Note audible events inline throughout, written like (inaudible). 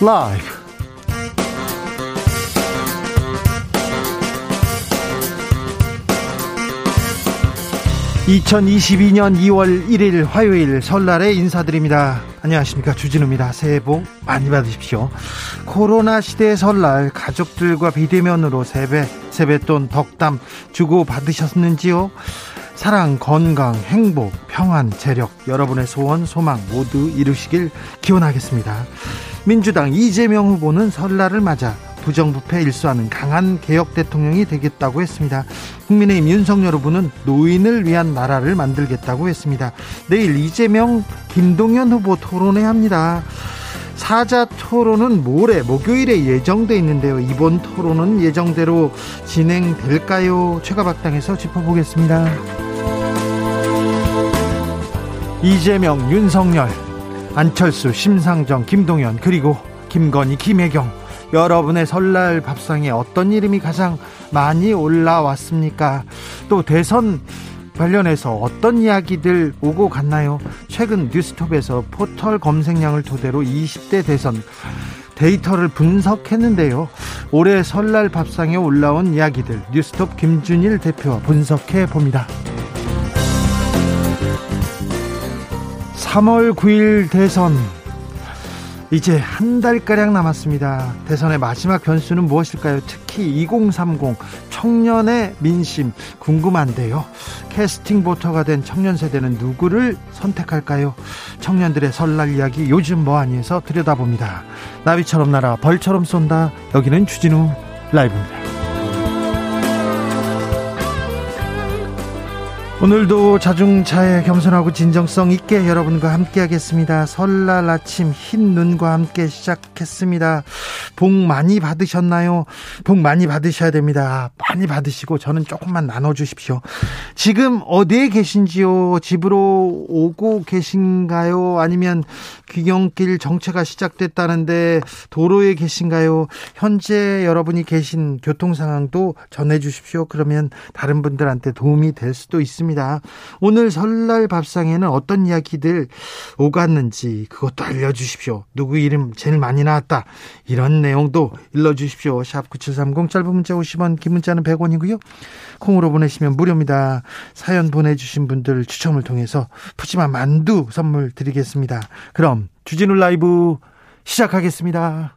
라이브. 2022년 2월 1일 화요일 설날에 인사드립니다. 안녕하십니까. 주진우입니다. 새해 복 많이 받으십시오. 코로나 시대의 설날 가족들과 비대면으로 세배, 세뱃돈, 덕담 주고 받으셨는지요? 사랑, 건강, 행복, 평안, 재력, 여러분의 소원, 소망 모두 이루시길 기원하겠습니다. 민주당 이재명 후보는 설날을 맞아 부정부패 일수하는 강한 개혁 대통령이 되겠다고 했습니다. 국민의힘 윤석열 후보는 노인을 위한 나라를 만들겠다고 했습니다. 내일 이재명, 김동연 후보 토론회 합니다. 사자 토론은 모레 목요일에 예정돼 있는데요. 이번 토론은 예정대로 진행될까요? 최가박당에서 짚어보겠습니다. 이재명, 윤석열, 안철수, 심상정, 김동연 그리고 김건희, 김혜경 여러분의 설날 밥상에 어떤 이름이 가장 많이 올라왔습니까? 또 대선 관련해서 어떤 이야기들 오고 갔나요? 최근 뉴스톱에서 포털 검색량을 토대로 20대 대선 데이터를 분석했는데요. 올해 설날 밥상에 올라온 이야기들 뉴스톱 김준일 대표와 분석해 봅니다. 3월 9일 대선 이제 한 달가량 남았습니다. 대선의 마지막 변수는 무엇일까요? 특히 2030 청년의 민심 궁금한데요. 캐스팅 보터가 된 청년 세대는 누구를 선택할까요? 청년들의 설날 이야기 요즘 뭐하니에서 들여다봅니다. 나비처럼 날아 벌처럼 쏜다. 여기는 주진우 라이브입니다. 오늘도 자중차에 겸손하고 진정성 있게 여러분과 함께 하겠습니다. 설날 아침 흰 눈과 함께 시작했습니다. 복 많이 받으셨나요? 복 많이 받으셔야 됩니다. 많이 받으시고 저는 조금만 나눠주십시오. 지금 어디에 계신지요? 집으로 오고 계신가요? 아니면 귀경길 정체가 시작됐다는데 도로에 계신가요? 현재 여러분이 계신 교통 상황도 전해주십시오. 그러면 다른 분들한테 도움이 될 수도 있습니다. 있습니다. 오늘 설날 밥상에는 어떤 이야기들 오갔는지 그것도 알려주십시오. 누구 이름 제일 많이 나왔다. 이런 내용도 일러주십시오. 샵 9730 짧은 문자 50원 긴 문자는 100원이고요. 콩으로 보내시면 무료입니다. 사연 보내주신 분들 추첨을 통해서 푸짐한 만두 선물 드리겠습니다. 그럼 주진우 라이브 시작하겠습니다.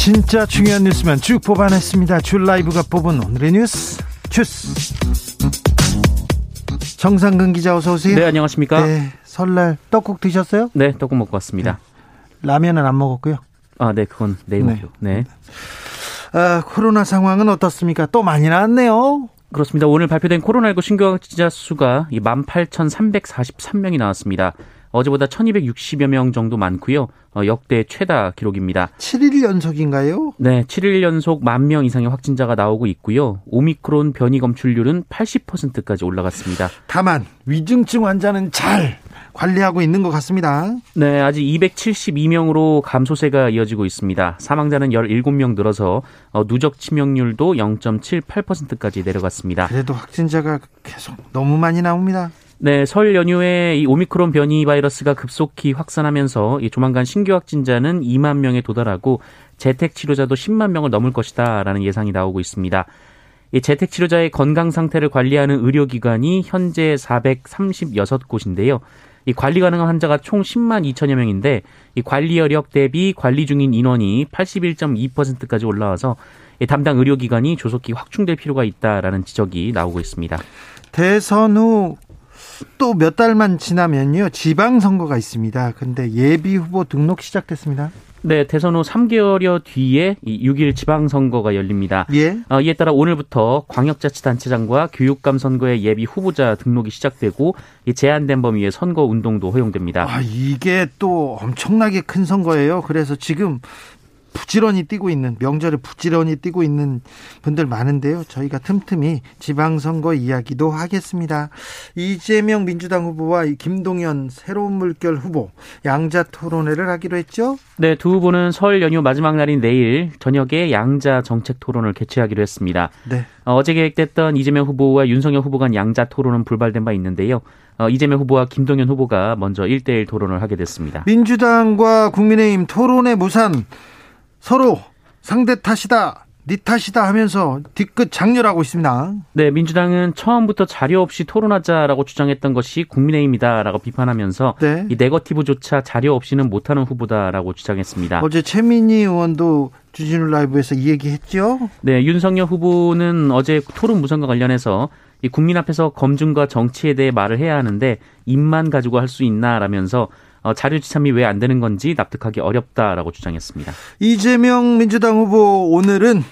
진짜 중요한 뉴스만 쭉 뽑아냈습니다. 줄 라이브가 뽑은 오늘의 뉴스 주스. 정상근 기자 어서 오세요. 네, 안녕하십니까? 네, 설날 떡국 드셨어요? 네, 떡국 먹고 왔습니다. 네. 라면은 안 먹었고요. 아, 네, 그건 내일 네. 먹요. 네. 아, 코로나 상황은 어떻습니까? 또 많이 나왔네요. 그렇습니다. 오늘 발표된 코로나19 신규 확진자 수가 18,343명이 나왔습니다. 어제보다 1260여 명 정도 많고요. 어, 역대 최다 기록입니다. 7일 연속인가요? 네, 7일 연속 만 명 이상의 확진자가 나오고 있고요. 오미크론 변이 검출률은 80%까지 올라갔습니다. 다만 위중증 환자는 잘 관리하고 있는 것 같습니다. 네, 아직 272명으로 감소세가 이어지고 있습니다. 사망자는 17명 늘어서 어, 누적 치명률도 0.78%까지 내려갔습니다. 그래도 확진자가 계속 너무 많이 나옵니다. 네, 설 연휴에 이 오미크론 변이 바이러스가 급속히 확산하면서 이 조만간 신규 확진자는 2만 명에 도달하고 재택 치료자도 10만 명을 넘을 것이다라는 예상이 나오고 있습니다. 이 재택 치료자의 건강 상태를 관리하는 의료기관이 현재 436곳인데요. 이 관리 가능한 환자가 총 10만 2천여 명인데 이 관리 여력 대비 관리 중인 인원이 81.2%까지 올라와서 이 담당 의료기관이 조속히 확충될 필요가 있다라는 지적이 나오고 있습니다. 대선 후 또 몇 달만 지나면요 지방 선거가 있습니다. 근데 예비 후보 등록 시작됐습니다. 네, 대선 후 3개월여 뒤에 6일 지방선거가 열립니다. 예. 어, 이에 따라 오늘부터 광역자치단체장과 교육감 선거의 예비 후보자 등록이 시작되고 이 제한된 범위의 선거 운동도 허용됩니다. 아, 이게 또 엄청나게 큰 선거예요. 그래서 지금 부지런히 뛰고 있는 명절에 부지런히 뛰고 있는 분들 많은데요. 저희가 틈틈이 지방선거 이야기도 하겠습니다. 이재명 민주당 후보와 김동연 새로운 물결 후보 양자 토론회를 하기로 했죠. 네, 두 후보는 설 연휴 마지막 날인 내일 저녁에 양자 정책 토론을 개최하기로 했습니다. 네. 어, 제 계획됐던 이재명 후보와 윤석열 후보 간 양자 토론은 불발된 바 있는데요. 어, 이재명 후보와 김동연 후보가 먼저 1대1 토론을 하게 됐습니다. 민주당과 국민의힘 토론회 무산 서로 상대 탓이다. 네 탓이다 하면서 뒤끝 장렬하고 있습니다. 네, 민주당은 처음부터 자료 없이 토론하자라고 주장했던 것이 국민의힘이다라고 비판하면서 네. 이 네거티브조차 자료 없이는 못하는 후보다라고 주장했습니다. 어제 최민희 의원도 주진우 라이브에서 이 얘기했죠. 네, 윤석열 후보는 어제 토론 무선과 관련해서 이 국민 앞에서 검증과 정치에 대해 말을 해야 하는데 입만 가지고 할 수 있나라면서 어, 자료 지참이 왜 안 되는 건지 납득하기 어렵다라고 주장했습니다. 이재명 민주당 후보 오늘은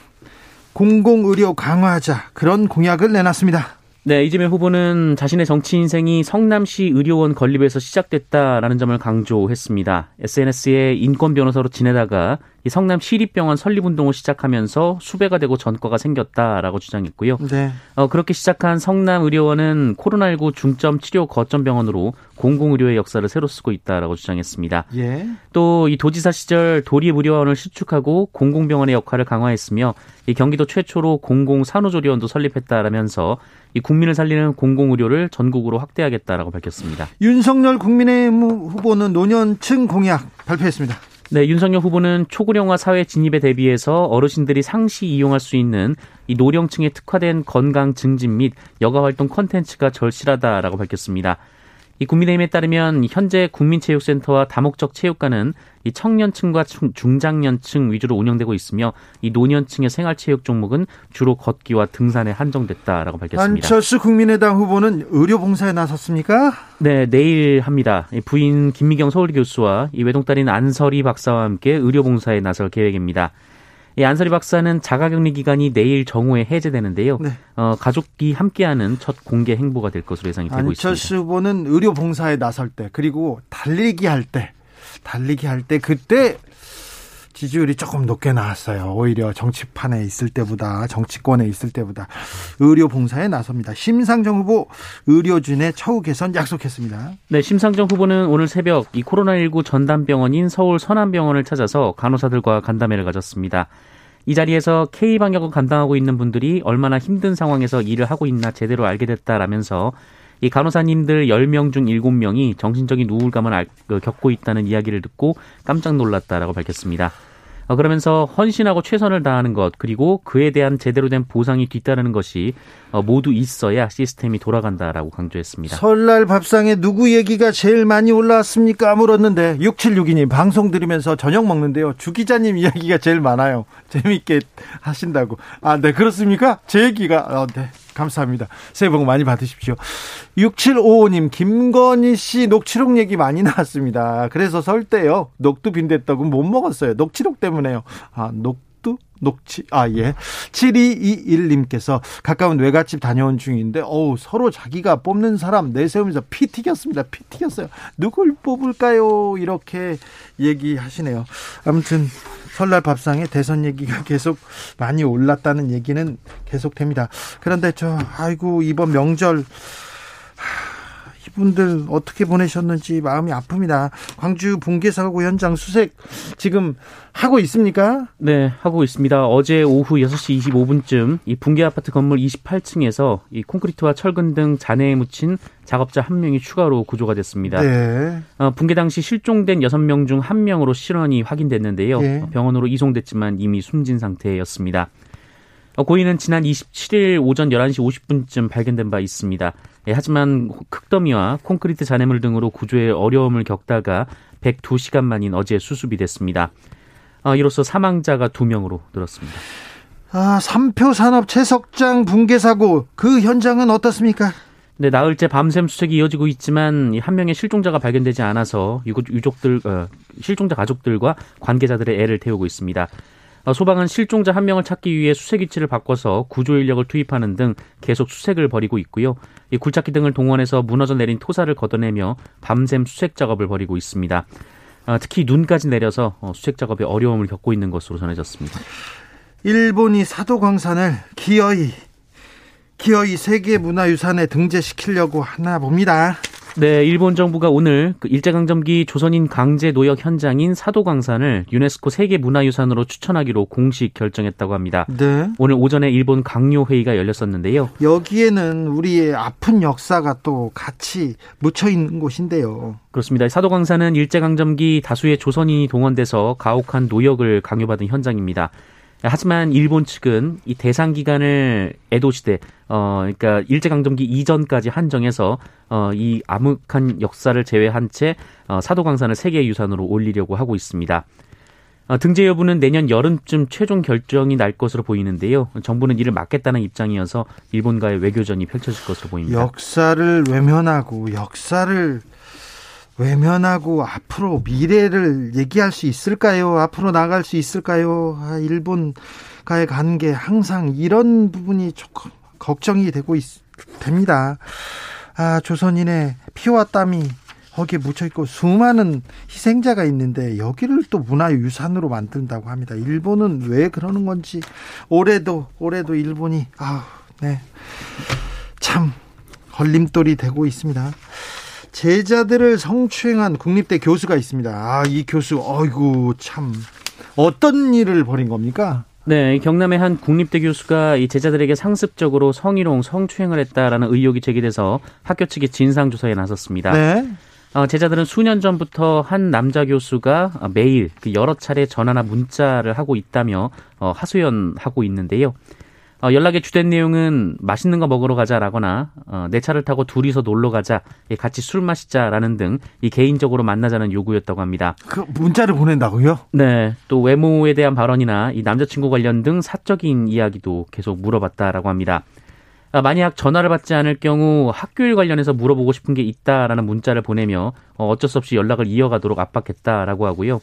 공공의료 강화하자 그런 공약을 내놨습니다. 네, 이재명 후보는 자신의 정치 인생이 성남시 의료원 건립에서 시작됐다라는 점을 강조했습니다. SNS에 인권 변호사로 지내다가 이 성남 시립병원 설립 운동을 시작하면서 수배가 되고 전과가 생겼다라고 주장했고요. 네. 어, 그렇게 시작한 성남 의료원은 코로나19 중점 치료 거점 병원으로 공공의료의 역사를 새로 쓰고 있다라고 주장했습니다. 예. 또이 도지사 시절 도립의료원을 수축하고 공공병원의 역할을 강화했으며 이 경기도 최초로 공공산후조리원도 설립했다라면서 이 국민을 살리는 공공의료를 전국으로 확대하겠다라고 밝혔습니다. 윤석열 국민의힘 후보는 노년층 공약 발표했습니다. 네, 윤석열 후보는 초고령화 사회 진입에 대비해서 어르신들이 상시 이용할 수 있는 이 노령층에 특화된 건강 증진 및 여가 활동 콘텐츠가 절실하다라고 밝혔습니다. 이 국민의힘에 따르면 현재 국민체육센터와 다목적 체육관은 이 청년층과 중장년층 위주로 운영되고 있으며 이 노년층의 생활체육 종목은 주로 걷기와 등산에 한정됐다라고 밝혔습니다. 안철수 국민의당 후보는 의료봉사에 나섰습니까? 네, 내일 합니다. 부인 김미경 서울 교수와 이 외동딸인 안설이 박사와 함께 의료봉사에 나설 계획입니다. 이 안설이 박사는 자가격리 기간이 내일 정오에 해제되는데요. 네. 어, 가족이 함께하는 첫 공개 행보가 될 것으로 예상이 되고 있습니다. 안철수 후보는 의료 봉사에 나설 때 그리고 달리기 할 때, 달리기 할 때 그때 지지율이 조금 높게 나왔어요. 오히려 정치판에 있을 때보다 정치권에 있을 때보다 의료 봉사에 나섭니다. 심상정 후보 의료진의 처우 개선 약속했습니다. 네, 심상정 후보는 오늘 새벽 이 코로나19 전담병원인 서울 선암병원을 찾아서 간호사들과 간담회를 가졌습니다. 이 자리에서 K 방역을 감당하고 있는 분들이 얼마나 힘든 상황에서 일을 하고 있나 제대로 알게 됐다라면서 이 간호사님들 10명 중 7명이 정신적인 우울감을 그, 겪고 있다는 이야기를 듣고 깜짝 놀랐다라고 밝혔습니다. 어, 그러면서 헌신하고 최선을 다하는 것 그리고 그에 대한 제대로 된 보상이 뒤따르는 것이 어, 모두 있어야 시스템이 돌아간다라고 강조했습니다. 설날 밥상에 누구 얘기가 제일 많이 올라왔습니까? 물었는데 6762님 방송 들으면서 저녁 먹는데요. 주 기자님 이야기가 제일 많아요. 재미있게 하신다고. 아, 네 그렇습니까? 제 얘기가 어, 네. 감사합니다. 새해 복 많이 받으십시오. 6755님, 김건희 씨 녹취록 얘기 많이 나왔습니다. 그래서 설 때요, 녹두 빈댔다고 못 먹었어요. 녹취록 때문에요. 아, 녹두? 녹취, 아, 예. 7221님께서 가까운 외갓집 다녀온 중인데, 어우, 서로 자기가 뽑는 사람 내세우면서 피 튀겼습니다. 피 튀겼어요. 누굴 뽑을까요? 이렇게 얘기하시네요. 아무튼, 설날 밥상에 대선 얘기가 (laughs) 계속 많이 올랐다는 얘기는 계속됩니다. 그런데 저 아이고 이번 명절 이분들 어떻게 보내셨는지 마음이 아픕니다. 광주 붕괴 사고 현장 수색 지금 하고 있습니까? 네, 하고 있습니다. 어제 오후 6시 25분쯤 이 붕괴 아파트 건물 28층에서 이 콘크리트와 철근 등 잔해에 묻힌 작업자 한 명이 추가로 구조가 됐습니다. 네. 어, 붕괴 당시 실종된 6명 중한 명으로 실현이 확인됐는데요. 네. 병원으로 이송됐지만 이미 숨진 상태였습니다. 어, 고인은 지난 27일 오전 11시 50분쯤 발견된 바 있습니다. 예, 하지만 흙더미와 콘크리트 잔해물 등으로 구조에 어려움을 겪다가 102시간 만인 어제 수습이 됐습니다. 어, 이로써 사망자가 2명으로 늘었습니다. 아, 삼표 산업 채석장 붕괴 사고 그 현장은 어떻습니까? 네, 나흘째 밤샘 수색이 이어지고 있지만 한 명의 실종자가 발견되지 않아서 유족들 어, 실종자 가족들과 관계자들의 애를 태우고 있습니다. 어, 소방은 실종자 한 명을 찾기 위해 수색 위치를 바꿔서 구조 인력을 투입하는 등 계속 수색을 벌이고 있고요. 이 굴착기 등을 동원해서 무너져 내린 토사를 걷어내며 밤샘 수색 작업을 벌이고 있습니다. 어, 특히 눈까지 내려서 어, 수색 작업에 어려움을 겪고 있는 것으로 전해졌습니다. 일본이 사도광산을 기어이 기어이 세계 문화유산에 등재시키려고 하나 봅니다. 네, 일본 정부가 오늘 그 일제강점기 조선인 강제 노역 현장인 사도광산을 유네스코 세계문화유산으로 추천하기로 공식 결정했다고 합니다. 네. 오늘 오전에 일본 강요 회의가 열렸었는데요. 여기에는 우리의 아픈 역사가 또 같이 묻혀 있는 곳인데요. 그렇습니다. 사도광산은 일제강점기 다수의 조선인이 동원돼서 가혹한 노역을 강요받은 현장입니다. 하지만 일본 측은 이 대상 기간을 에도 시대 어 그러니까 일제 강점기 이전까지 한정해서 어이 암흑한 역사를 제외한 채 어, 사도광산을 세계 유산으로 올리려고 하고 있습니다. 어, 등재 여부는 내년 여름쯤 최종 결정이 날 것으로 보이는데요. 정부는 이를 막겠다는 입장이어서 일본과의 외교전이 펼쳐질 것으로 보입니다. 역사를 외면하고 역사를 외면하고 앞으로 미래를 얘기할 수 있을까요? 앞으로 나갈 수 있을까요? 아, 일본과의 관계 항상 이런 부분이 조금 걱정이 되고 있, 됩니다. 아, 조선인의 피와 땀이 거기에 묻혀 있고 수많은 희생자가 있는데 여기를 또 문화유산으로 만든다고 합니다. 일본은 왜 그러는 건지 올해도 올해도 일본이 아, 네. 참 걸림돌이 되고 있습니다. 제자들을 성추행한 국립대 교수가 있습니다. 아, 이 교수, 어이구, 참. 어떤 일을 벌인 겁니까? 네, 경남의 한 국립대 교수가 이 제자들에게 상습적으로 성희롱, 성추행을 했다라는 의혹이 제기돼서 학교 측이 진상조사에 나섰습니다. 네. 어, 제자들은 수년 전부터 한 남자 교수가 매일 그 여러 차례 전화나 문자를 하고 있다며 어, 하소연하고 있는데요. 어, 연락의 주된 내용은 맛있는 거 먹으러 가자라거나 어, 내 차를 타고 둘이서 놀러 가자, 예, 같이 술 마시자라는 등 이 개인적으로 만나자는 요구였다고 합니다. 그 문자를 보낸다고요? 네. 또 외모에 대한 발언이나 이 남자친구 관련 등 사적인 이야기도 계속 물어봤다라고 합니다. 아, 만약 전화를 받지 않을 경우 학교일 관련해서 물어보고 싶은 게 있다라는 문자를 보내며 어, 어쩔 수 없이 연락을 이어가도록 압박했다라고 하고요.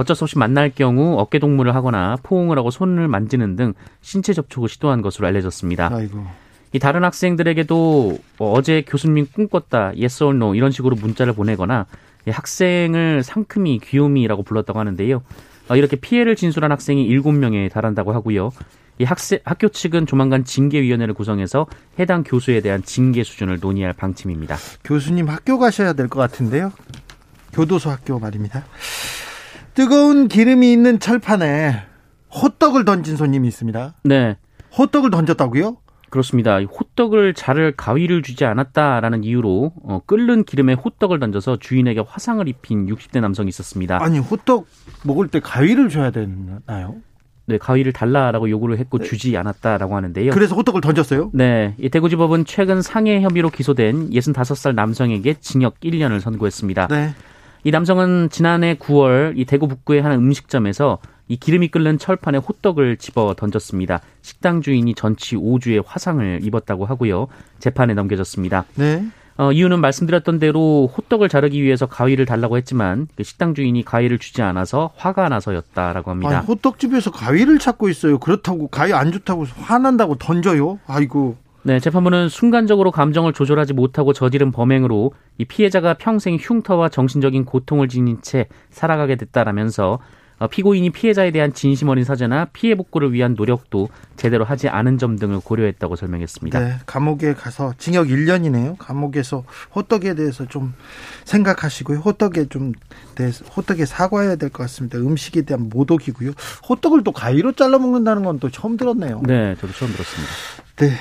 어쩔 수 없이 만날 경우 어깨 동무를 하거나 포옹을 하고 손을 만지는 등 신체 접촉을 시도한 것으로 알려졌습니다. 아이고. 이 다른 학생들에게도 어제 교수님 꿈꿨다, yes or no 이런 식으로 문자를 보내거나 학생을 상큼이 귀요미라고 불렀다고 하는데요. 어, 이렇게 피해를 진술한 학생이 7명에 달한다고 하고요. 이 학생, 학교 측은 조만간 징계위원회를 구성해서 해당 교수에 대한 징계 수준을 논의할 방침입니다. 교수님 학교 가셔야 될 것 같은데요. 교도소 학교 말입니다. 뜨거운 기름이 있는 철판에 호떡을 던진 손님이 있습니다. 네. 호떡을 던졌다고요? 그렇습니다. 호떡을 자를 가위를 주지 않았다라는 이유로 어, 끓는 기름에 호떡을 던져서 주인에게 화상을 입힌 60대 남성이 있었습니다. 아니 호떡 먹을 때 가위를 줘야 되나요? 네, 가위를 달라라고 요구를 했고 네. 주지 않았다라고 하는데요. 그래서 호떡을 던졌어요? 네, 이 대구지법은 최근 상해 혐의로 기소된 65살 남성에게 징역 1년을 선고했습니다. 네. 이 남성은 지난해 9월 이 대구 북구의 한 음식점에서 이 기름이 끓는 철판에 호떡을 집어 던졌습니다. 식당 주인이 전치 5주의 화상을 입었다고 하고요. 재판에 넘겨졌습니다. 네. 어, 이유는 말씀드렸던 대로 호떡을 자르기 위해서 가위를 달라고 했지만 그 식당 주인이 가위를 주지 않아서 화가 나서였다라고 합니다. 아니, 호떡집에서 가위를 찾고 있어요. 그렇다고 가위 안 좋다고 화난다고 던져요? 아이고. 네, 재판부는 순간적으로 감정을 조절하지 못하고 저지른 범행으로 이 피해자가 평생 흉터와 정신적인 고통을 지닌 채 살아가게 됐다라면서 어, 피고인이 피해자에 대한 진심 어린 사죄나 피해 복구를 위한 노력도 제대로 하지 않은 점 등을 고려했다고 설명했습니다. 네, 감옥에 가서 징역 1년이네요. 감옥에서 호떡에 대해서 좀 생각하시고요. 호떡에 좀 대해서 호떡에 사과해야 될 것 같습니다. 음식에 대한 모독이고요. 호떡을 또 가위로 잘라 먹는다는 건 또 처음 들었네요. 네, 저도 처음 들었습니다. 네.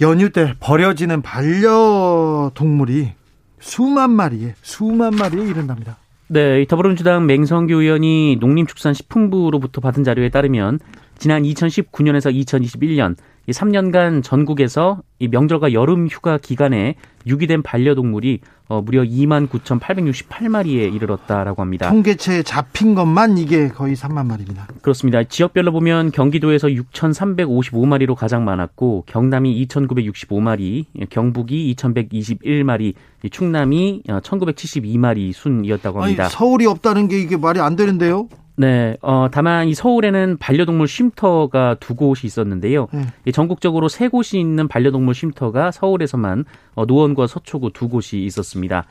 연휴 때 버려지는 반려동물이 수만 마리에 수만 마리에 이른답니다. 네, 더불어민주당 맹성규 의원이 농림축산식품부로부터 받은 자료에 따르면 지난 2019년에서 2021년 이 3년간 전국에서 이 명절과 여름 휴가 기간에 유기된 반려동물이 어, 무려 2만 9,868마리에 이르렀다라고 합니다. 통계체에 잡힌 것만 이게 거의 3만 마리입니다. 그렇습니다. 지역별로 보면 경기도에서 6,355마리로 가장 많았고 경남이 2,965마리, 경북이 2,121마리, 충남이 1,972마리 순이었다고 합니다. 아니, 서울이 없다는 게 이게 말이 안 되는데요? 네, 어, 다만 이 서울에는 반려동물 쉼터가 두 곳이 있었는데요. 음. 전국적으로 세 곳이 있는 반려동물 쉼터가 서울에서만 어, 노원과 서초구 두 곳이 있었습니다.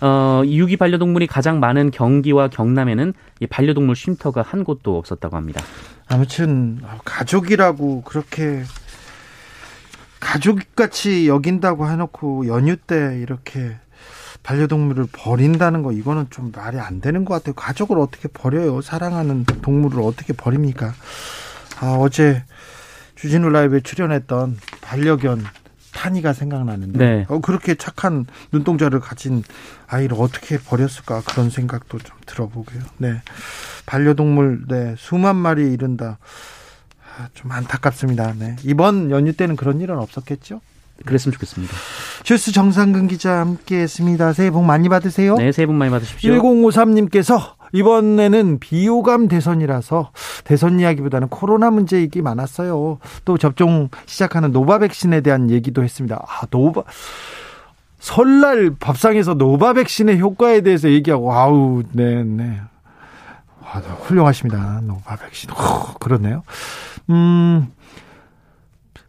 어, 유기 반려동물이 가장 많은 경기와 경남에는 이 반려동물 쉼터가 한 곳도 없었다고 합니다. 아무튼 가족이라고 그렇게 가족같이 여긴다고 해놓고 연휴 때 이렇게 반려동물을 버린다는 거 이거는 좀 말이 안 되는 것 같아요. 가족을 어떻게 버려요? 사랑하는 동물을 어떻게 버립니까? 아, 어제 주진우 라이브에 출연했던 반려견 탄이가 생각나는데 네. 어, 그렇게 착한 눈동자를 가진 아이를 어떻게 버렸을까 그런 생각도 좀 들어보고요. 네, 반려동물 네 수만 마리 이른다. 아, 좀 안타깝습니다. 네. 이번 연휴 때는 그런 일은 없었겠죠? 그랬으면 좋겠습니다. 주스 정상근 기자 함께 했습니다. 새해 복 많이 받으세요. 네, 새해 복 많이 받으십시오. 1053님께서 이번에는 비호감 대선이라서 대선 이야기보다는 코로나 문제 얘기 많았어요. 또 접종 시작하는 노바 백신에 대한 얘기도 했습니다. 아, 노바 설날 밥상에서 노바 백신의 효과에 대해서 얘기하고 아우, 네, 네. 와, 훌륭하십니다. 노바 백신. 오, 그렇네요. 음.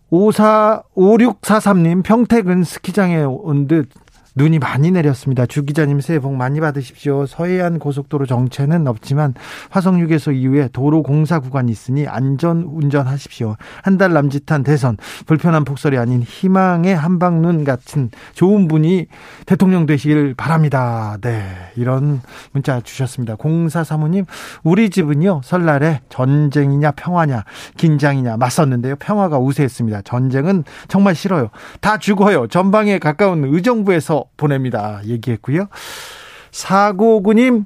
54, 5643님, 평택은 스키장에 온 듯 눈이 많이 내렸습니다. 주 기자님 새해 복 많이 받으십시오. 서해안 고속도로 정체는 없지만 화성 휴게소 이후에 도로 공사 구간이 있으니 안전 운전하십시오. 한 달 남짓한 대선 불편한 폭설이 아닌 희망의 한방눈 같은 좋은 분이 대통령 되시길 바랍니다. 네, 이런 문자 주셨습니다. 공사 사모님, 우리 집은요 설날에 전쟁이냐 평화냐 긴장이냐 맞섰는데요 평화가 우세했습니다. 전쟁은 정말 싫어요. 다 죽어요. 전방에 가까운 의정부에서 보냅니다. 얘기했고요. 사고구님,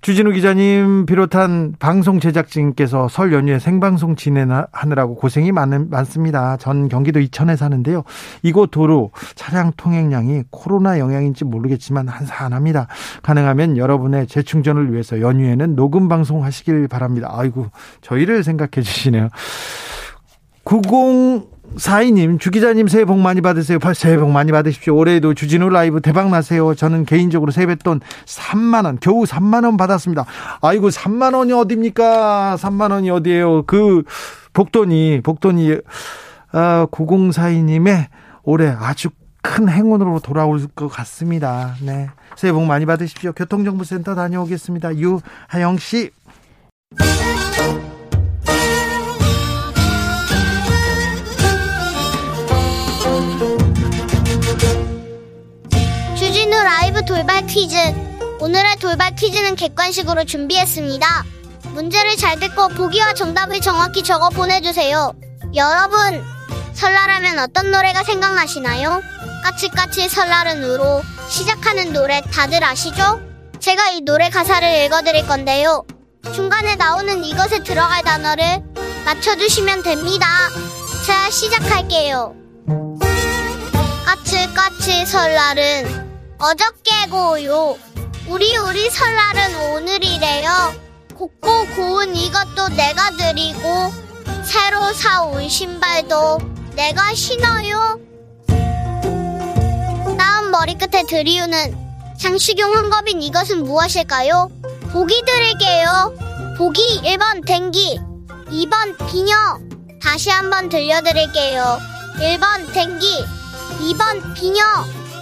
주진우 기자님 비롯한 방송 제작진께서 설 연휴에 생방송 진행하느라고 고생이 많, 많습니다. 전 경기도 이천에 사는데요. 이곳 도로 차량 통행량이 코로나 영향인지 모르겠지만 한산합니다. 가능하면 여러분의 재충전을 위해서 연휴에는 녹음 방송 하시길 바랍니다. 아이고, 저희를 생각해 주시네요. 90 사이님, 주기자님 새해 복 많이 받으세요. 새해 복 많이 받으십시오. 올해도 주진우 라이브 대박 나세요. 저는 개인적으로 세뱃돈 3만 원, 겨우 3만 원 받았습니다. 아이고, 3만 원이 어딥니까? 3만 원이 어디에요? 그 복돈이, 복돈이, 아, 9042님의 올해 아주 큰 행운으로 돌아올 것 같습니다. 네. 새해 복 많이 받으십시오. 교통정보센터 다녀오겠습니다. 유하영 씨. 돌발 퀴즈. 오늘의 돌발 퀴즈는 객관식으로 준비했습니다. 문제를 잘 듣고 보기와 정답을 정확히 적어 보내주세요. 여러분, 설날하면 어떤 노래가 생각나시나요? 까치까치 설날은 우로 시작하는 노래 다들 아시죠? 제가 이 노래 가사를 읽어드릴 건데요. 중간에 나오는 이것에 들어갈 단어를 맞춰주시면 됩니다. 자, 시작할게요. 까치까치 설날은 어저께고요. 우리 우리 설날은 오늘이래요. 곱고 고운 이것도 내가 드리고 새로 사온 신발도 내가 신어요. 다음 머리끝에 드리우는 장식용 한겁인 이것은 무엇일까요? 보기 드릴게요. 보기 1번 댕기 2번 비녀 다시 한번 들려드릴게요. 1번 댕기 2번 비녀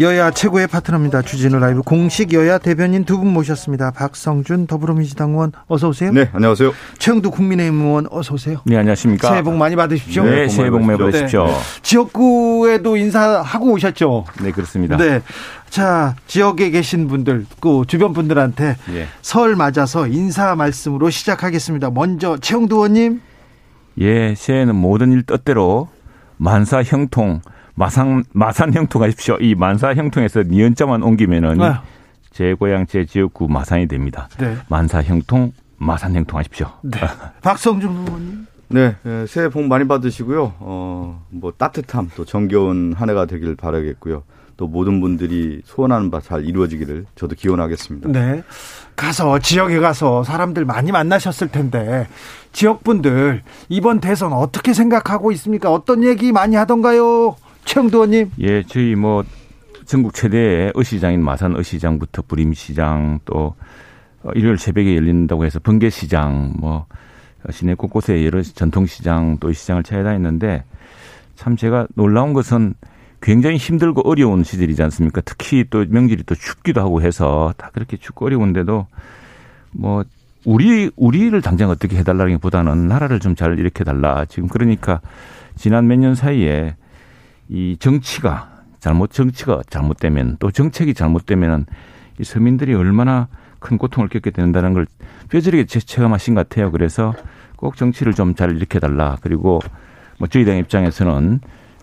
여야 최고의 파트너입니다. 주진우 라이브 공식 여야 대변인 두 분 모셨습니다. 박성준 더불어민주당 의원 어서 오세요. 네, 안녕하세요. 최영두 국민의힘 의원 어서 오세요. 네, 안녕하십니까. 새해 복 많이 받으십시오. 네, 새해 복 많이 받으십시오. 네. 지역구에도 인사하고 오셨죠? 네, 그렇습니다. 네. 자, 지역에 계신 분들, 그 주변 분들한테 예. 설 맞아서 인사 말씀으로 시작하겠습니다. 먼저 최영두 의원님. 예, 새해는 모든 일 뜻대로 만사 형통, 마산 마산 형통 하십시오. 이 만사 형통에서 니은자만 옮기면은 네. 제 고향 제 지역구 마산이 됩니다. 네. 만사 형통, 마산 형통 하십시오. 네. 박성준 의원님. 네, 예, 새해 복 많이 받으시고요. 어, 뭐 따뜻함 또 정겨운 한 해가 되길 바라겠고요. 또 모든 분들이 소원하는 바 잘 이루어지기를 저도 기원하겠습니다. 네. 가서 지역에 가서 사람들 많이 만나셨을 텐데 지역 분들 이번 대선 어떻게 생각하고 있습니까? 어떤 얘기 많이 하던가요? 최영도 의원님. 예, 저희 뭐 전국 최대의 의시장인 마산 의시장부터 부림시장 또 일요일 새벽에 열린다고 해서 번개시장 뭐 시내 곳곳에 여러 전통시장 또 시장을 찾아다녔는데 참 제가 놀라운 것은 굉장히 힘들고 어려운 시절이지 않습니까? 특히 또 명절이 또 춥기도 하고 해서 다 그렇게 춥고 어려운데도 뭐 우리 우리를 당장 어떻게 해달라기보다는 나라를 좀 잘 일으켜 달라. 지금 그러니까 지난 몇 년 사이에 이 정치가 잘못 정치가 잘못되면 또 정책이 잘못되면은 이 서민들이 얼마나 큰 고통을 겪게 된다는 걸 뼈저리게 체감하신 것 같아요. 그래서 꼭 정치를 좀 잘 일으켜 달라. 그리고 뭐 저희 당 입장에서는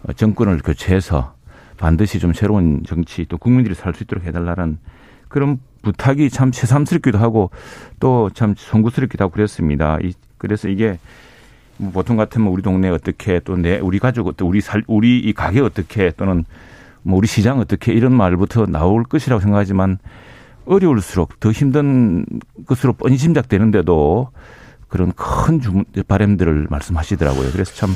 어, 정권을 교체해서 반드시 좀 새로운 정치 또 국민들이 살 수 있도록 해달라는 그런 부탁이 참 새삼스럽기도 하고 또 참 송구스럽기도 하고 그랬습니다. 그래서 이게 뭐 보통 같으면 우리 동네 어떻게 또 내 우리 가족 또 우리 살 우리 이 가게 어떻게 또는 뭐 우리 시장 어떻게 이런 말부터 나올 것이라고 생각하지만 어려울수록 더 힘든 것으로 뻔히 짐작되는데도 그런 큰 주문, 바램들을 말씀하시더라고요. 그래서 참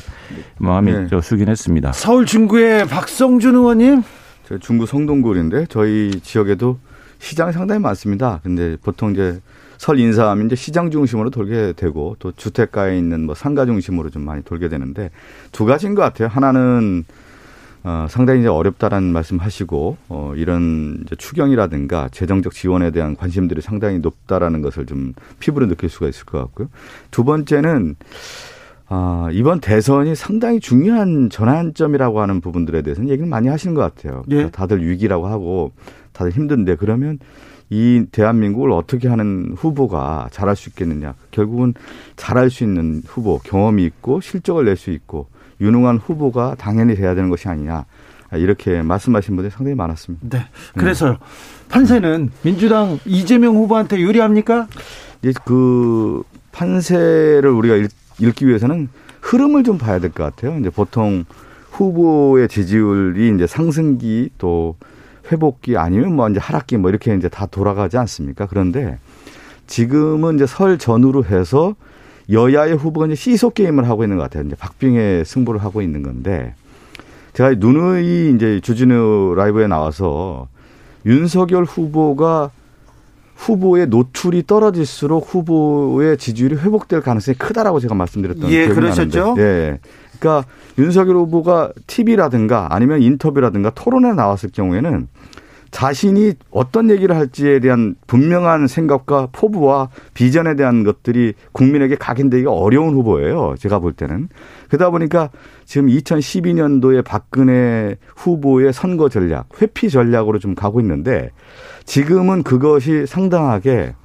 마음이 네. 저 숙연했습니다. 서울 중구의 박성준 의원님. 저 중구 성동구인데 저희 지역에도 시장 상당히 많습니다. 근데 보통 이제 설 인사하면 이제 시장 중심으로 돌게 되고 또 주택가에 있는 뭐 상가 중심으로 좀 많이 돌게 되는데 두 가지인 것 같아요. 하나는 어, 상당히 이제 어렵다라는 말씀하시고 어, 이런 이제 추경이라든가 재정적 지원에 대한 관심들이 상당히 높다라는 것을 좀 피부로 느낄 수가 있을 것 같고요. 두 번째는 아, 이번 대선이 상당히 중요한 전환점이라고 하는 부분들에 대해서는 얘기를 많이 하시는 것 같아요. 예. 다들 위기라고 하고 다들 힘든데 그러면 이 대한민국을 어떻게 하는 후보가 잘할 수 있겠느냐. 결국은 잘할 수 있는 후보, 경험이 있고 실적을 낼 수 있고 유능한 후보가 당연히 돼야 되는 것이 아니냐. 이렇게 말씀하신 분들이 상당히 많았습니다. 네. 그래서 음. 판세는 민주당 이재명 후보한테 유리합니까? 그 판세를 우리가 읽, 기 위해서는 흐름을 좀 봐야 될 것 같아요. 이제 보통 후보의 지지율이 이제 상승기 또 회복기 아니면 뭐 이제 하락기 뭐 이렇게 이제 다 돌아가지 않습니까? 그런데 지금은 이제 설 전후로 해서 여야의 후보가 이제 시소 게임을 하고 있는 것 같아요. 이제 박빙의 승부를 하고 있는 건데 제가 누누이 이제 주진우 라이브에 나와서 윤석열 후보가 후보의 노출이 떨어질수록 후보의 지지율이 회복될 가능성이 크다라고 제가 말씀드렸던 예, 기억이 그러셨죠? 나는데. 예. 그러 니까 윤석열 후보가 TV라든가 아니면 인터뷰라든가 토론에 나왔을 경우에는 자신이 어떤 얘기를 할지에 대한 분명한 생각과 포부와 비전에 대한 것들이 국민에게 각인되기가 어려운 후보예요. 제가 볼 때는. 그러다 보니까 지금 2012년도에 박근혜 후보의 선거 전략, 회피 전략으로 좀 가고 있는데 지금은 그것이 상당하게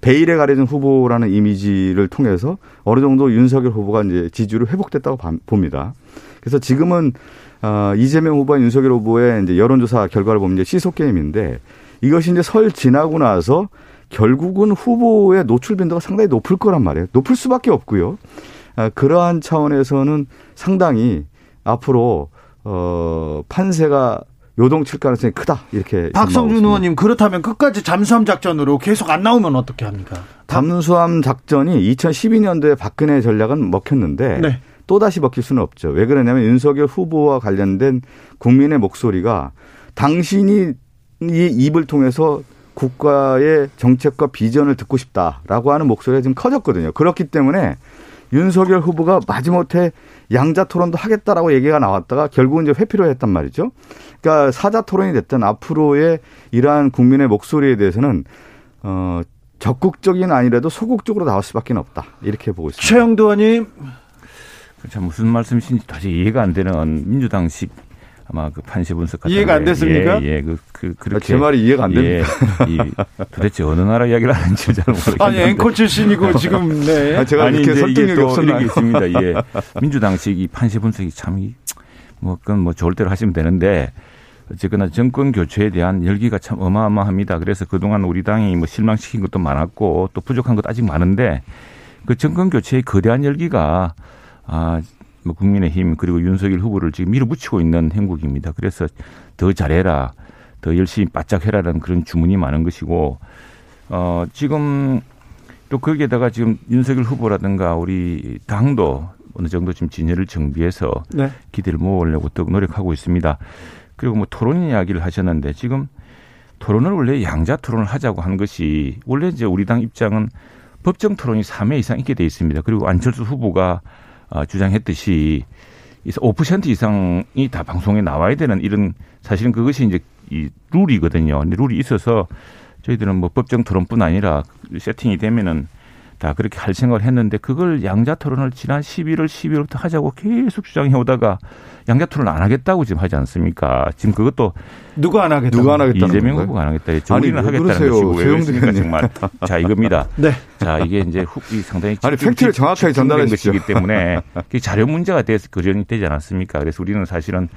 베일에 가려진 후보라는 이미지를 통해서 어느 정도 윤석열 후보가 이제 지지율이 회복됐다고 봅니다. 그래서 지금은 어, 이재명 후보와 윤석열 후보의 이제 여론조사 결과를 보면 이제 시속 게임인데 이것이 이제 설 지나고 나서 결국은 후보의 노출 빈도가 상당히 높을 거란 말이에요. 높을 수밖에 없고요. 아, 그러한 차원에서는 상당히 앞으로 어 판세가 요동칠 가능성이 크다 이렇게 박성준 의원님 그렇다면 끝까지 잠수함 작전으로 계속 안 나오면 어떻게 합니까? 잠수함 작전이 2012년도에 박근혜 전략은 먹혔는데 네. 또 다시 먹힐 수는 없죠. 왜 그러냐면 윤석열 후보와 관련된 국민의 목소리가 당신이 이 입을 통해서 국가의 정책과 비전을 듣고 싶다라고 하는 목소리가 지금 커졌거든요. 그렇기 때문에 윤석열 후보가 마지못해 양자 토론도 하겠다라고 얘기가 나왔다가 결국은 이제 회피로 했단 말이죠. 그러니까 사자 토론이 됐든 앞으로의 이러한 국민의 목소리에 대해서는 어 적극적인 아니라도 소극적으로 나올 수밖에 없다. 이렇게 보고 있습니다. 최영도 의원님. 참 무슨 말씀이신지 도저히 이해가 안 되는 민주당식 아마 그 판시 분석 같은 이해가 안 됐습니까? 예, 예, 그, 그 그렇게 제 말이 이해가 안 됩니다. 예, 이, 도대체 어느 나라 이야기를 하는지 잘 모르겠는데. 아니 앵커 출신이고 지금 네. (laughs) 아, 제가 아니 이렇게 설득력이 또 없었나요? 있습니다. 예, 민주당식 이 판시 분석이 참 뭐 그건 뭐 좋을 대로 하시면 되는데 어쨌거나 정권 교체에 대한 열기가 참 어마어마합니다. 그래서 그동안 우리 당이 뭐 실망시킨 것도 많았고 또 부족한 것도 아직 많은데 그 정권 교체의 거대한 열기가 아, 뭐 국민의힘 그리고 윤석열 후보를 지금 밀어붙이고 있는 행국입니다. 그래서 더 잘해라, 더 열심히 바짝 해라라는 그런 주문이 많은 것이고 어, 지금 또 거기에다가 지금 윤석열 후보라든가 우리 당도 어느 정도 지금 진열을 정비해서 네. 기대를 모으려고 더욱 노력하고 있습니다. 그리고 뭐 토론 이야기를 하셨는데 지금 토론을 원래 양자 토론을 하자고 한 것이 원래 이제 우리 당 입장은 법정 토론이 3회 이상 있게 돼 있습니다. 그리고 안철수 후보가 어, 주장했듯이 5% 이상이 다 방송에 나와야 되는 이런 사실은 그것이 이제 이 룰이거든요. 근데 룰이 있어서 저희들은 뭐 법정 토론뿐 아니라 세팅이 되면은 다 그렇게 할 생각을 했는데 그걸 양자 토론을 지난 11월, 12월부터 하자고 계속 주장해 오다가 양자 토론 안 하겠다고 지금 하지 않습니까? 지금 그것도 누가 안 하겠다. 누가 안 하겠다는 이재명? 후보가 안 하겠다 했죠. 아니, 우리는 왜 하겠다는 그러세요? 것이고 왜 의원님. 정말. (laughs) 자 이겁니다. 네. 자 이게 이제 후, 이 상당히 아니, 팩트를 정확하게 전달하십시오. 것이기 때문에 자료 문제가 돼서 거론이 되지 않았습니까? 그래서 우리는 사실은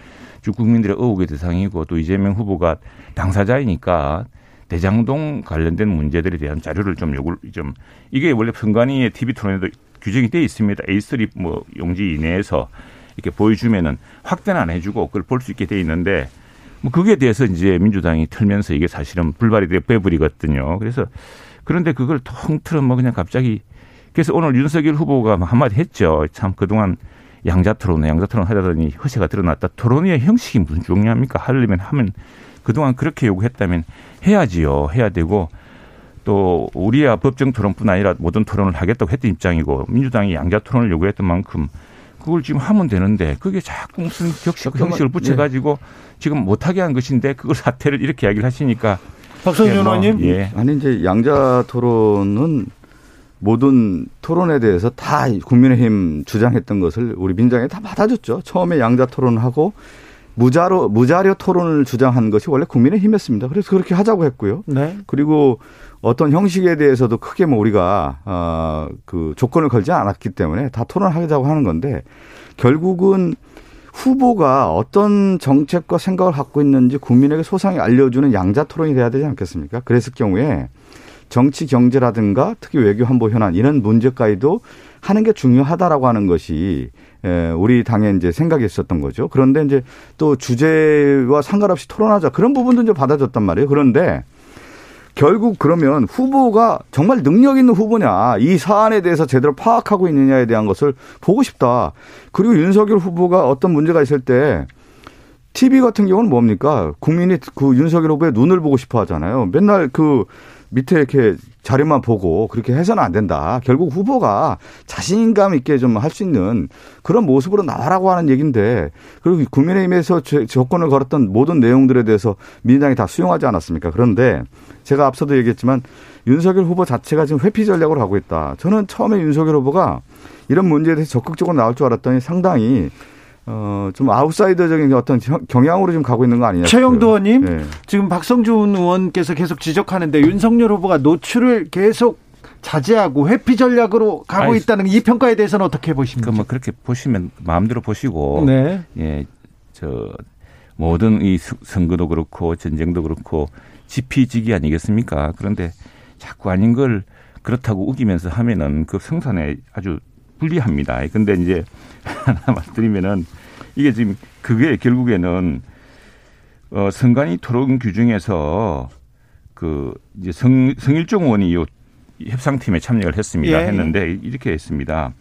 주 국민들의 의혹의 대상이고 또 이재명 후보가 당사자이니까 대장동 관련된 문제들에 대한 자료를 좀 요구를 좀 이게 원래 선관위의 TV 토론에도 규정이 돼 있습니다. A3 뭐 용지 이내에서 이렇게 보여주면은 확대는 안 해주고 그걸 볼 수 있게 돼 있는데 뭐 그게 대해서 이제 민주당이 틀면서 이게 사실은 불발이 돼 빼버리거든요. 그래서 그런데 그걸 통틀어 뭐 그냥 갑자기 그래서 오늘 윤석열 후보가 뭐 한마디 했죠. 참 그동안 양자 토론, 양자 토론 하다더니 허세가 드러났다. 토론의 형식이 무슨 중요합니까? 하려면 하면 그동안 그렇게 요구했다면 해야지요. 해야 되고 또 우리야 법정 토론뿐 아니라 모든 토론을 하겠다고 했던 입장이고 민주당이 양자 토론을 요구했던 만큼 그걸 지금 하면 되는데 그게 자꾸 무슨 격식, 형식을 붙여가지고 지금 못하게 한 것인데 그걸 사태를 이렇게 이야기를 하시니까 박성준 예, 뭐, 의원님. 예. 아니 이제 양자 토론은 모든 토론에 대해서 다 국민의힘 주장했던 것을 우리 민주당이 다 받아줬죠. 처음에 양자 토론을 하고 무자로 무자료 토론을 주장한 것이 원래 국민의힘이었습니다. 그래서 그렇게 하자고 했고요. 네. 그리고 어떤 형식에 대해서도 크게 뭐 우리가 어그 조건을 걸지 않았기 때문에 다 토론하자고 하는 건데 결국은 후보가 어떤 정책과 생각을 갖고 있는지 국민에게 소상히 알려주는 양자 토론이 돼야 되지 않겠습니까? 그랬을 경우에 정치 경제라든가 특히 외교 한보 현안 이런 문제까지도 하는 게 중요하다라고 하는 것이 에, 우리 당의 이제 생각이 있었던 거죠. 그런데 이제 또 주제와 상관없이 토론하자 그런 부분도 이제 받아줬단 말이에요. 그런데 결국 그러면 후보가 정말 능력 있는 후보냐, 이 사안에 대해서 제대로 파악하고 있느냐에 대한 것을 보고 싶다. 그리고 윤석열 후보가 어떤 문제가 있을 때 TV 같은 경우는 뭡니까? 국민이 그 윤석열 후보의 눈을 보고 싶어 하잖아요. 맨날 그 밑에 이렇게 자료만 보고 그렇게 해서는 안 된다. 결국 후보가 자신감 있게 좀 할 수 있는 그런 모습으로 나와라고 하는 얘기인데 그리고 국민의힘에서 제- 조건을 걸었던 모든 내용들에 대해서 민주당이 다 수용하지 않았습니까? 그런데 제가 앞서도 얘기했지만 윤석열 후보 자체가 지금 회피 전략으로 가고 있다. 저는 처음에 윤석열 후보가 이런 문제에 대해서 적극적으로 나올 줄 알았더니 상당히 어, 좀 아웃사이더적인 어떤 형- 경향으로 지금 가고 있는 거 아니냐. 최영도 의원님. 네. 지금 박성준 의원께서 계속 지적하는데 윤석열 후보가 노출을 계속 자제하고 회피 전략으로 가고 아니, 있다는 이 평가에 대해서는 어떻게 보십니까? 그뭐 그렇게 보시면 마음대로 보시고 네. 예, 저 모든 이 수- 선거도 그렇고 전쟁도 그렇고 지피지기 아니겠습니까? 그런데 자꾸 아닌 걸 그렇다고 우기면서 하면은 그 생산에 아주 불리합니다. 근데 이제 (laughs) 하나 말드리면은 이게 지금 그게 결국에는 어 선관위 토론 규정에서 그 이제 성 성일종 의원이 요 협상팀에 참여를 했습니다. 예. 했는데 이렇게 했습니다.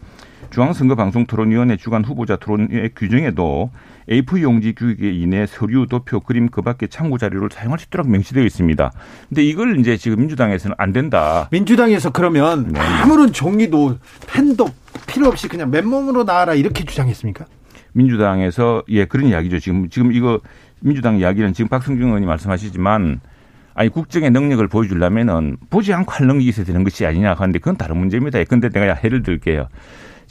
중앙선거방송토론위원회 주간 후보자 토론의 규정에도 A4 용지 규격에 이내 서류, 도표, 그림 그 밖에 참고 자료를 사용할 수 있도록 명시되어 있습니다. 근데 이걸 이제 지금 민주당에서는 안 된다. 민주당에서 그러면 네. 아무런 종이도 펜도 필요 없이 그냥 맨몸으로 나와라 이렇게 주장했습니까? 민주당에서 예 그런 이야기죠. 지금 지금 이거 민주당 이야기는 지금 박성중 의원이 말씀하시지만 아니 국정의 능력을 보여주려면은 보지 않고 할 능력이 있어야 되는 것이 아니냐 하는데 그건 다른 문제입니다. 근데 내가 예를 들게요.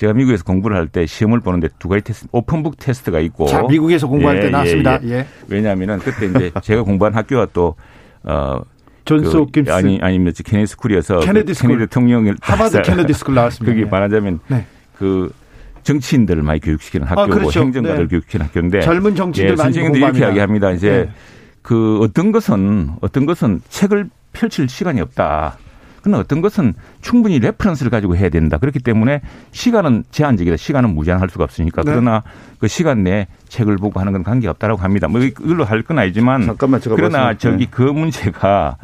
제가 미국에서 공부를 할 때 시험을 보는데 두 가지 테스트, open book 테스트가 있고. 자, 미국에서 공부할 예, 때 나왔습니다. 예, 예. 예. 왜냐하면은 그때 이제 (laughs) 제가 공부한 학교가 또 어. 존스 그, 홉킨스 아니 아니면 케네디 스쿨이어서 케네디 그 스쿨. 케네디 대통령을 하버드 케네디 스쿨 나왔습니다. 거기 네. 말하자면 네. 그 정치인들을 많이 교육시키는 학교고 그렇죠. 행정가들 네. 교육시키는 학교인데 젊은 정치인들 예, 선생님들이 이렇게. 이야기합니다. 이제 네. 그 어떤 것은 어떤 것은 책을 펼칠 시간이 없다. 그러나 어떤 것은 충분히 reference를 가지고 해야 된다. 그렇기 때문에 시간은 제한적이다. 시간은 무제한할 수가 없으니까. 네. 그러나 그 시간 내에 책을 보고 하는 건 관계없다라고 합니다. 뭐 이걸로 할 건 아니지만 잠깐만 제가 그러나 말씀- 저기 네. 그 문제가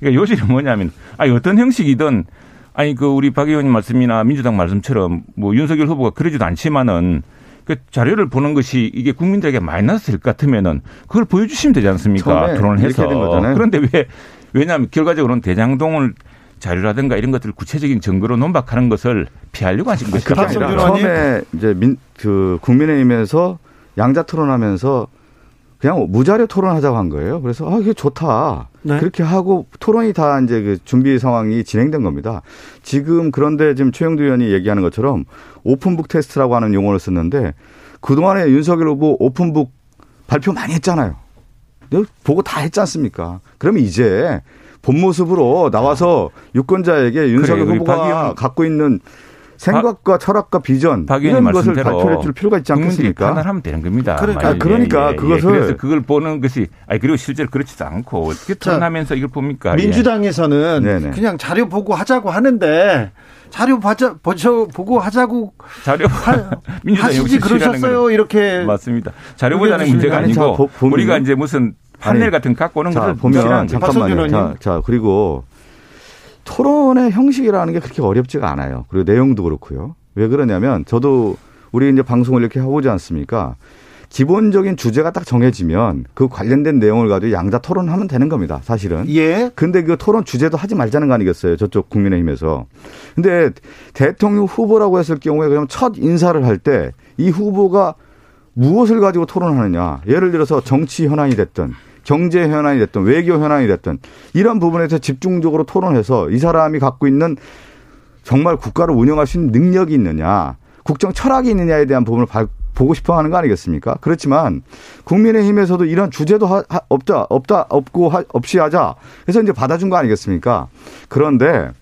그러니까 요지는 뭐냐면 아니 어떤 형식이든 아니 그 우리 박 의원님 말씀이나 민주당 말씀처럼 뭐 윤석열 후보가 그러지도 않지만은 그 자료를 보는 것이 이게 국민들에게 마이너스일 것 같으면은 그걸 보여주시면 되지 않습니까? 토론을 해서. 그런데 왜 왜냐하면 결과적으로는 대장동을 자료라든가 이런 것들을 구체적인 증거로 논박하는 것을 피하려고 하신. 그게 박성준 아니라. 처음에 이제 민, 그 국민의힘에서 양자 토론하면서 그냥 무자료 토론하자고 한 거예요. 그래서 아 이게 좋다. 네. 그렇게 하고 토론이 다 이제 그 준비 상황이 진행된 겁니다. 지금 그런데 지금 최영두 의원이 얘기하는 것처럼 오픈북 테스트라고 하는 용어를 썼는데 그 동안에 윤석열 후보 오픈북 발표 많이 했잖아요. 내가 보고 다 했지 않습니까? 그러면 이제 본 모습으로 나와서 유권자에게 윤석열 그래, 박 후보가 의원- 갖고 있는 생각과 철학과 비전 박 이런 것을 발표해 줄 필요가 있지 않겠습니까? 판단하면 되는 겁니다. 그러니까, 만약에. 그러니까 그것을- 그래서 그걸 보는 것이 아니 그리고 실제로 그렇지도 않고 어떻게 자, 토론하면서 이걸 봅니까? 예. 민주당에서는 네네. 그냥 자료 보고 하자고 하는데 자료 봐자, 보셔, 보고 하자고 자료 하, (laughs) 민주당이 하시지 그러셨어요. 이렇게 맞습니다. 자료보다는 의견 문제가 아니, 아니고 자, 보-. 우리가 이제 무슨 판넬 아니, 같은 거 갖고 오는 자, 것을 보면. 잠깐만요. 자. 자, 그리고 토론의 형식이라는 게 그렇게 어렵지가 않아요. 그리고 내용도 그렇고요. 왜 그러냐면 저도 우리 이제 방송을 이렇게 해보지 않습니까? 기본적인 주제가 딱 정해지면 그 관련된 내용을 가지고 양자 토론하면 되는 겁니다. 사실은. 예. 근데 그 토론 주제도 하지 말자는 거 아니겠어요? 저쪽 국민의힘에서. 근데 대통령 후보라고 했을 경우에 그냥 첫 인사를 할 때 이 후보가 무엇을 가지고 토론하느냐. 예를 들어서 정치 현안이 됐든 경제 현안이 됐든 외교 현안이 됐든 이런 부분에 대해서 집중적으로 토론해서 이 사람이 갖고 있는 정말 국가를 운영할 수 있는 능력이 있느냐, 국정 철학이 있느냐에 대한 부분을 발- 보고 싶어 하는 거 아니겠습니까? 그렇지만 국민의힘에서도 이런 주제도 하- 하- 없다, 없다, 없고 하- 없이 하자. 그래서 이제 받아준 거 아니겠습니까? 그런데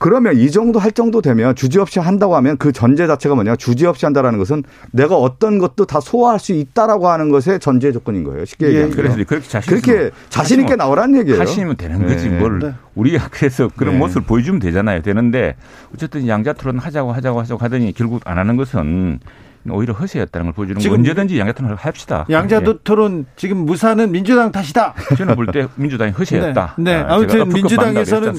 그러면 이 정도 할 정도 되면 주제 없이 한다고 하면 그 전제 자체가 뭐냐? 주제 없이 한다라는 것은 내가 어떤 것도 다 소화할 수 있다라고 하는 것의 전제 조건인 거예요. 쉽게 예, 얘기하면. 그래서 그렇게 자신 그렇게 자신 있게 나오라는 얘기예요. 하시면 되는 거지 네. 뭘 네. 우리가 (laughs) 그래서 그런 네. 모습을 보여주면 되잖아요. 되는데 어쨌든 양자 토론 하자고 하자고 하자고 하더니 결국 안 하는 것은 오히려 허세였다는 걸 보여주는 거 지금 언제든지 양자 토론을 합시다. 양자 예. 토론 지금 무사는 민주당 탓이다. 저는 볼 때 민주당이 허세였다. 네, 네. 아, 앞으로 민주당에서는?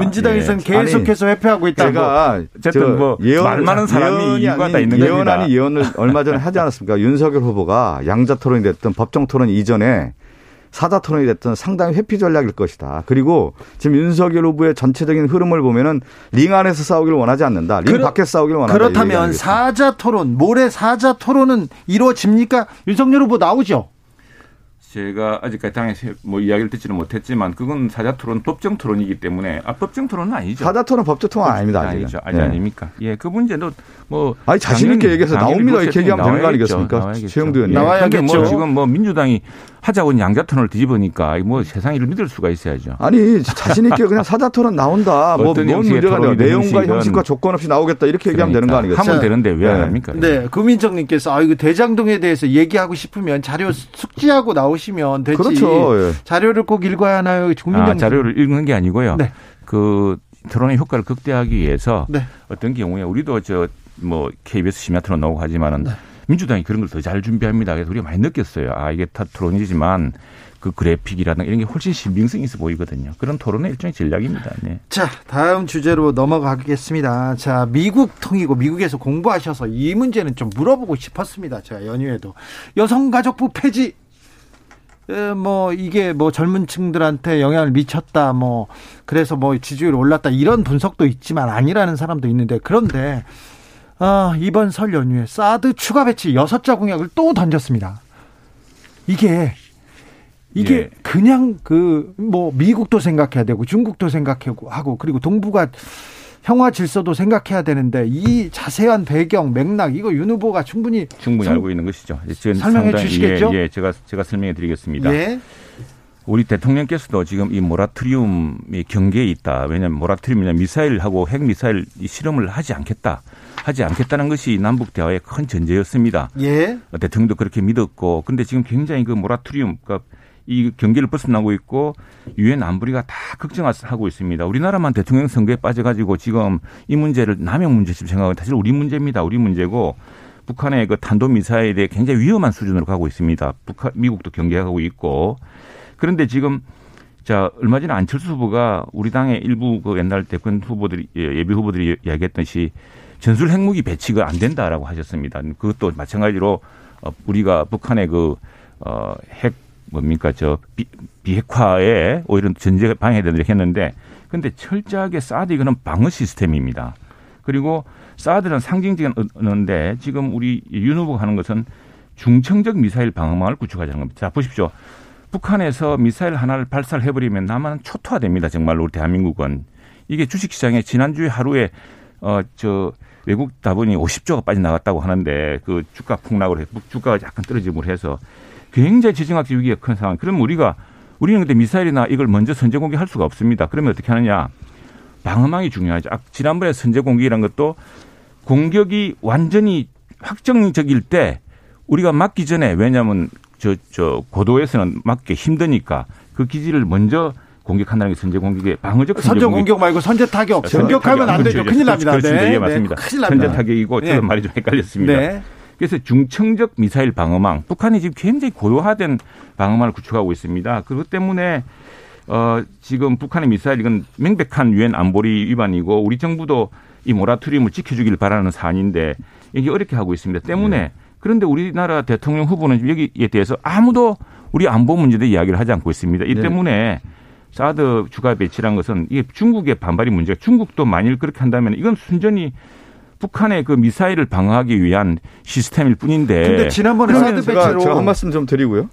민주당에서는 예. 계속해서 회피하고 있다. 제가 어쨌든 저뭐말 많은 사람이 이유가 다 있는 예언 겁니다. 아닌 예언을 얼마 전에 하지 않았습니까? 윤석열 후보가 양자 토론이 됐든 법정 토론 이전에 사자 토론이 됐든 상당히 회피 전략일 것이다. 그리고 지금 윤석열 후보의 전체적인 흐름을 보면은 링 안에서 싸우기를 원하지 않는다. 링 그렇- 밖에서 싸우기를 원한다. 그렇다면 아니겠습니까? 사자 토론, 모레 사자 토론은 이루어집니까? 윤석열 후보 나오죠. 제가 아직까지 당에서 뭐 이야기를 듣지는 못했지만 그건 사자 토론, 법정 토론이기 때문에 아 법정 토론은 아니죠. 사자 토론 법정 토론 아닙니다. 아니죠. 아직 예. 아닙니까? 예, 그 문제도 뭐 아니 자신 있게 얘기해서 나옵니다. 그 이렇게 얘기하면 되는 거. 아니겠습니까? 나와야겠죠. 최영두 의원님. 예. 나와야겠죠. 뭐 지금 뭐 민주당이 하자고 양자 토론을 뒤집으니까 뭐 세상 일을 믿을 수가 있어야죠. 아니 자신 있게 그냥 사자 토론 나온다. 뭐 (laughs) 어떤 뭔 형식의 문제가 돼요. 내용과 형식과 조건 없이 나오겠다 이렇게 얘기하면 되는 거 그러니까 아니겠어요? 하면 되는데 왜안 네. 합니까? 네, 구민정님께서 아 이거 대장동에 대해서 얘기하고 싶으면 자료 숙지하고 나오시면 되지. 그렇죠. 예. 자료를 꼭 읽어야 하나요, 구민정? 아, 자료를 읽는 게 아니고요. 네. 그 토론의 효과를 극대화하기 위해서 네. 어떤 경우에 우리도 저 뭐 KBS 심야 토론 나오고 하지만은 네. 민주당이 그런 걸 더 잘 준비합니다. 그래서 우리가 많이 느꼈어요. 아 이게 다 토론이지만 그 그래픽이라든가 이런 게 훨씬 신빙성이 있어 보이거든요. 그런 토론의 일종의 전략입니다. 네. 자, 다음 주제로 넘어가겠습니다. 자, 미국 통이고 미국에서 공부하셔서 이 문제는 좀 물어보고 싶었습니다. 제가 연휴에도 여성가족부 폐지. 에, 뭐 이게 뭐 젊은 층들한테 영향을 미쳤다 뭐 그래서 뭐 지지율이 올랐다 이런 분석도 있지만 아니라는 사람도 있는데 그런데 아, 이번 설 연휴에 사드 추가 배치 여섯 자 공약을 또 던졌습니다. 이게 이게 예. 그냥 그 뭐 미국도 생각해야 되고 중국도 생각하고 그리고 동북아 평화 질서도 생각해야 되는데 이 자세한 배경 맥락 이거 윤 후보가 충분히 충분히 설- 알고 있는 것이죠. 지금 설명해 상당히- 주시겠죠? 예, 예, 제가 제가 설명해 드리겠습니다. 예. 우리 대통령께서도 지금 이 모라토리움이 경계에 있다. 왜냐하면 모라토리움이냐 미사일하고 핵 미사일 이 실험을 하지 않겠다. 하지 않겠다는 것이 남북 대화의 큰 전제였습니다. 예. 대통령도 그렇게 믿었고, 근데 지금 굉장히 그 모라토리움, 그러니까 이 경계를 벗어나고 있고 유엔 안보리가 다 걱정하고 있습니다. 우리나라만 대통령 선거에 빠져가지고 지금 이 문제를 남의 문제처럼 생각하고 사실 우리 문제입니다. 우리 문제고 북한의 그 탄도 미사일에 굉장히 위험한 수준으로 가고 있습니다. 북한 미국도 경계하고 있고 그런데 지금 자 얼마 전에 안철수 후보가 우리 당의 일부 그 옛날 대권 후보들이 예, 예비 후보들이 이야기했듯이 전술 핵무기 배치가 안 된다라고 하셨습니다. 그것도 마찬가지로 어, 우리가 북한의 그 어 핵 뭡니까 저 비, 비핵화에 오히려 전제 방해되도록 했는데 근데 철저하게 사드 이거는 방어 시스템입니다. 그리고 사드는 상징적인 언어인데 지금 우리 윤 후보가 하는 것은 중청적 미사일 방어망을 구축하자는 겁니다. 자 보십시오. 북한에서 미사일 하나를 발사를 해버리면 남한 초토화됩니다. 정말로 대한민국은 이게 주식시장에 지난주에 하루에 어저 외국 자본이 50조가 빠져나갔다고 하는데 그 주가 폭락으로 해서 주가가 약간 떨어짐으로 해서 굉장히 지정학적 위기가 큰 상황. 그럼 우리가 우리는 근데 미사일이나 이걸 먼저 선제 공격할 수가 없습니다. 그러면 어떻게 하느냐? 방어망이 중요하죠. 아, 지난번에 선제 공격이란 것도 공격이 완전히 확정적일 때 우리가 막기 전에 왜냐하면 저, 저 고도에서는 막기 힘드니까 그 기지를 먼저 공격한다는 게 선제 공격의 방어적 선제 공격 말고 선제 타격. 공격하면 안 되죠. 큰일 납니다. 그렇습니다. 네. 예, 맞습니다. 네. 큰일 납니다. 선제 타격이고 네. 저도 말이 좀 헷갈렸습니다. 네. 그래서 중청적 미사일 방어망, 북한이 지금 굉장히 고도화된 방어망을 구축하고 있습니다. 그것 때문에 어 지금 북한의 미사일 이건 명백한 유엔 안보리 위반이고 우리 정부도 이 모라토리움을 지켜주길 바라는 사안인데 이게 어렵게 하고 있습니다. 때문에 네. 그런데 우리나라 대통령 후보는 여기에 대해서 아무도 우리 안보 문제에 대해 이야기를 하지 않고 있습니다. 이 네. 때문에 사드 추가 배치란 것은 이게 중국의 반발이 문제가 중국도 만일 그렇게 한다면 이건 순전히 북한의 그 미사일을 방어하기 위한 시스템일 뿐인데. 근데 지난번에 사드 배치로 제가 한 말씀 좀 드리고요.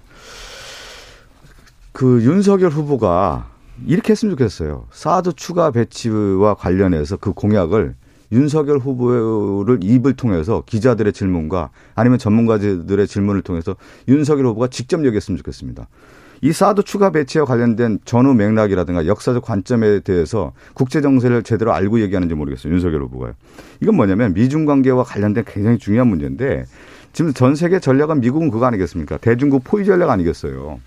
그 윤석열 후보가 이렇게 했으면 좋겠어요. 사드 추가 배치와 관련해서 그 공약을 윤석열 후보를 입을 통해서 기자들의 질문과 아니면 전문가들의 질문을 통해서 윤석열 후보가 직접 얘기했으면 좋겠습니다. 이 사드 추가 배치와 관련된 전후 맥락이라든가 역사적 관점에 대해서 국제 정세를 제대로 알고 얘기하는지 모르겠어요. 윤석열 후보가요. 이건 뭐냐면 미중 관계와 관련된 굉장히 중요한 문제인데 지금 전 세계 전략은 미국은 그거 아니겠습니까? 대중국 포위 전략 아니겠어요.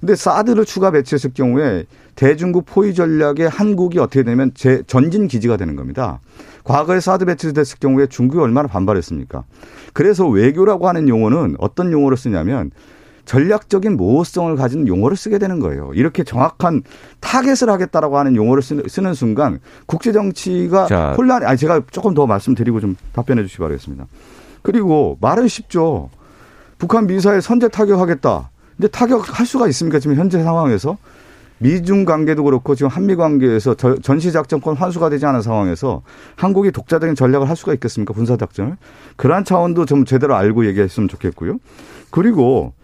근데 사드를 추가 배치했을 경우에 대중국 포위 전략에 한국이 어떻게 되면 제 전진 기지가 되는 겁니다. 과거에 사드 배치됐을 경우에 중국이 얼마나 반발했습니까? 그래서 외교라고 하는 용어는 어떤 용어를 쓰냐면 전략적인 모호성을 가진 용어를 쓰게 되는 거예요. 이렇게 정확한 타겟을 하겠다라고 하는 용어를 쓰는, 순간 국제 정치가 자. 혼란이 아니 제가 조금 더 말씀드리고 좀 답변해 주시기 바라겠습니다. 그리고 말은 쉽죠. 북한 미사일 선제 타격하겠다. 근데 타격할 수가 있습니까? 지금 현재 상황에서 미중 관계도 그렇고 지금 한미 관계에서 저- 전시 작전권 환수가 되지 않은 상황에서 한국이 독자적인 전략을 할 수가 있겠습니까? 군사 작전을. 그러한 차원도 좀 제대로 알고 얘기했으면 좋겠고요. 그리고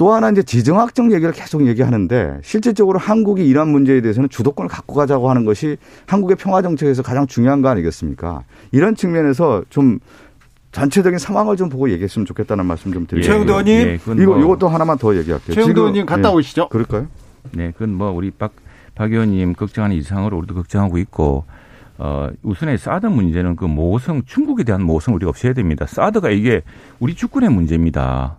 또 하나 이제 지정학적 얘기를 계속 얘기하는데 실질적으로 한국이 이러한 문제에 대해서는 주도권을 갖고 가자고 하는 것이 한국의 평화 정책에서 가장 중요한 거 아니겠습니까? 이런 측면에서 좀 전체적인 상황을 좀 보고 얘기했으면 좋겠다는 말씀 좀 드리고요. 최영도 의원님. 예, 그건 이거 뭐- 이것도 하나만 더 얘기할게요. 최영도 의원님 갔다 예. 오시죠. 그럴까요? 네, 그건 뭐 우리 박, 박 의원님 걱정하는 이상으로 우리도 걱정하고 있고, 어, 우선에 사드 문제는 그 모호성, 중국에 대한 모호성 우리가 없애야 됩니다. 사드가 이게 우리 주권의 문제입니다.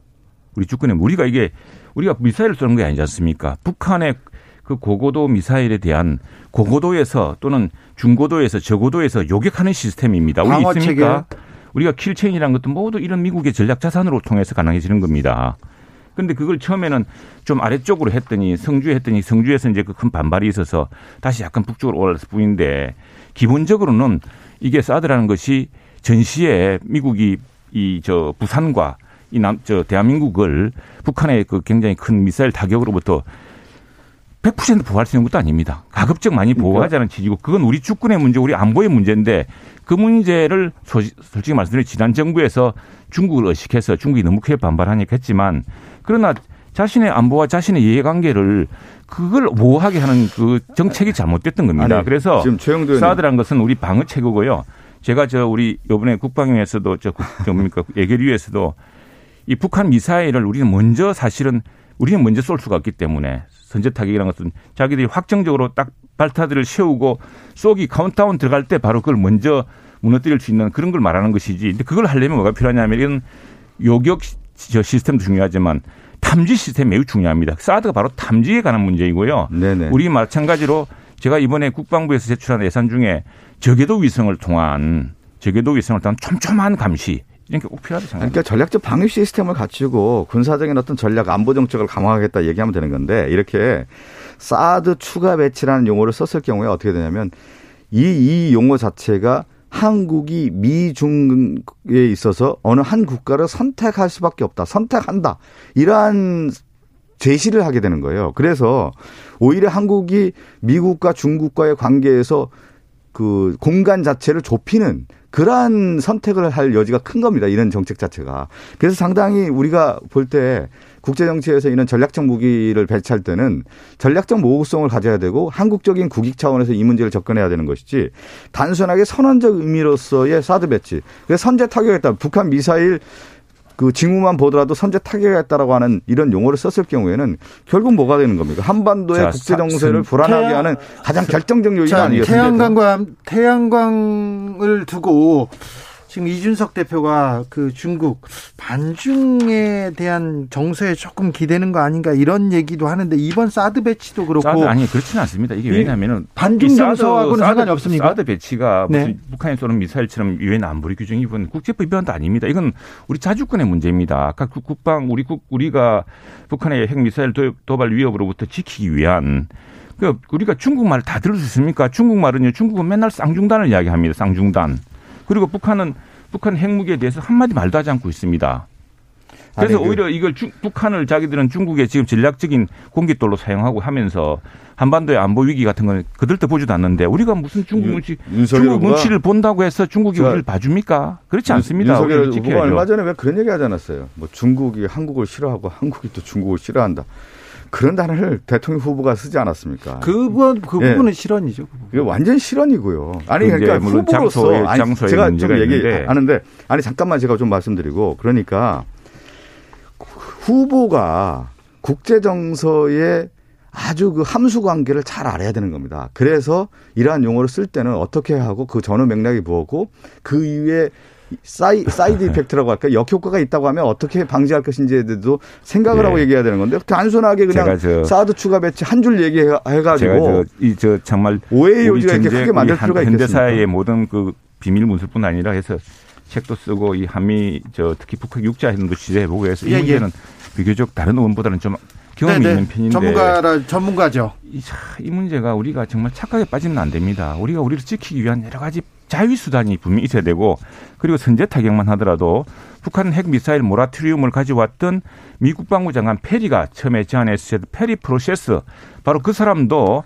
우리 주권의, 우리가 이게, 우리가 미사일을 쏘는 게 아니지 않습니까? 북한의 그 고고도 미사일에 대한 고고도에서 또는 중고도에서 저고도에서 요격하는 시스템입니다. 우리 있습니까? 우리가 킬체인이라는 것도 모두 이런 미국의 전략 자산으로 통해서 가능해지는 겁니다. 근데 그걸 처음에는 좀 아래쪽으로 했더니 성주에 했더니 성주에서 이제 그 큰 반발이 있어서 다시 약간 북쪽으로 올라갔을 뿐인데 기본적으로는 이게 사드라는 것이 전시에 미국이 이 저 부산과 이 남 저 대한민국을 북한의 그 굉장히 큰 미사일 타격으로부터 100% 보호할 수 있는 것도 아닙니다. 가급적 많이. 보호하자는 취지고 그건 우리 주권의 문제, 우리 안보의 문제인데 그 문제를 솔직히 말씀드리면 지난 정부에서 중국을 의식해서 중국이 너무 크게 반발하니까 했지만 그러나 자신의 안보와 자신의 이해관계를 그걸 보호하게 하는 그 정책이 잘못됐던 겁니다. 아니, 그래서 지금 최영도. 사드란 것은 우리 방어 체계고요. 제가 저 우리 요번에 국방위에서도 저, 국- 저 뭡니까 (laughs) 예결위에서도 이 북한 미사일을 우리는 먼저 사실은 우리는 먼저 쏠 수가 없기 때문에 선제 타격이라는 것은 자기들이 확정적으로 딱 발사대를 세우고 쏘기 카운트다운 들어갈 때 바로 그걸 먼저 무너뜨릴 수 있는 그런 걸 말하는 것이지. 근데 그걸 하려면 뭐가 필요하냐면 이런 요격 시- 시스템도 중요하지만 탐지 시스템 매우 중요합니다. 사드가 바로 탐지에 관한 문제이고요. 네네. 우리 마찬가지로 제가 이번에 국방부에서 제출한 예산 중에 저궤도 위성을 통한 저궤도 위성을 통한 촘촘한 감시 이런 게 꼭 필요하다고 생각합니다. 그러니까 전략적 방위 시스템을 갖추고 군사적인 어떤 전략 안보 정책을 강화하겠다 얘기하면 되는 건데 이렇게 사드 추가 배치라는 용어를 썼을 경우에 어떻게 되냐면 이, 이 용어 자체가 한국이 미중에 있어서 어느 한 국가를 선택할 수밖에 없다. 선택한다. 이러한 제시를 하게 되는 거예요. 그래서 오히려 한국이 미국과 중국과의 관계에서 그 공간 자체를 좁히는 그러한 선택을 할 여지가 큰 겁니다. 이런 정책 자체가. 그래서 상당히 우리가 볼 때 국제 정치에서 이런 전략적 무기를 배치할 때는 전략적 모호성을 가져야 되고 한국적인 국익 차원에서 이 문제를 접근해야 되는 것이지 단순하게 선언적 의미로서의 사드 배치. 그래서 선제 타격했다. 북한 미사일 그 징후만 보더라도 선제 타격했다라고 하는 이런 용어를 썼을 경우에는 결국 뭐가 되는 겁니까? 한반도의 자, 국제 정세를 사- 불안하게 태양- 하는 가장 결정적 요인 자, 아니겠습니까? 태양광과 태양광을 두고 지금 이준석 대표가 그 중국 반중에 대한 정서에 조금 기대는 거 아닌가 이런 얘기도 하는데 이번 사드 배치도 그렇고 사드 아니 그렇지는 않습니다. 이게 이 왜냐하면은 반중 정서하고는 사드- 상관이 없습니까? 사드 배치가 네. 무슨 북한이 쏘는 미사일처럼 유엔 안보리 규정이 입은 국제법 위반도 아닙니다. 이건 우리 자주권의 문제입니다. 아까 국- 국방 우리 국 우리가 북한의 핵 미사일 도- 도발 위협으로부터 지키기 위한 그 우리가 중국말 다 들을 수 있습니까? 중국말은요. 중국은 맨날 쌍중단을 이야기합니다. 쌍중단. 그리고 북한은 북한 핵무기에 대해서 한마디 말도 하지 않고 있습니다. 그래서 아니, 그- 오히려 이걸 중- 북한을 자기들은 중국의 지금 전략적인 공깃돌로 사용하고 하면서 한반도의 안보 위기 같은 거는 그들도 보지도 않는데 우리가 무슨 중국 윤- 눈치 중국 눈치를 본다고 해서 중국이 자, 우리를 봐줍니까? 그렇지 않습니다. 윤석열 후보가. 얼마 전에 왜 그런 얘기 하지 않았어요? 뭐 중국이 한국을 싫어하고 한국이 또 중국을 싫어한다. 그런 단어를 대통령 후보가 쓰지 않았습니까? 그 부분 그 예. 부분은 실언이죠. 그 완전 실언이고요. 아니 그 그러니까 물론 후보로서 장소의- 아니, 장소의 제가 좀. 얘기하는데 아니 잠깐만 제가 좀 말씀드리고 그러니까 후보가 국제 정서에 아주 그 함수 관계를 잘 알아야 되는 겁니다. 그래서 이러한 용어를 쓸 때는 어떻게 하고 그 전후 맥락이 뭐고 그 이후에 사이, side effect라고 할까 역효과가 있다고 하면 어떻게 방지할 것인지에 대해서도 생각을 예. 하고 얘기해야 되는 건데 단순하게 그냥 저- 사드 추가 배치 한 줄 얘기해가지고 저이 저 정말 오해의 요지가 이렇게 크게 만들 필요가 현대사의 있겠습니까? 모든 그 비밀 문서뿐 아니라 해서 책도 쓰고 이 한미 저 특히 북핵 육자 회담도 취재해보고 해서 이 예, 예. 문제는 비교적 다른 의원보다는 좀 경험이 있는 편인데 전문가라 전문가죠. 이, 차- 이 문제가 우리가 정말 착각에 빠지면 안 됩니다. 우리가 우리를 지키기 위한 여러 가지 자위 수단이 분명히 있어야 되고 그리고 선제 타격만 하더라도 북한 핵 미사일 모라토리움을 가져왔던 미 국 방부 장관 페리가 처음에 제안했을 때 페리 프로세스 바로 그 사람도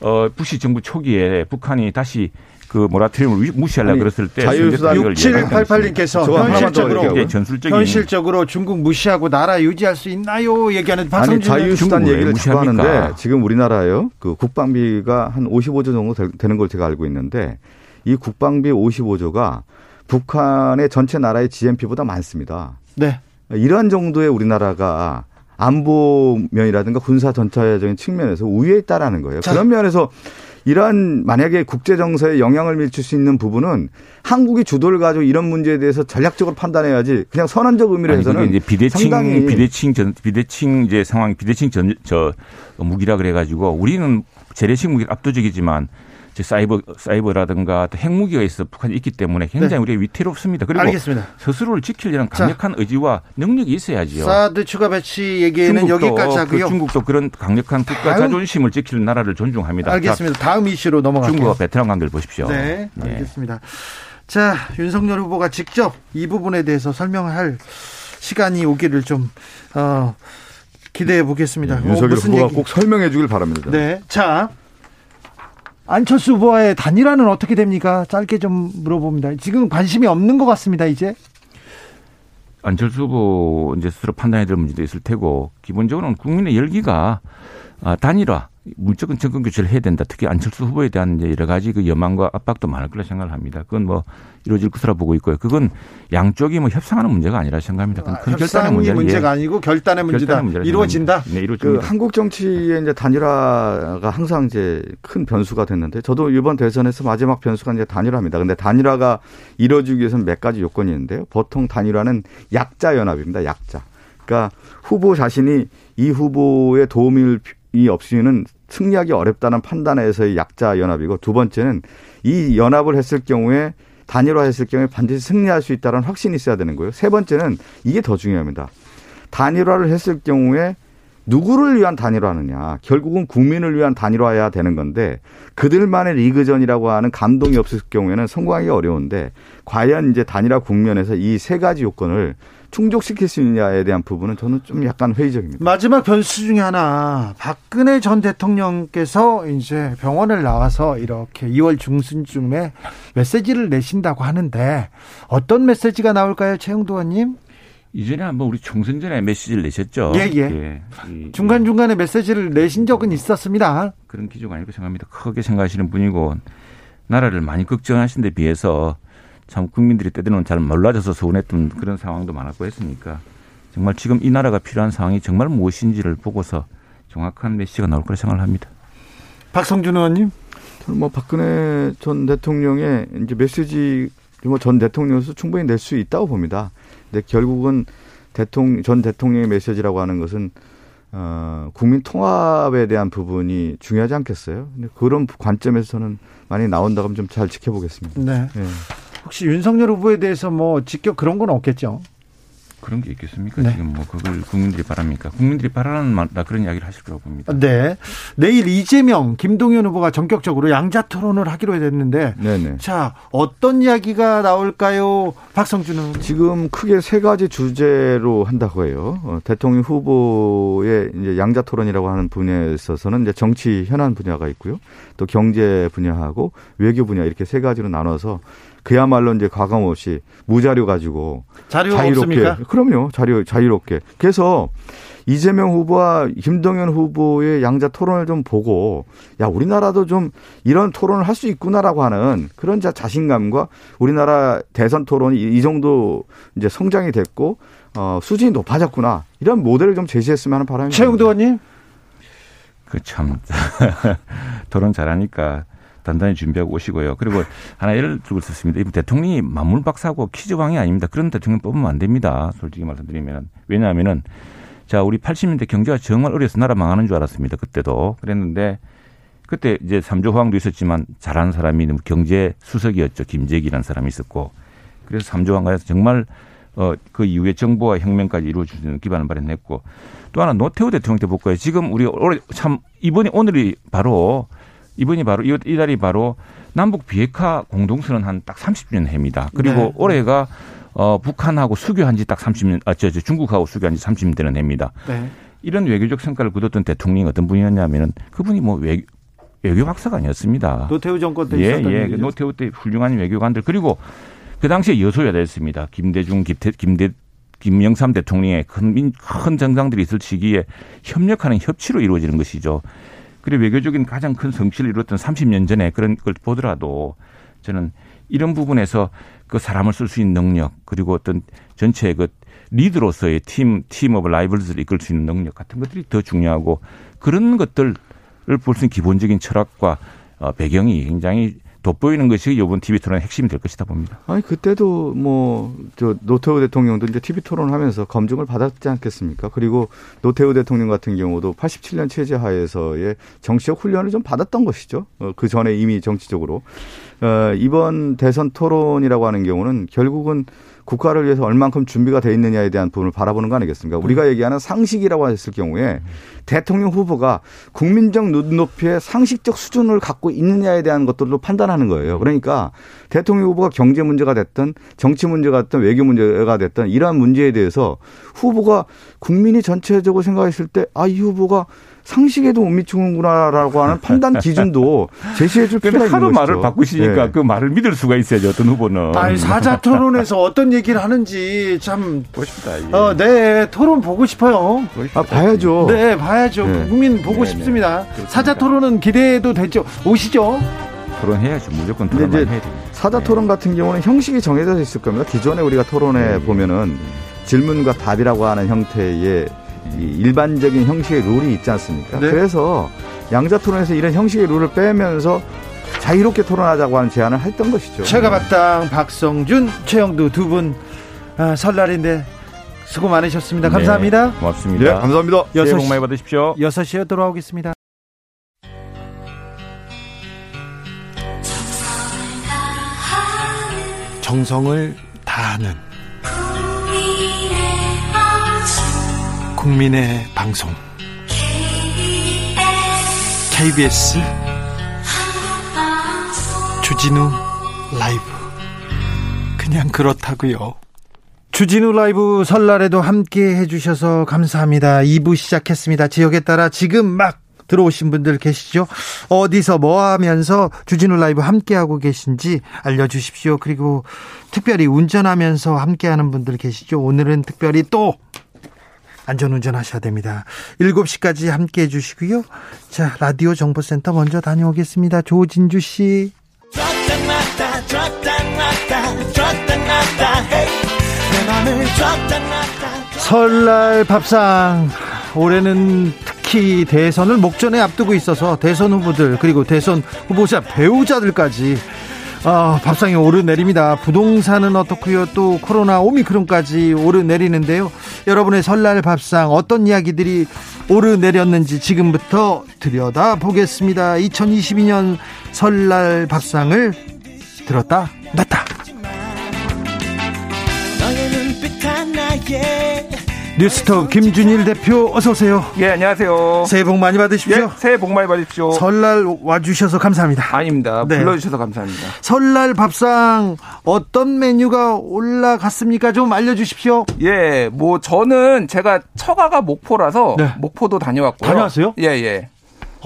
어 부시 정부 초기에 북한이 다시 그 모라토리움을 위- 무시하려 아니, 그랬을 때 자위수단 선제 타격을 예방했습니다. 6788님께서 저거 하나만 더 현실적으로 전술적인 현실적으로 중국 무시하고 나라 유지할 수 있나요? 얘기하는 박성준 자유수단 얘기를 왜 자꾸 무시합니까? 하는데 지금 우리나라요 그 국방비가 한 55조 정도 되- 되는 걸 제가 알고 있는데 이 국방비 55조가 북한의 전체 나라의 GNP보다 많습니다. 네. 이러한 정도의 우리나라가 안보 면이라든가 군사 전차적인 측면에서 우위에 있다라는 거예요. 자. 그런 면에서 이러한 만약에 국제 정서에 영향을 미칠 수 있는 부분은 한국이 주도를 가지고 이런 문제에 대해서 전략적으로 판단해야지 그냥 선언적 의미로 아니 해서는 이제 비대칭 상당히 비대칭 전 비대칭 이제 상황 비대칭 전 저 무기라 그래 가지고 우리는 재래식 무기 압도적이지만 이제 사이버 사이버라든가 또 핵무기가 있어 북한이 있기 때문에 굉장히 네. 우리가 위태롭습니다. 그리고 알겠습니다. 스스로를 지키려는 자. 강력한 의지와 능력이 있어야지요. 사드 추가 배치 얘기는 여기까지 하고요. 그 중국도 그런 강력한 국가 다음- 자존심을 지키는 나라를 존중합니다. 알겠습니다. 다음 이슈로 자, 넘어갈게요. 중국과 베트남 관계를 보십시오. 네, 네. 알겠습니다. 자, 윤석열 후보가 직접 이 부분에 대해서 설명할 시간이 오기를 좀, 어, 기대해 보겠습니다. 네, 윤석열 어, 무슨 후보가 얘기? 꼭 설명해 주길 바랍니다. 네. 자. 안철수 후보와의 단일화는 어떻게 됩니까? 짧게 좀 물어봅니다. 지금 관심이 없는 것 같습니다, 이제. 안철수 후보 이제 스스로 판단해야 될 문제도 있을 테고 기본적으로는 국민의 열기가 아, 단일화 물적인 정권 교체를 해야 된다. 특히 안철수 후보에 대한 이제 여러 가지 그 여망과 압박도 많을 거라 생각을 합니다. 그건 뭐 이루어질 것으로 보고 있고요. 그건 양쪽이 뭐 협상하는 문제가 아니라 생각합니다. 그건 큰 결단의 협상이 문제를 문제가 아니고 결단의 문제다. 결단의 이루어진다. 네, 그 이루어집니다. 한국 정치의 이제 단일화가 항상 이제 큰 변수가 됐는데 저도 이번 대선에서 마지막 변수가 이제 단일화입니다. 근데 단일화가 이루어지기 위해서는 몇 가지 요건이 있는데요. 보통 단일화는 약자 연합입니다. 약자. 그러니까 후보 자신이 이 후보의 도움 이 없이는 승리하기 어렵다는 판단에서의 약자 연합이고 두 번째는 이 연합을 했을 경우에 단일화했을 경우에 반드시 승리할 수 있다는 확신이 있어야 되는 거예요. 세 번째는 이게 더 중요합니다. 단일화를 했을 경우에 누구를 위한 단일화느냐. 결국은 국민을 위한 단일화해야 되는 건데 그들만의 리그전이라고 하는 감동이 없을 경우에는 성공하기 어려운데 과연 이제 단일화 국면에서 이 세 가지 요건을 충족시킬 수 있느냐에 대한 부분은 저는 좀 약간 회의적입니다. 마지막 변수 중에 하나 박근혜 전 대통령께서 이제 병원을 나와서 이렇게 2월 중순쯤에 메시지를 내신다고 하는데 어떤 메시지가 나올까요, 최영도 의원님? 이전에 한번 우리 총선 전에 메시지를 내셨죠. 예, 예. 이- 중간 중간에 메시지를 내신 적은 있었습니다. 그런 기조가 아닐까 생각합니다. 크게 생각하시는 분이고 나라를 많이 걱정하신 데 비해서 참 국민들이 때로는 잘 몰라져서 서운했던 그런 상황도 많았고 했으니까 정말 지금 이 나라가 필요한 상황이 정말 무엇인지를 보고서 정확한 메시지가 나올 거라 생각을 합니다. 박성준 의원님. 저는 뭐 박근혜 전 대통령의 이제 메시지 뭐전 대통령에서 충분히 낼 수 있다고 봅니다. 근데 결국은 대통령 전 대통령의 메시지라고 하는 것은 어, 국민 통합에 대한 부분이 중요하지 않겠어요? 근데 그런 관점에서 저는 많이 나온다고 하면 좀 잘 지켜보겠습니다. 네. 예. 혹시 윤석열 후보에 대해서 뭐 직격 그런 건 없겠죠? 그런 게 있겠습니까? 네. 지금 뭐 그걸 국민들이 바랍니까? 국민들이 바라는 말, 나 그런 이야기를 하실 거라고 봅니다. 네. 내일 이재명, 김동연 후보가 전격적으로 양자 토론을 하기로 됐는데 네네. 자, 어떤 이야기가 나올까요? 박성준은 지금 크게 세 가지 주제로 한다고 해요. 어, 대통령 후보의 이제 양자 토론이라고 하는 분야에 있어서는 이제 정치 현안 분야가 있고요. 또 경제 분야하고 외교 분야 이렇게 세 가지로 나눠서 그야말로 이제 과감 없이 무자료 가지고 자유롭게 없습니까? 그럼요. 자유 자유롭게. 그래서 이재명 후보와 김동연 후보의 양자 토론을 좀 보고 야 우리나라도 좀 이런 토론을 할 수 있구나라고 하는 그런 자 자신감과 우리나라 대선 토론이 이 정도 이제 성장이 됐고 어 수준이 높아졌구나 이런 모델을 좀 제시했으면 하는 바람이 최영도 의원님. 그 참 (laughs) 토론 잘하니까 단단히 준비하고 오시고요. 그리고 하나 예를 들고 있습니다. 이분 대통령이 만물 박사고 퀴즈왕이 아닙니다. 그런 대통령 뽑으면 안 됩니다. 솔직히 말씀드리면 왜냐하면은 자 우리 80년대 경제가 정말 어려서 나라 망하는 줄 알았습니다. 그때도 그랬는데 그때 이제 삼조 호황도 있었지만 잘하는 사람이 경제 수석이었죠. 김재기라는 사람이 있었고 그래서 삼조 호황가에서 정말 어, 그 이후에 정보와 혁명까지 있는 기반을 마련했고 또 하나 노태우 대통령 때 볼까요? 지금 우리 올해 참 이번이 오늘이 바로 이번이 바로 이- 이달이 바로 남북 비핵화 공동선언 한 딱 30주년 해입니다. 그리고 네. 올해가 어, 북한하고 수교한 지 딱 30년, 아, 저, 저 중국하고 수교한 지 30년 되는 해입니다. 네. 이런 외교적 성과를 거뒀던 대통령이 어떤 분이었냐면은 그분이 뭐 외, 외교 박사가 아니었습니다. 노태우 정권 때 예, 있었던 예. 얘기죠. 노태우 때 훌륭한 외교관들 그리고 그 당시에 여소야대였습니다. 김대중, 김태, 김대, 김영삼 대통령의 큰, 민- 큰 정당들이 있을 시기에 협력하는 협치로 이루어지는 것이죠. 그리고 외교적인 가장 큰 성취를 이뤘던 30년 전에 그런 걸 보더라도 저는 이런 부분에서 그 사람을 쓸 수 있는 능력 그리고 어떤 전체의 그 리더로서의 team, Team of Rivals를 이끌 수 있는 능력 같은 것들이 더 중요하고 그런 것들을 볼 수 있는 기본적인 철학과 어, 배경이 굉장히 돋보이는 것이 이번 TV 토론의 핵심이 될 것이다 봅니다. 아니 그때도 뭐 저 노태우 대통령도 이제 TV 토론을 하면서 검증을 받았지 않겠습니까? 그리고 노태우 대통령 같은 경우도 87년 체제 하에서의 정치적 훈련을 좀 받았던 것이죠. 어, 그 전에 이미 정치적으로. 어, 이번 대선 토론이라고 하는 경우는 결국은 국가를 위해서 얼만큼 준비가 돼 있느냐에 대한 부분을 바라보는 거 아니겠습니까? 우리가 얘기하는 상식이라고 했을 경우에 대통령 후보가 국민적 눈높이의 상식적 수준을 갖고 있느냐에 대한 것들도 판단하는 거예요. 그러니까 대통령 후보가 경제 문제가 됐든 정치 문제가 됐든 외교 문제가 됐든 이러한 문제에 대해서 후보가 국민이 전체적으로 생각했을 때 아, 이 후보가 상식에도 못 미치는구나라고 하는 판단 기준도 (laughs) 제시해 줄 필요가 있는 것이죠. 말을 바꾸시니까 네. 그 말을 믿을 수가 있어야죠. 어떤 후보는. 아니, 사자 토론에서 어떤 얘기를 하는지 참, 보십니다. 이게. 어, 네, 토론 보고 싶어요. 아, 봐야죠. 네, 봐야죠. 네. 국민 보고 네, 싶습니다. 네. 그렇습니다. 사자 토론은 기대해도 되죠. 오시죠. 토론해야죠. 무조건 이제 해야 됩니다. 사자 토론 같은 경우는 형식이 정해져 있을 겁니다. 기존에 우리가 토론에 보면은 질문과 답이라고 하는 형태의 이 일반적인 형식의 룰이 있지 않습니까? 네. 그래서 양자 토론에서 이런 형식의 룰을 빼면서 자유롭게 토론하자고 하는 제안을 했던 것이죠. 최가박당 박성준, 최영두 두 분 아, 설날인데 수고 많으셨습니다. 감사합니다. 네, 고맙습니다. 네, 감사합니다. 여섯 복 시- 많이 받으십시오. 6시에 돌아오겠습니다. 정성을 다하는 국민의 방송 KBS 주진우 라이브 그냥 그렇다고요. 주진우 라이브 설날에도 함께 해주셔서 감사합니다. 2부 시작했습니다. 지역에 따라 지금 막 들어오신 분들 계시죠? 어디서 뭐 하면서 주진우 라이브 함께하고 계신지 알려주십시오. 그리고 특별히 운전하면서 함께하는 분들 계시죠? 오늘은 특별히 또 안전운전 하셔야 됩니다. 7시까지 함께 해주시고요. 자, 라디오 정보센터 먼저 다녀오겠습니다. 조진주 씨. 설날 밥상 올해는 특히 대선을 목전에 앞두고 있어서 대선 후보들 그리고 대선 후보자 배우자들까지 아, 밥상이 오르내립니다. 부동산은 어떻고요? 또 코로나 오미크론까지 오르내리는데요. 여러분의 설날 밥상 어떤 이야기들이 오르내렸는지 지금부터 들여다 보겠습니다. 2022년 설날 밥상을 들었다 놨다. 뉴스톱 김준일 대표 어서 오세요. 예, 안녕하세요. 새해 복 많이 받으십시오. 예, 새해 복 많이 받으십시오. 설날 와주셔서 감사합니다. 아닙니다. 네. 불러주셔서 감사합니다. 설날 밥상 어떤 메뉴가 올라갔습니까? 좀 알려주십시오. 예, 뭐 저는 제가 처가가 목포라서 네. 목포도 다녀왔고요. 다녀왔어요? 예, 예.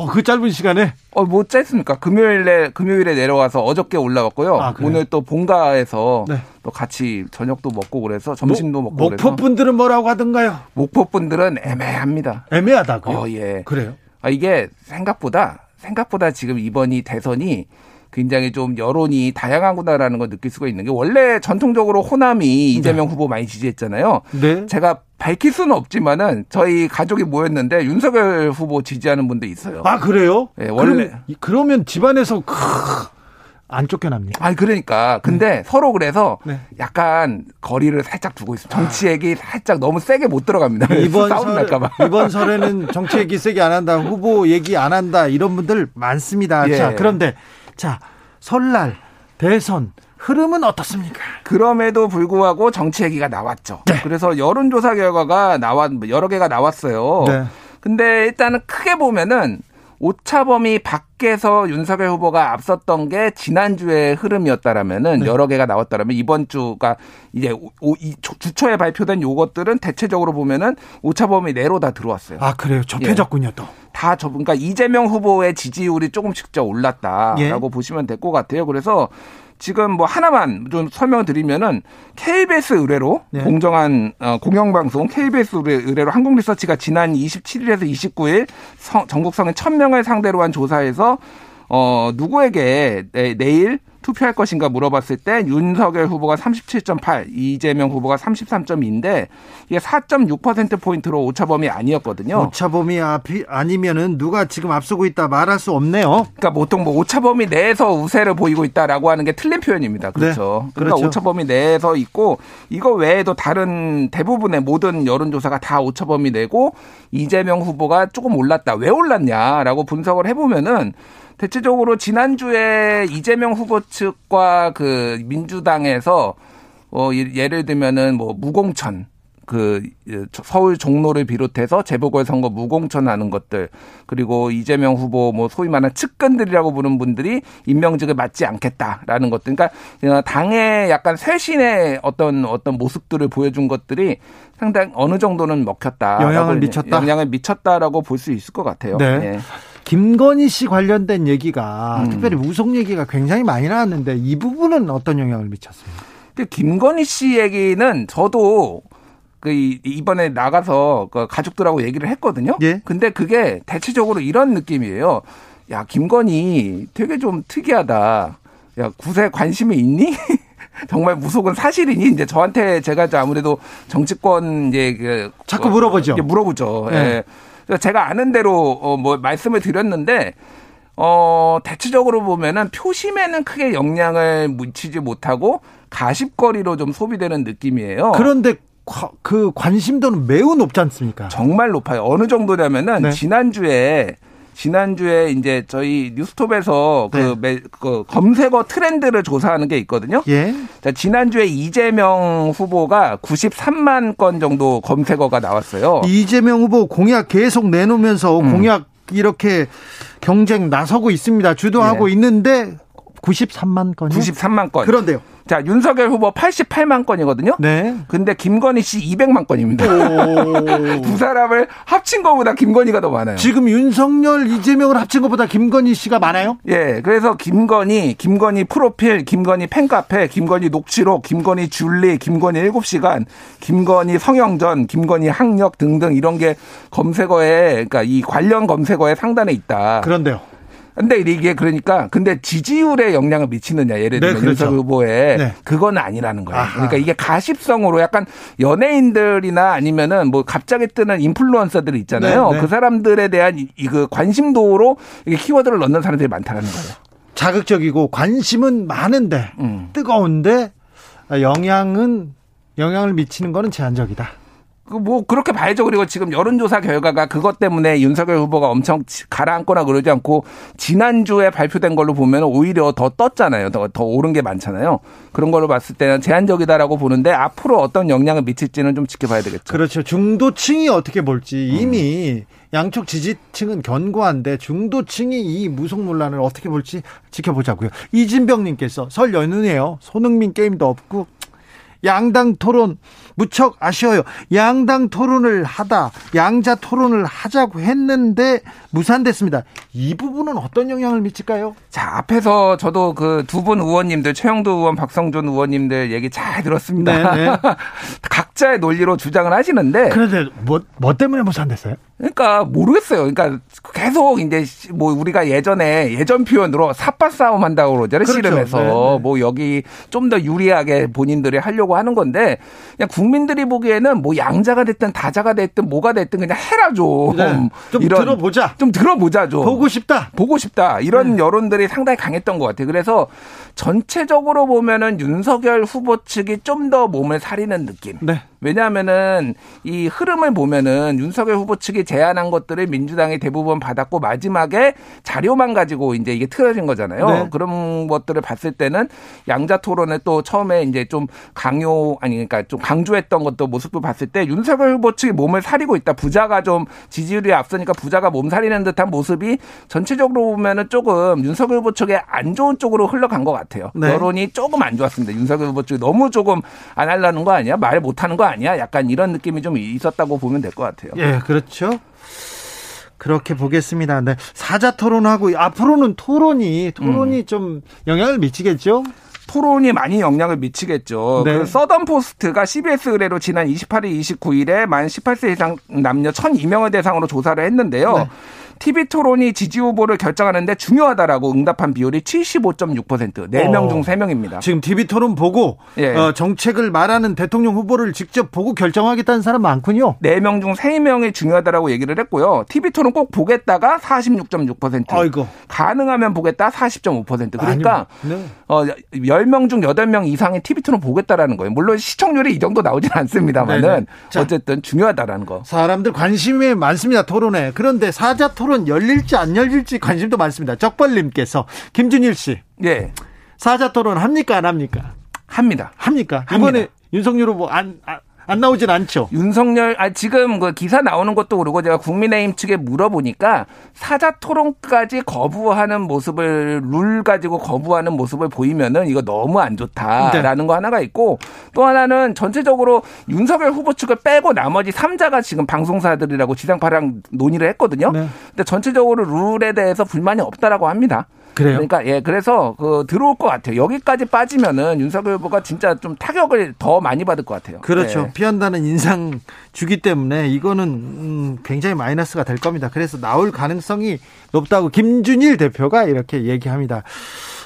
어, 그 짧은 시간에 어, 뭐 짧습니까? 금요일에 금요일에 내려와서 어저께 올라왔고요. 아? 오늘 또 본가에서 네. 또 같이 저녁도 먹고 그래서 점심도 목- 먹고 그래서 목포 분들은 뭐라고 하던가요? 목포 분들은 애매합니다. 애매하다고요. 어, 예. 그래요? 아, 이게 생각보다 생각보다 지금 이번이 대선이 굉장히 좀 여론이 다양하구나라는 걸 느낄 수가 있는 게 원래 전통적으로 호남이 이재명 후보 많이 지지했잖아요. 네. 제가 밝힐 수는 없지만은 저희 가족이 모였는데 윤석열 후보 지지하는 분도 있어요. 아 그래요? 예, 원래- 그럼, 그러면 집안에서 크, 안 쫓겨납니까? 아니 그러니까 근데 서로 그래서 네. 약간 거리를 살짝 두고 있어요. 정치 얘기 살짝 너무 세게 못 들어갑니다. 이번 (laughs) 싸움 설 날까봐. 이번 설에는 정치 얘기 세게 안 한다, 후보 얘기 안 한다 이런 분들 많습니다. 예. 자 그런데 자 설날 대선 흐름은 어떻습니까? 그럼에도 불구하고 정치 얘기가 나왔죠. 네. 그래서 여론조사 결과가 나왔 여러 개가 나왔어요. 네. 근데 일단은 크게 보면은 오차범위 밖에서 윤석열 후보가 앞섰던 게 지난주의 흐름이었다라면은 네. 여러 개가 나왔다라면 이번 주가 이제 오- 오- 이 주- 주초에 발표된 요것들은 대체적으로 보면은 오차범위 내로 다 들어왔어요. 아 그래요, 좁혀졌군요 또. 다 저, 그러니까 이재명 후보의 지지율이 조금씩 더 올랐다라고 예. 보시면 될 것 같아요. 그래서 지금 뭐 하나만 좀 설명드리면은 KBS 의뢰로 네. 공정한 어, 공영방송 KBS 의뢰, 의뢰로 한국리서치가 지난 27일에서 29일 성- 전국 성인 1000명을 상대로 한 조사에서 어 누구에게 내, 내일 투표할 것인가 물어봤을 때 윤석열 후보가 37.8, 이재명 후보가 33.2인데 이게 4.6% 포인트로 오차범위 아니었거든요. 오차범위 앞이 아니면은 누가 지금 앞서고 있다 말할 수 없네요. 그러니까 보통 뭐 오차범위 내에서 우세를 보이고 있다라고 하는 게 틀린 표현입니다. 그렇죠. 네, 그러니까 그렇죠. 오차범위 내에서 있고 이거 외에도 다른 대부분의 모든 여론조사가 다 오차범위 내고 이재명 후보가 조금 올랐다. 왜 올랐냐라고 분석을 해보면은 대체적으로 지난주에 이재명 후보 측과 그 민주당에서 어 예를 들면은 뭐 무공천 그 서울 종로를 비롯해서 재보궐 선거 무공천하는 것들 그리고 이재명 후보 뭐 소위 말하는 측근들이라고 부르는 분들이 임명직을 맡지 않겠다라는 것들 그러니까 당의 약간 쇄신의 어떤 어떤 모습들을 보여준 것들이 상당히 어느 정도는 먹혔다 영향을 미쳤다 영향을 미쳤다라고 볼 수 있을 것 같아요. 네. 네. 김건희 씨 관련된 얘기가 음. 특별히 우속 얘기가 굉장히 많이 나왔는데 이 부분은 어떤 영향을 미쳤습니까? 김건희 씨 얘기는 저도 그 이번에 나가서 그 가족들하고 얘기를 했거든요. 예. 근데 그게 대체적으로 이런 느낌이에요. 야 김건희 되게 좀 특이하다. 야 구세 관심이 있니? (laughs) 정말 무속은 사실이니? 이제 저한테 제가 아무래도 정치권 이제 그 자꾸 물어보죠. 물어보죠. 네. 예. 제가 아는 대로 어 뭐 말씀을 드렸는데 어 대체적으로 보면은 표심에는 크게 영향을 미치지 못하고 가십거리로 좀 소비되는 느낌이에요. 그런데 그 관심도는 매우 높지 않습니까? 정말 높아요. 어느 정도냐면은 네. 지난주에 지난주에 이제 저희 뉴스톱에서 그, 네. 그, 검색어 트렌드를 조사하는 게 있거든요. 예. 자, 지난주에 이재명 후보가 93만 건 정도 검색어가 나왔어요. 이재명 후보 공약 계속 내놓으면서 음. 공약 이렇게 경쟁 나서고 있습니다. 주도하고 네. 있는데 93만 건이 93만 건. 그런데요. 자, 윤석열 후보 88만 건이거든요. 네. 근데 김건희 씨 200만 건입니다. (laughs) 두 사람을 합친 것보다 김건희가 더 많아요. 지금 윤석열, 이재명을 합친 것보다 김건희 씨가 많아요? 예. 그래서 김건희, 김건희 프로필, 김건희 팬카페, 김건희 녹취록, 김건희 줄리, 김건희 7시간, 김건희 성형전, 김건희 학력 등등 이런 게 검색어에 그러니까 이 관련 검색어에 상단에 있다. 그런데요. 근데 이게 그러니까 근데 지지율에 영향을 미치느냐 예를 들면 네, 그렇죠. 윤석 후보에 네. 그건 아니라는 거예요. 아하. 그러니까 이게 가십성으로 약간 연예인들이나 아니면은 뭐 갑자기 뜨는 인플루언서들 있잖아요. 네, 네. 그 사람들에 대한 이그 관심도로 이게 키워드를 넣는 사람들이 많다는 거예요. 자극적이고 관심은 많은데 음. 뜨거운데 영향은 영향을 미치는 거는 제한적이다. 그뭐 그렇게 봐야죠. 그리고 지금 여론조사 결과가 그것 때문에 윤석열 후보가 엄청 가라앉거나 그러지 않고 지난주에 발표된 걸로 보면 오히려 더 떴잖아요. 더, 더 오른 게 많잖아요. 그런 걸로 봤을 때는 제한적이다라고 보는데 앞으로 어떤 영향을 미칠지는 좀 지켜봐야 되겠죠. 그렇죠. 중도층이 어떻게 볼지 이미 음. 양쪽 지지층은 견고한데 중도층이 이 무속 논란을 어떻게 볼지 지켜보자고요. 이진병님께서 설 연휴네요. 손흥민 게임도 없고 양당 토론 무척 아쉬워요. 양당 토론을 하다 양자 토론을 하자고 했는데 무산됐습니다. 이 부분은 어떤 영향을 미칠까요? 자 앞에서 저도 그 두 분 의원님들 최영도 의원, 박성준 의원님들 얘기 잘 들었습니다. 네, 네. (laughs) 각자의 논리로 주장을 하시는데 그런데 뭐, 뭐 때문에 무산됐어요? 그러니까 모르겠어요. 그러니까 계속 이제 뭐 우리가 예전에 예전 표현으로 삿바 싸움 한다고 그러잖아요. 그렇죠. 씨름해서 네, 네. 뭐 여기 좀 더 유리하게 본인들이 하려고 하는 건데 그냥 국민들이 보기에는 뭐 양자가 됐든 다자가 됐든 뭐가 됐든 그냥 해라 좀. 네. 좀 이런, 들어보자. 좀 들어보자 좀. 보고 싶다. 보고 싶다. 이런 네. 여론들이 상당히 강했던 것 같아요. 그래서 전체적으로 보면은 윤석열 후보 측이 좀 더 몸을 사리는 느낌. 네. 왜냐하면은 이 흐름을 보면은 윤석열 후보 측이 제안한 것들을 민주당이 대부분 받았고 마지막에 자료만 가지고 이제 이게 틀어진 거잖아요. 네. 그런 것들을 봤을 때는 양자 토론에 또 처음에 이제 좀 강요 아니 그러니까 좀 강조했던 것도 모습을 봤을 때 윤석열 후보 측이 몸을 사리고 있다. 부자가 좀 지지율이 앞서니까 부자가 몸 사리는 듯한 모습이 전체적으로 보면은 조금 윤석열 후보 측에 안 좋은 쪽으로 흘러간 것 같아요. 네. 여론이 조금 안 좋았습니다. 윤석열 후보 측이 너무 조금 안 하려는 거 아니야? 말 못하는 거 아니야? 약간 이런 느낌이 좀 있었다고 보면 될 것 같아요. 예, 그렇죠. 그렇게 보겠습니다. 네. 사자 토론하고 앞으로는 토론이 토론이 음. 좀 영향을 미치겠죠? 토론이 많이 영향을 미치겠죠. 네. 그 서던 포스트가 CBS 의뢰로 지난 28일, 29일에 만 18세 이상 남녀 1,002명을 대상으로 조사를 했는데요. 네. TV 토론이 지지 후보를 결정하는데 중요하다라고 응답한 비율이 75.6%. 4명 어. 중 3명입니다. 지금 TV 토론 보고 예. 어, 정책을 말하는 대통령 후보를 직접 보고 결정하겠다는 사람 많군요. 4명 중 3명이 중요하다라고 얘기를 했고요. TV 토론 꼭 보겠다가 46.6%. 아이고. 가능하면 보겠다 40.5%. 그러니까 네. 어, 10명 중 8명 이상의 TV 토론 보겠다라는 거예요. 물론 시청률이 이 정도 나오진 않습니다만은 어쨌든 중요하다라는 거. 사람들 관심이 많습니다. 토론에. 그런데 사자 토론 토론 열릴지 안 열릴지 관심도 많습니다. 적벌님께서 김준일 씨 예. 사자 토론 합니까 안 합니까? 합니다. 합니까? 합니다. 이번에 윤석열 후보 안, 안, 안 나오진 않죠. 윤석열 아 지금 그 기사 나오는 것도 그러고 제가 국민의힘 측에 물어보니까 사자 토론까지 거부하는 모습을 룰 가지고 거부하는 모습을 보이면은 이거 너무 안 좋다라는 거 하나가 있고 또 하나는 전체적으로 윤석열 후보 측을 빼고 나머지 3자가 지금 방송사들이라고 지상파랑 논의를 했거든요. 네. 근데 전체적으로 룰에 대해서 불만이 없다라고 합니다. 그래요? 그러니까 예 그래서 그 들어올 것 같아요. 여기까지 빠지면은 윤석열 후보가 진짜 좀 타격을 더 많이 받을 것 같아요. 그렇죠. 네. 피한다는 인상 주기 때문에 이거는 음, 굉장히 마이너스가 될 겁니다. 그래서 나올 가능성이 높다고 김준일 대표가 이렇게 얘기합니다.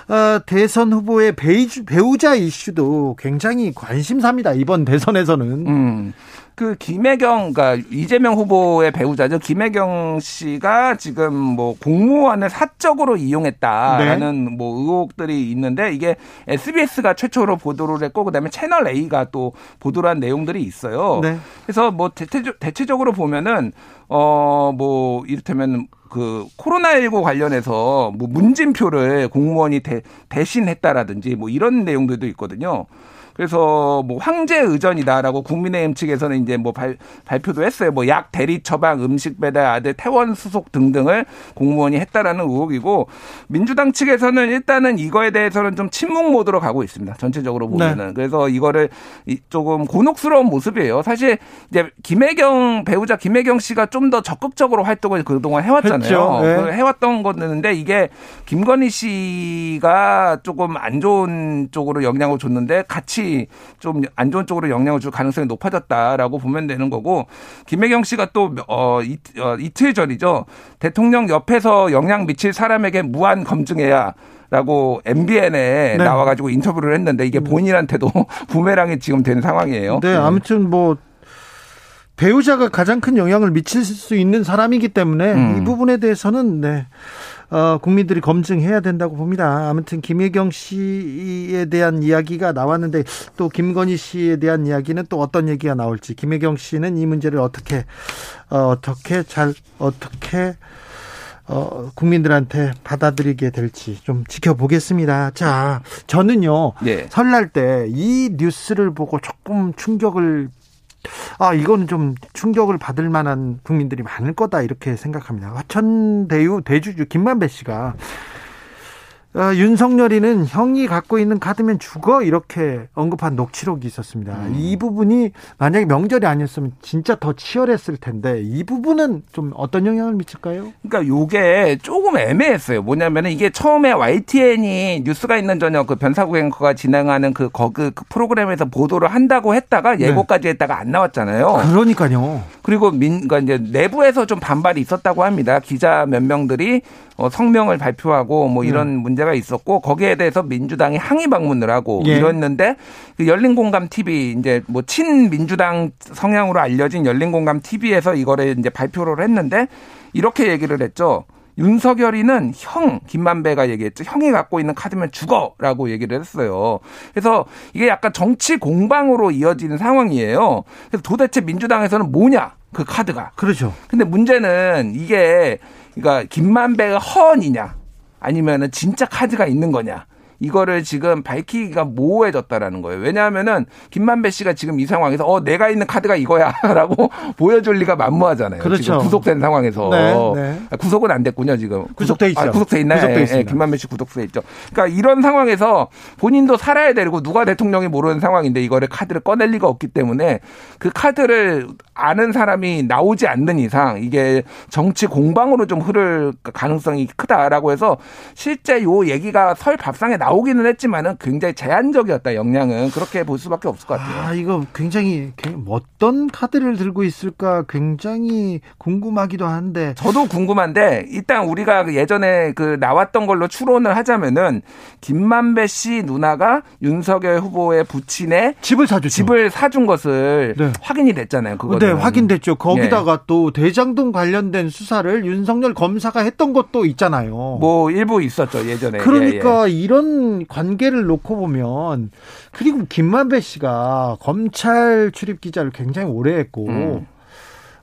어, 대선 후보의 배우자, 배우자 이슈도 굉장히 관심사입니다. 이번 대선에서는. 음. 그 김혜경, 그러니까 이재명 후보의 배우자죠. 김혜경 씨가 지금 뭐 공무원을 사적으로 이용했다라는 뭐 의혹들이 있는데 이게 SBS가 최초로 보도를 했고 그다음에 채널 A가 또 보도를 한 내용들이 있어요. 네. 그래서 뭐 대체적, 대체 적으로 보면은 어 뭐 이를테면 그 코로나19 관련해서 뭐 문진표를 공무원이 대, 대신했다라든지 뭐 이런 내용들도 있거든요. 그래서 뭐 황제 의전이다라고 국민의힘 측에서는 이제 뭐 발, 발표도 했어요. 뭐 약 대리 처방, 음식 배달, 아들 퇴원 수속 등등을 공무원이 했다라는 의혹이고 민주당 측에서는 일단은 이거에 대해서는 좀 침묵 모드로 가고 있습니다. 전체적으로 보면은 그래서 이거를 이- 조금 곤혹스러운 모습이에요. 사실 이제 김혜경 배우자 김혜경 씨가 좀 더 적극적으로 활동을 그동안 해왔잖아요. 네. 그 해왔던 건데 이게 김건희 씨가 조금 안 좋은 쪽으로 영향을 줬는데 같이 좀 안 좋은 쪽으로 영향을 줄 가능성이 높아졌다라고 보면 되는 거고 김혜경 씨가 또 어, 이, 어, 이틀 전이죠 대통령 옆에서 영향 미칠 사람에게 무한 검증해야. 라고 MBN에 네. 나와가지고 인터뷰를 했는데 이게 본인한테도 (laughs) 부메랑이 지금 된 상황이에요. 네, 아무튼 뭐 배우자가 가장 큰 영향을 미칠 수 있는 사람이기 때문에 음. 이 부분에 대해서는 네. 어, 국민들이 검증해야 된다고 봅니다. 아무튼 김혜경 씨에 대한 이야기가 나왔는데 또 김건희 씨에 대한 이야기는 또 어떤 얘기가 나올지 김혜경 씨는 이 문제를 어떻게 어, 어떻게 잘 어떻게 어, 국민들한테 받아들이게 될지 좀 지켜보겠습니다. 자, 저는요. 네. 설날 때 이 뉴스를 보고 조금 충격을 아 이거는 좀 충격을 받을 만한 국민들이 많을 거다 이렇게 생각합니다. 화천 대유 대주주 김만배 씨가 어, 윤석열이는 형이 갖고 있는 카드면 죽어 이렇게 언급한 녹취록이 있었습니다. 음. 이 부분이 만약에 명절이 아니었으면 진짜 더 치열했을 텐데 이 부분은 좀 어떤 영향을 미칠까요? 그러니까 요게 조금 애매했어요. 뭐냐면은 이게 처음에 YTN이 뉴스가 있는 저녁 그 변사국 앵커가 진행하는 그, 거, 그 프로그램에서 보도를 한다고 했다가 네. 예고까지 했다가 안 나왔잖아요. 그러니까요. 그리고 민, 그러니까 이제 내부에서 좀 반발이 있었다고 합니다. 기자 몇 명들이 어, 성명을 발표하고 뭐 이런 문제 가 있었고 거기에 대해서 민주당이 항의 방문을 하고 예. 이랬는데 그 열린공감 TV 이제 뭐 친민주당 성향으로 알려진 열린공감 TV에서 이거를 이제 발표를 했는데 이렇게 얘기를 했죠. 윤석열이는 형 김만배가 얘기했죠. 형이 갖고 있는 카드면 죽어라고 얘기를 했어요. 그래서 이게 약간 정치 공방으로 이어지는 상황이에요. 그래서 도대체 민주당에서는 뭐냐 그 카드가. 그렇죠. 근데 문제는 이게 그러니까 김만배가 허언이냐 아니면은 진짜 카드가 있는 거냐. 이거를 지금 밝히기가 모호해졌다라는 거예요. 왜냐하면은 김만배 씨가 지금 이 상황에서 어 내가 있는 카드가 이거야라고 (laughs) 보여줄 리가 만무하잖아요. 그렇죠. 지금 구속된 상황에서 네, 네. 아, 구속은 안 됐군요 지금. 구속돼 있죠. 아, 구속돼 있나요? 구속돼 예, 예, 있습니다. 김만배 씨 구속돼 있죠. 그러니까 이런 상황에서 본인도 살아야 되고 누가 대통령이 모르는 상황인데 이거를 카드를 꺼낼 리가 없기 때문에 그 카드를 아는 사람이 나오지 않는 이상 이게 정치 공방으로 좀 흐를 가능성이 크다라고 해서 실제 요 얘기가 설 밥상에 나오 기는 했지만은 굉장히 제한적이었다 영향은 그렇게 볼 수밖에 없을 것 같아요. 아, 이거 굉장히 어떤 카드를 들고 있을까 굉장히 궁금하기도 한데 저도 궁금한데 일단 우리가 그 예전에 그 나왔던 걸로 추론을 하자면은 김만배 씨 누나가 윤석열 후보의 부친의 집을 사주죠. 집을 사준 것을 네. 확인이 됐잖아요. 그거 네, 확인됐죠. 거기다가 예. 또 대장동 관련된 수사를 윤석열 검사가 했던 것도 있잖아요. 뭐 일부 있었죠 예전에. 그러니까 예, 예. 이런 관계를 놓고 보면 그리고 김만배 씨가 검찰 출입 기자를 굉장히 오래 했고 음.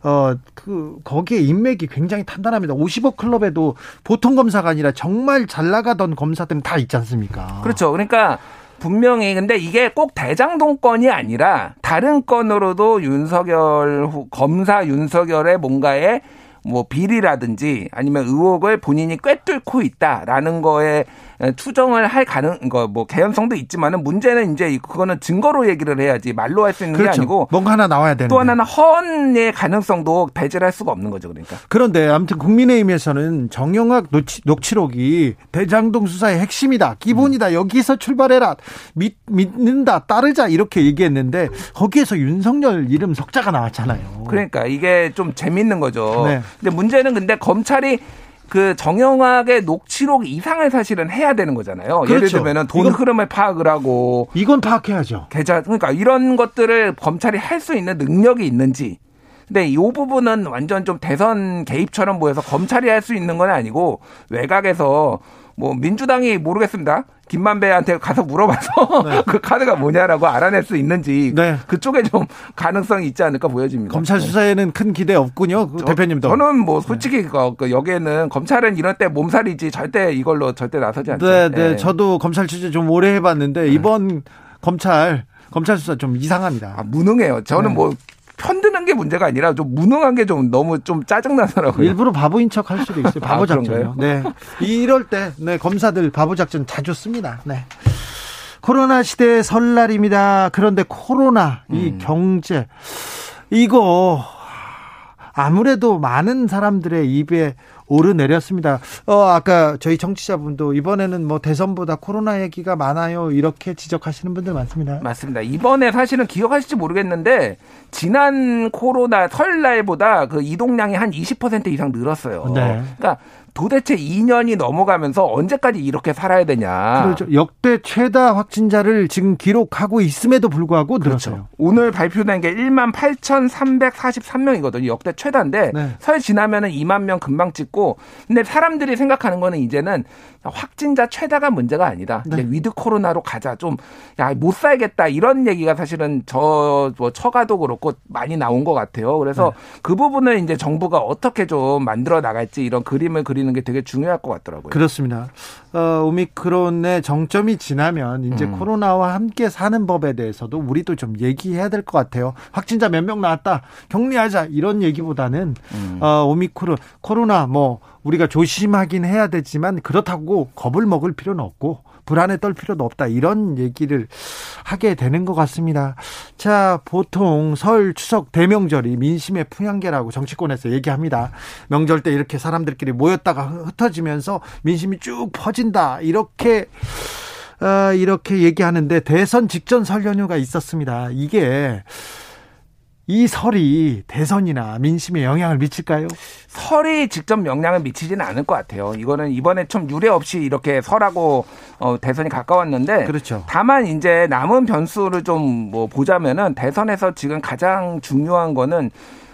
어, 그, 거기에 인맥이 굉장히 탄탄합니다. 50억 클럽에도 보통 검사가 아니라 정말 잘 나가던 검사들은 다 있지 않습니까? 그렇죠. 그러니까 분명히 근데 이게 꼭 대장동 건이 아니라 다른 건으로도 윤석열 후- 검사 윤석열의 뭔가에 뭐 비리라든지 아니면 의혹을 본인이 꿰뚫고 있다라는 거에 추정을 할 가능 거뭐 개연성도 있지만은 문제는 이제 그거는 증거로 얘기를 해야지 말로 할 수 있는 게 아니고 뭔가 하나 나와야 되는데. 또 하나는 허언의 가능성도 배제할 수가 없는 거죠. 그러니까. 그런데 아무튼 국민의힘에서는 정영학 녹취, 녹취록이 대장동 수사의 핵심이다, 기본이다, 여기서 출발해라, 믿, 믿는다, 따르자 이렇게 얘기했는데 거기에서 윤석열 이름 석자가 나왔잖아요. 그러니까 이게 좀 재밌는 거죠. 네. 근데 문제는 근데 검찰이 그 정영학의 녹취록 이상을 사실은 해야 되는 거잖아요. 예를 그렇죠. 들면은 돈 이건- 흐름을 파악을 하고 이건 파악해야죠. 계좌 그러니까 이런 것들을 검찰이 할 수 있는 능력이 있는지. 근데 이 부분은 완전 좀 대선 개입처럼 보여서 검찰이 할 수 있는 건 아니고 외곽에서 뭐 민주당이 모르겠습니다. 김만배한테 가서 물어봐서 (laughs) 그 카드가 뭐냐라고 알아낼 수 있는지 네. 그쪽에 좀 가능성이 있지 않을까 보여집니다. 검찰 네. 수사에는 큰 기대 없군요, 그 저- 대표님도. 저는 뭐 솔직히 그- 그 여기에는 검찰은 이런 때 몸살이지 절대 이걸로 절대 나서지 않죠. 네, 네, 예. 저도 검찰 취재 좀 오래 해봤는데 이번 검찰 검찰 수사 좀 이상합니다. 아, 무능해요. 저는 네. 뭐편 게 문제가 아니라 좀 무능한 게 좀 너무 좀 짜증나더라고요. 일부러 바보인 척 할 수도 있어요. 바보 아, 작전이요. 네. 이럴 때, 네, 검사들 바보 작전 자주 씁니다. 네. 코로나 시대의 설날입니다. 그런데 코로나, 음. 이 경제, 이거, 아무래도 많은 사람들의 입에 오르내렸습니다. 어, 아까 저희 청취자분도 이번에는 뭐 대선보다 코로나 얘기가 많아요. 이렇게 지적하시는 분들 많습니다. 맞습니다. 이번에 사실은 기억하실지 모르겠는데 지난 코로나 설날보다 그 이동량이 한 20% 이상 늘었어요. 네. 그러니까 도대체 2년이 넘어가면서 언제까지 이렇게 살아야 되냐. 그렇죠. 역대 최다 확진자를 지금 기록하고 있음에도 불구하고 늘었어요. 그렇죠. 오늘 발표된 게 1만 8,343명이거든요. 역대 최다인데 네. 설 지나면은 2만 명 금방 찍고 근데 사람들이 생각하는 거는 이제는 확진자 최다가 문제가 아니다. 네. 이제 with 코로나로 가자. 좀 야 못 살겠다 이런 얘기가 사실은 저 뭐 처가도 그렇고 많이 나온 것 같아요. 그래서 네. 그 부분을 이제 정부가 어떻게 좀 만들어 나갈지 이런 그림을 그리 는 게 되게 중요할 것 같더라고요. 그렇습니다. 어, 오미크론의 정점이 지나면 이제 음. 코로나와 함께 사는 법에 대해서도 우리도 좀 얘기해야 될 것 같아요. 확진자 몇 명 나왔다. 격리하자. 이런 얘기보다는 음. 어, 오미크론 코로나 뭐 우리가 조심하긴 해야 되지만 그렇다고 겁을 먹을 필요는 없고 불안에 떨 필요도 없다. 이런 얘기를 하게 되는 것 같습니다. 자, 보통 설, 추석, 대명절이 민심의 풍향계라고 정치권에서 얘기합니다. 명절 때 이렇게 사람들끼리 모였다가 흩어지면서 민심이 쭉 퍼진다. 이렇게 어, 이렇게 얘기하는데 대선 직전 설 연휴가 있었습니다. 이게 이 설이 대선이나 민심에 영향을 미칠까요? 설이 직접 영향을 미치지는 않을 것 같아요. 이거는 이번에 좀 유례 없이 이렇게 설하고 어, 대선이 가까웠는데 그렇죠. 다만 이제 남은 변수를 좀 뭐 보자면은 대선에서 지금 가장 중요한 거는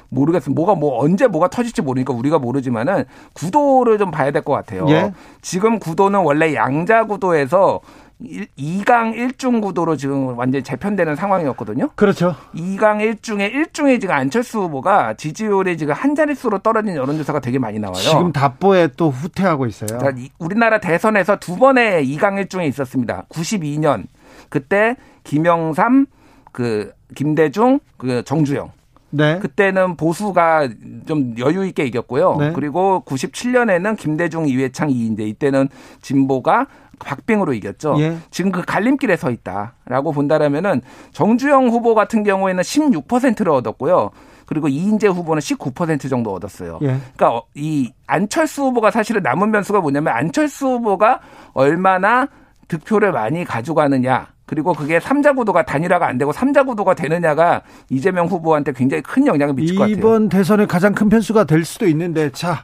모르겠어요. 뭐가 뭐 언제 뭐가 터질지 모르니까 우리가 모르지만은 구도를 좀 봐야 될 것 같아요. 예. 지금 구도는 원래 양자 구도에서 2강 1중 구도로 지금 완전히 재편되는 상황이었거든요. 그렇죠. 2강 1중에 1중에 지금 안철수 후보가 지지율이 지금 한 자릿수로 떨어진 여론조사가 되게 많이 나와요. 지금 답보에 또 후퇴하고 있어요. 그러니까 이- 우리나라 대선에서 두 번의 2강 1중에 있었습니다. 92년 그때 김영삼 그 김대중 그 정주영 네. 그때는 보수가 좀 여유 있게 이겼고요. 네. 그리고 97년에는 김대중, 이회창, 이인재 이때는 진보가 박빙으로 이겼죠. 예. 지금 그 갈림길에 서 있다라고 본다라면은 정주영 후보 같은 경우에는 16%를 얻었고요. 그리고 이인재 후보는 19% 정도 얻었어요. 예. 그러니까 어, 이 안철수 후보가 사실은 남은 변수가 뭐냐면 안철수 후보가 얼마나 득표를 많이 가져가느냐. 그리고 그게 삼자 구도가 단일화가 안 되고 삼자 구도가 되느냐가 이재명 후보한테 굉장히 큰 영향을 미칠 것 같아요. 이번 대선의 가장 큰 변수가 될 수도 있는데 자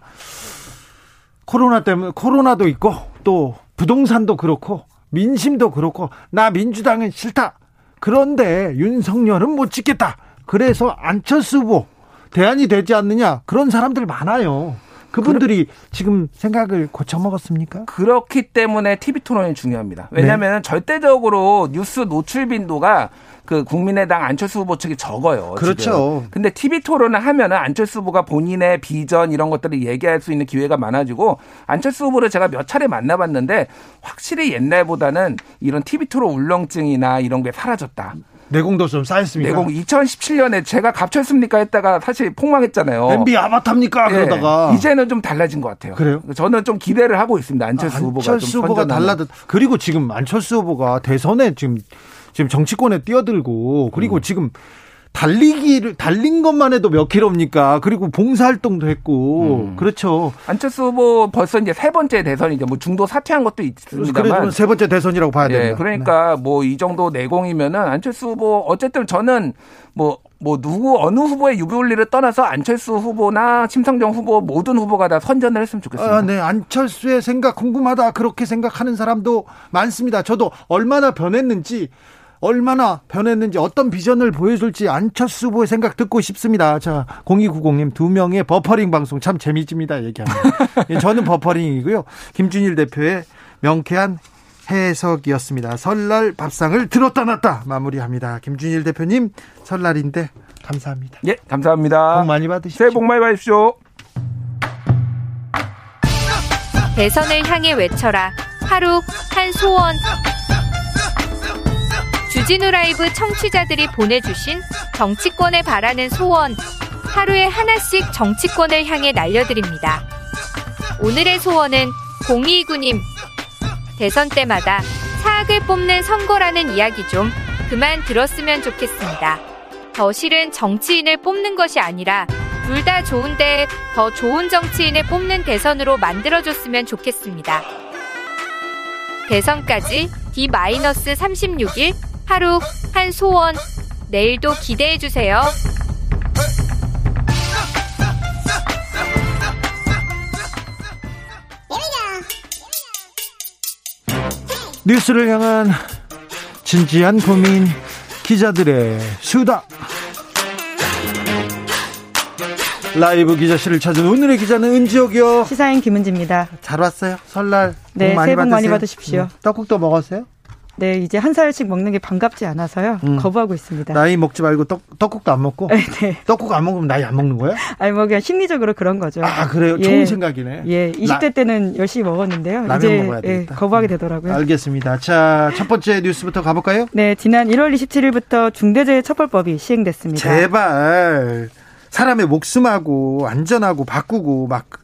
코로나 때문에 코로나도 있고 또 부동산도 그렇고 민심도 그렇고 나 민주당은 싫다. 그런데 윤석열은 못 찍겠다. 그래서 안철수 후보 대안이 되지 않느냐 그런 사람들 많아요. 그분들이 지금 생각을 고쳐 먹었습니까? 그렇기 때문에 TV 토론이 중요합니다. 왜냐하면 절대적으로 뉴스 노출 빈도가 그 국민의당 안철수 후보 측이 적어요. 그렇죠. 지금. 근데 TV 토론을 하면은 안철수 후보가 본인의 비전 이런 것들을 얘기할 수 있는 기회가 많아지고 안철수 후보를 제가 몇 차례 만나봤는데 확실히 옛날보다는 이런 TV 토론 울렁증이나 이런 게 사라졌다. 내공도 좀 쌓였습니까? 내공 2017년에 제가 갑철습니까 했다가 사실 폭망했잖아요. MB 아바타입니까? 예, 그러다가 이제는 좀 달라진 것 같아요. 그래요? 저는 좀 기대를 하고 있습니다. 안철수 후보가 안철수 좀 후보가. 달라졌. 그리고 지금 안철수 후보가 대선에 지금 지금 정치권에 뛰어들고 그리고 음. 지금 달리기를 달린 것만 해도 몇 킬로입니까? 그리고 봉사활동도 했고 음. 그렇죠. 안철수 후보 벌써 이제 세 번째 대선이죠. 뭐 중도 사퇴한 것도 있습니다만. 세 번째 대선이라고 봐야 예, 됩니다. 그러니까 뭐이 정도 내공이면은 안철수 후보 어쨌든 저는 뭐뭐 누구 어느 후보의 유불리를 떠나서 안철수 후보나 심상정 후보 모든 후보가 다 선전을 했으면 좋겠습니다. 아, 네. 안철수의 생각 궁금하다. 그렇게 생각하는 사람도 많습니다. 저도 얼마나 변했는지, 얼마나 변했는지, 어떤 비전을 보여줄지 안철수 후보의 생각 듣고 싶습니다. 자, 0290님 두 명의 버퍼링 방송 참 재미집니다. 얘기하면. (laughs) 예, 저는 버퍼링이고요. 김준일 대표의 명쾌한 해석이었습니다. 설날 밥상을 들었다 놨다 마무리합니다. 김준일 대표님 설날인데 감사합니다. 예, 감사합니다. 복 많이 받으십시오. 새해 복 많이 받으십시오. 대선을 향해 외쳐라. 하루 한 소원. 주진우 라이브 청취자들이 보내주신 정치권에 바라는 소원. 하루에 하나씩 정치권을 향해 날려드립니다. 오늘의 소원은 0229님. 대선 때마다 사학을 뽑는 선거라는 이야기 좀 그만 들었으면 좋겠습니다. 더 실은 정치인을 뽑는 것이 아니라 둘 다 좋은데 더 좋은 정치인을 뽑는 대선으로 만들어줬으면 좋겠습니다. 대선까지 D-36일 하루 한 소원 내일도 기대해주세요. 뉴스를 향한 진지한 고민 기자들의 수다 라이브 기자실을 찾은 오늘의 기자는 은지옥이요 시사인 김은지입니다. 잘 왔어요 설날 네, 복 많이 새해 복 많이 받으세요. 받으십시오. 음, 떡국도 먹었어요 네, 이제 한 살씩 먹는 게 반갑지 않아서요. 음. 거부하고 있습니다. 나이 먹지 말고 떡, 떡국도 안 먹고 (laughs) 네, 네. 떡국 안 먹으면 나이 안 먹는 거야 아니 뭐 그냥 심리적으로 그런 거죠. 아 그래요 예. 좋은 생각이네 예, 20대 때는 열심히 먹었는데요. 라면 이제 먹어야 예, 되겠다. 음. 거부하게 되더라고요. 알겠습니다 자 첫 번째 뉴스부터 가볼까요 네, 지난 1월 27일부터 중대재해처벌법이 시행됐습니다. 제발 사람의 목숨하고 안전하고 바꾸고 막 어?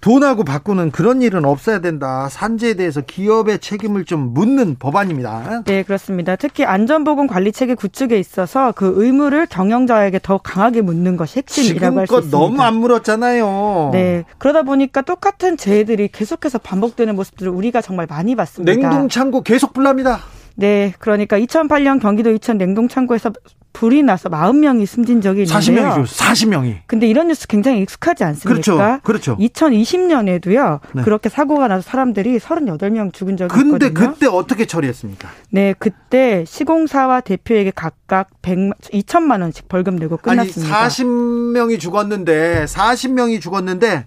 돈하고 바꾸는 그런 일은 없어야 된다. 산재에 대해서 기업의 책임을 좀 묻는 법안입니다. 네, 그렇습니다. 특히 안전보건 관리 체계 구축에 있어서 그 의무를 경영자에게 더 강하게 묻는 것이 핵심이라고 할 수 있습니다. 너무 안 물었잖아요. 네, 그러다 보니까 똑같은 재해들이 계속해서 반복되는 모습들을 우리가 정말 많이 봤습니다. 냉동 창고 계속 불납니다. 네, 그러니까 2008년 경기도 이천 냉동창고에서 불이 나서 40명이 숨진 적이 있는데요. 40명이죠. 40명이. 근데 이런 뉴스 굉장히 익숙하지 않습니까? 그렇죠. 그렇죠. 2020년에도요. 네. 그렇게 사고가 나서 사람들이 38명 죽은 적이 근데 있거든요. 그때 어떻게 처리했습니까? 네, 그때 시공사와 대표에게 각각 100, 2천만 원씩 벌금 내고 끝났습니다. 아니 40명이 죽었는데 40명이 죽었는데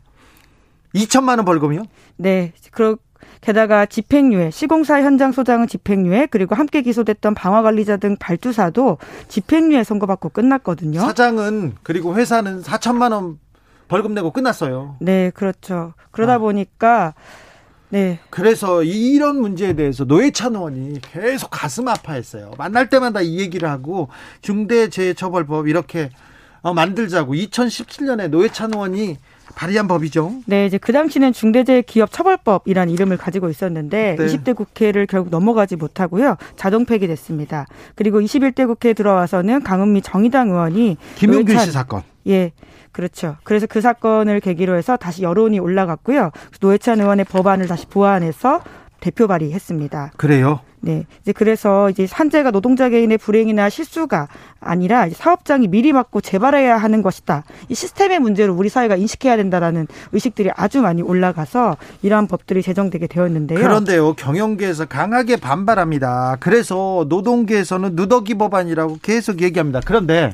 2천만 원 벌금이요? 네, 그러 게다가 집행유예, 시공사 현장 소장은 집행유예, 그리고 함께 기소됐던 방화관리자 등 발주사도 집행유예 선고받고 끝났거든요. 사장은 그리고 회사는 4천만 원 벌금 내고 끝났어요. 네, 그렇죠. 그러다 아. 보니까 네, 그래서 이런 문제에 대해서 노회찬 의원이 계속 가슴 아파했어요. 만날 때마다 이 얘기를 하고 중대재해처벌법 이렇게 어, 만들자고 2017년에 노회찬 의원이 발의한 법이죠. 네, 이제 그 당시는 중대재해기업처벌법이라는 이름을 가지고 있었는데 네. 20대 국회를 결국 넘어가지 못하고요. 자동 폐기됐습니다. 그리고 21대 국회에 들어와서는 강은미 정의당 의원이 김용균 씨 사건. 예. 그렇죠. 그래서 그 사건을 계기로 해서 다시 여론이 올라갔고요. 노회찬 의원의 법안을 다시 보완해서 대표 발의했습니다. 그래요. 네. 이제 그래서 이제 산재가 노동자 개인의 불행이나 실수가 아니라 사업장이 미리 막고 재발해야 하는 것이다. 이 시스템의 문제로 우리 사회가 인식해야 된다라는 의식들이 아주 많이 올라가서 이러한 법들이 제정되게 되었는데요. 그런데요, 경영계에서 강하게 반발합니다. 그래서 노동계에서는 누더기 법안이라고 계속 얘기합니다. 그런데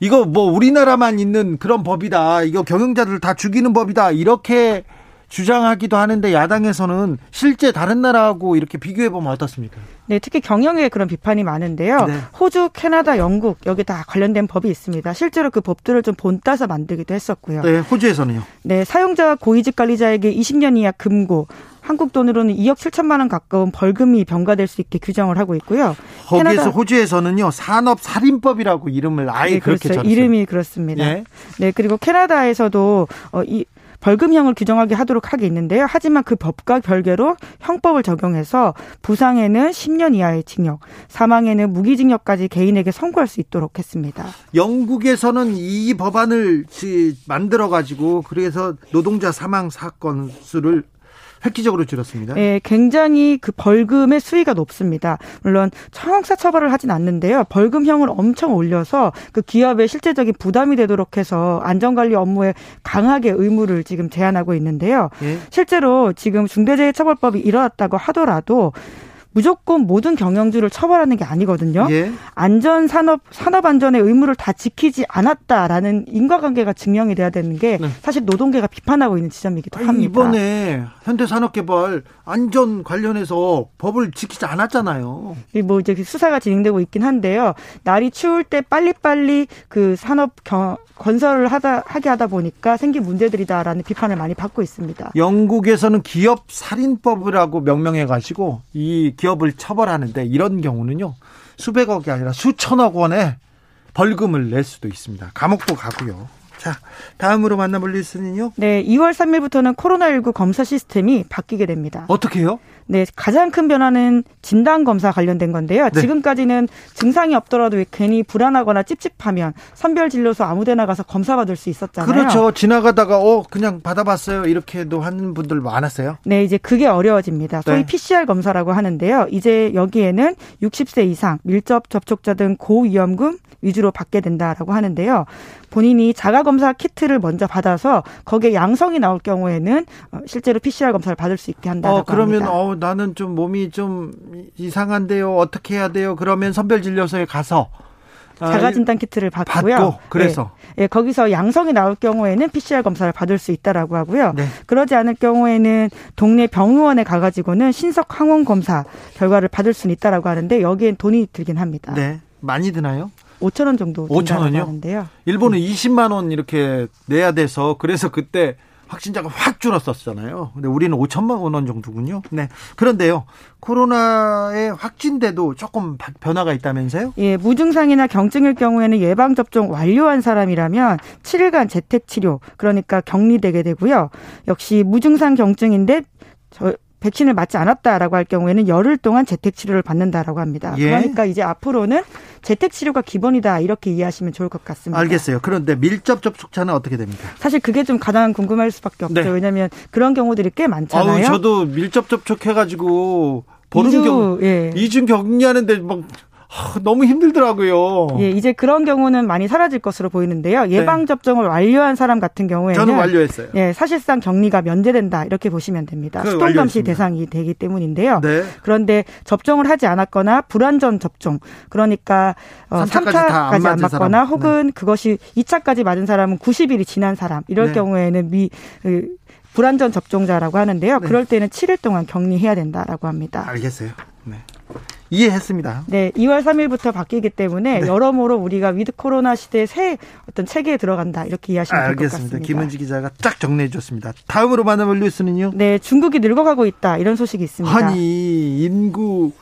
이거 뭐 우리나라만 있는 그런 법이다. 이거 경영자들 다 죽이는 법이다. 이렇게 주장하기도 하는데 야당에서는 실제 다른 나라하고 이렇게 비교해 보면 어떻습니까? 네, 특히 경영에 그런 비판이 많은데요. 네. 호주, 캐나다, 영국 여기 다 관련된 법이 있습니다. 실제로 그 법들을 좀 본따서 만들기도 했었고요. 네, 호주에서는요. 네, 사용자와 고위직 관리자에게 20년 이하 금고, 한국 돈으로는 2억 7천만 원 가까운 벌금이 병가될 수 있게 규정을 하고 있고요. 거기에서 호주에서는요 산업 살인법이라고 이름을 아예 네, 그렇게 그렇죠. 정했어요. 이름이 그렇습니다. 예. 네, 그리고 캐나다에서도 어, 이 벌금형을 규정하게 하도록 하게 있는데요. 하지만 그 법과 별개로 형법을 적용해서 부상에는 10년 이하의 징역, 사망에는 무기징역까지 개인에게 선고할 수 있도록 했습니다. 영국에서는 이 법안을 만들어 가지고 그래서 노동자 사망 사건 수를 획기적으로 줄였습니다. 예, 굉장히 그 벌금의 수위가 높습니다. 물론 형사 처벌을 하진 않는데요. 벌금형을 엄청 올려서 그 기업의 실제적인 부담이 되도록 해서 안전관리 업무에 강하게 의무를 지금 제한하고 있는데요. 예. 실제로 지금 중대재해처벌법이 일어났다고 하더라도 무조건 모든 경영주를 처벌하는 게 아니거든요. 예. 안전 산업 산업 안전의 의무를 다 지키지 않았다라는 인과관계가 증명이 돼야 되는 게 네. 사실 노동계가 비판하고 있는 지점이기도 아니, 합니다. 이번에 현대산업개발 안전 관련해서 법을 지키지 않았잖아요. 이뭐 이제 수사가 진행되고 있긴 한데요. 날이 추울 때 빨리빨리 그 산업 경, 건설을 하다 하게 하다 보니까 생긴 문제들이다라는 비판을 많이 받고 있습니다. 영국에서는 기업 살인법이라고 명명해 가지고 이 기업 을 처벌하는데 이런 경우는요. 수백억이 아니라 수천억 원의 벌금을 낼 수도 있습니다. 감옥도 가고요. 자, 다음으로 만나볼 뉴스는요. 네, 2월 3일부터는 코로나19 검사 시스템이 바뀌게 됩니다. 어떻게 해요? 네, 가장 큰 변화는 진단 검사 관련된 건데요. 네. 지금까지는 증상이 없더라도 괜히 불안하거나 찝찝하면 선별 진료소 아무데나 가서 검사 받을 수 있었잖아요. 그렇죠. 지나가다가 어 그냥 받아봤어요. 이렇게도 하는 분들 많았어요. 네, 이제 그게 어려워집니다. 소위 네. PCR 검사라고 하는데요. 이제 여기에는 60세 이상 밀접 접촉자 등 고위험군 위주로 받게 된다라고 하는데요. 본인이 자가 검사 키트를 먼저 받아서 거기에 양성이 나올 경우에는 어, 실제로 PCR 검사를 받을 수 있게 한다라고 어 그러면 합니다. 어 나는 좀 몸이 좀 이상한데요. 어떻게 해야 돼요? 그러면 선별 진료소에 가서 아, 자가 진단 키트를 받고요. 받고 그래서 예, 예, 거기서 양성이 나올 경우에는 PCR 검사를 받을 수 있다라고 하고요. 네. 그러지 않을 경우에는 동네 병의원에 가가지고는 신속 항원 검사 결과를 받을 수는 있다라고 하는데 여기엔 돈이 들긴 합니다. 네 많이 드나요? 5천 원 정도 5천 든다고 원이요? 하는데요. 일본은 20만 원 이렇게 내야 돼서 그래서 그때 확진자가 확 줄었었잖아요. 근데 우리는 5천만 원 정도군요. 네. 그런데요. 코로나에 확진돼도 조금 바- 변화가 있다면서요? 예, 무증상이나 경증일 경우에는 예방 접종 완료한 사람이라면 7일간 재택 치료 그러니까 격리되게 되고요. 역시 무증상 경증인데 저 백신을 맞지 않았다라고 할 경우에는 열흘 동안 재택 치료를 받는다라고 합니다. 예. 그러니까 이제 앞으로는 재택 치료가 기본이다 이렇게 이해하시면 좋을 것 같습니다. 알겠어요. 그런데 밀접 접촉자는 어떻게 됩니까? 사실 그게 좀 가장 궁금할 수밖에 없죠. 네. 왜냐하면 그런 경우들이 꽤 많잖아요. 아우, 저도 밀접 접촉해가지고 보름 경 예. 이중 격리하는데 막 하, 너무 힘들더라고요. 예, 이제 그런 경우는 많이 사라질 것으로 보이는데요. 예방 접종을 완료한 사람 같은 경우에는 네. 저는 완료했어요. 예, 사실상 격리가 면제된다 이렇게 보시면 됩니다. 수동 감시. 대상이 되기 때문인데요. 네. 그런데 접종을 하지 않았거나 불안전 접종, 그러니까 어, 삼차까지 다안 3차까지 안 맞거나 사람. 혹은 그것이 2차까지 맞은 사람은 90일이 지난 사람 이럴 네. 경우에는 미 그, 불완전 접종자라고 하는데요. 네. 그럴 때는 7일 동안 격리해야 된다라고 합니다. 알겠어요. 네. 이해했습니다. 네, 2월 3일부터 바뀌기 때문에 네. 여러모로 우리가 with 코로나 시대의 새 어떤 체계에 들어간다 이렇게 이해하시면 될것 알겠습니다. 같습니다. 김은지 기자가 쫙 정리해 줬습니다. 다음으로 만나볼 뉴스는요. 네, 중국이 늙어가고 있다 이런 소식이 있습니다. 아니 인구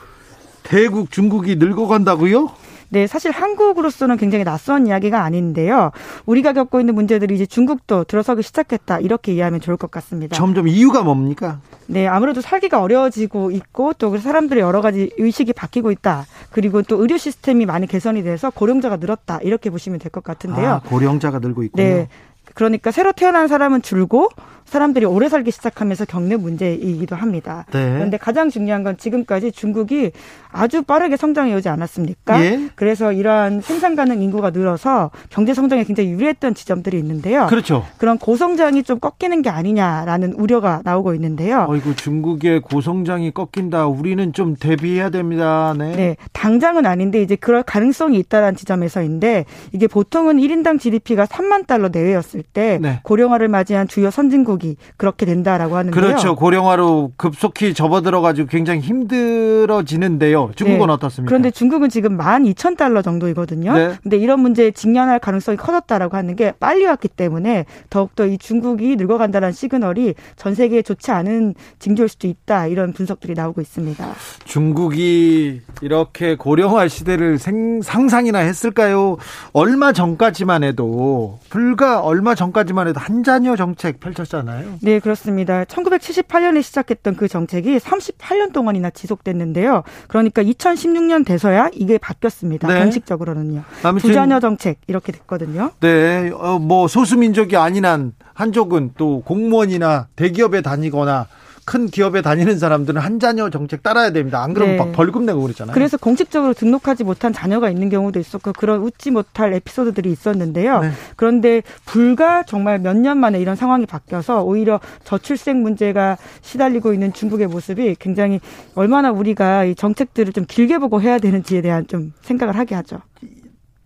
대국 중국이 늙어간다고요? 네, 사실 한국으로서는 굉장히 낯선 이야기가 아닌데요. 우리가 겪고 있는 문제들이 이제 중국도 들어서기 시작했다 이렇게 이해하면 좋을 것 같습니다. 점점 이유가 뭡니까? 네, 아무래도 살기가 어려워지고 있고 또 사람들의 여러 가지 의식이 바뀌고 있다. 그리고 또 의료 시스템이 많이 개선이 돼서 고령자가 늘었다 이렇게 보시면 될 것 같은데요. 아, 고령자가 늘고 있군요. 네. 그러니까 새로 태어난 사람은 줄고 사람들이 오래 살기 시작하면서 겪는 문제이기도 합니다. 네. 그런데 가장 중요한 건 지금까지 중국이 아주 빠르게 성장해 오지 않았습니까? 예. 그래서 이러한 생산 가능 인구가 늘어서 경제 성장에 굉장히 유리했던 지점들이 있는데요. 그렇죠. 그런 고성장이 좀 꺾이는 게 아니냐라는 우려가 나오고 있는데요. 어이구 중국의 고성장이 꺾인다. 우리는 좀 대비해야 됩니다. 네. 네, 당장은 아닌데 이제 그럴 가능성이 있다라는 지점에서인데 이게 보통은 1인당 GDP가 3만 달러 내외였을 때 네. 고령화를 맞이한 주요 선진국이 그렇게 된다라고 하는데요. 그렇죠. 고령화로 급속히 접어들어 가지고 굉장히 힘들어지는데요. 중국은 네. 어떻습니까? 그런데 중국은 지금 12,000달러 정도이거든요. 네. 근데 이런 문제에 직면할 가능성이 커졌다라고 하는 게 빨리 왔기 때문에 더욱더 이 중국이 늙어간다는 시그널이 전 세계에 좋지 않은 징조일 수도 있다. 이런 분석들이 나오고 있습니다. 중국이 이렇게 고령화 시대를 생- 상상이나 했을까요? 얼마 전까지만 해도 불과 얼마 전까지만 해도 한 자녀 정책 펼쳤잖아요. 네, 그렇습니다. 1978년에 시작했던 그 정책이 38년 동안이나 지속됐는데요. 그러니 까 2016년 돼서야 이게 바뀌었습니다. 네. 공식적으로는요. 두자녀 정책 이렇게 됐거든요. 네, 어, 뭐 소수민족이 아닌 한 한족은 또 공무원이나 대기업에 다니거나 큰 기업에 다니는 사람들은 한 자녀 정책 따라야 됩니다. 안 그러면 네. 막 벌금 내고 그러잖아요. 그래서 공식적으로 등록하지 못한 자녀가 있는 경우도 있었고 그런 웃지 못할 에피소드들이 있었는데요. 네. 그런데 불과 정말 몇 년 만에 이런 상황이 바뀌어서 오히려 저출생 문제가 시달리고 있는 중국의 모습이 굉장히 얼마나 우리가 이 정책들을 좀 길게 보고 해야 되는지에 대한 좀 생각을 하게 하죠.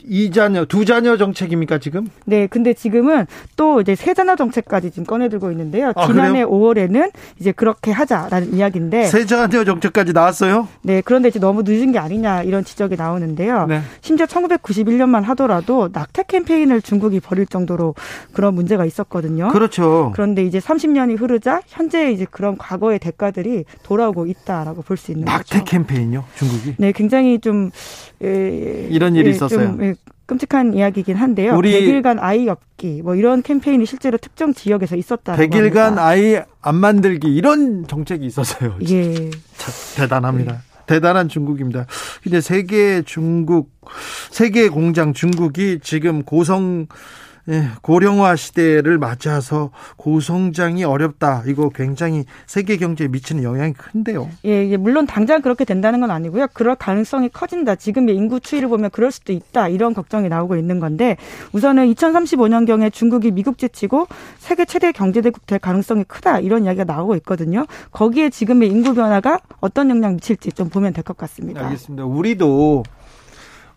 이 자녀, 두 자녀 정책입니까 지금? 네, 근데 지금은 또 이제 세 자녀 정책까지 지금 꺼내들고 있는데요. 아, 지난해 그래요? 5월에는 이제 그렇게 하자라는 이야기인데, 세 자녀 정책까지 나왔어요? 네, 그런데 이제 너무 늦은 게 아니냐 이런 지적이 나오는데요. 네. 심지어 1991년만 하더라도 낙태 캠페인을 중국이 벌일 정도로 그런 문제가 있었거든요. 그렇죠. 그런데 이제 30년이 흐르자 현재 이제 그런 과거의 대가들이 돌아오고 있다라고 볼 수 있는 낙태 거죠. 캠페인요, 중국이. 네, 굉장히 좀 에, 이런 일이 예, 있었어요. 좀, 예, 끔찍한 이야기이긴 한데요. 우리- 100일간 아이 없기 뭐 이런 캠페인이 실제로 특정 지역에서 있었다. 100일간 아이 안 만들기 이런 정책이 있었어요. 예. 참 대단합니다. 대단한 중국입니다. 근데 세계 중국 세계 공장 중국이 지금 고성 예, 고령화 시대를 맞아서 고성장이 어렵다. 이거 굉장히 세계 경제에 미치는 영향이 큰데요. 예, 이게 물론 당장 그렇게 된다는 건 아니고요. 그럴 가능성이 커진다. 지금의 인구 추이를 보면 그럴 수도 있다. 이런 걱정이 나오고 있는 건데 우선은 2035년경에 중국이 미국 제치고 세계 최대 경제대국 될 가능성이 크다. 이런 이야기가 나오고 있거든요. 거기에 지금의 인구 변화가 어떤 영향 미칠지 좀 보면 될 것 같습니다. 알겠습니다. 우리도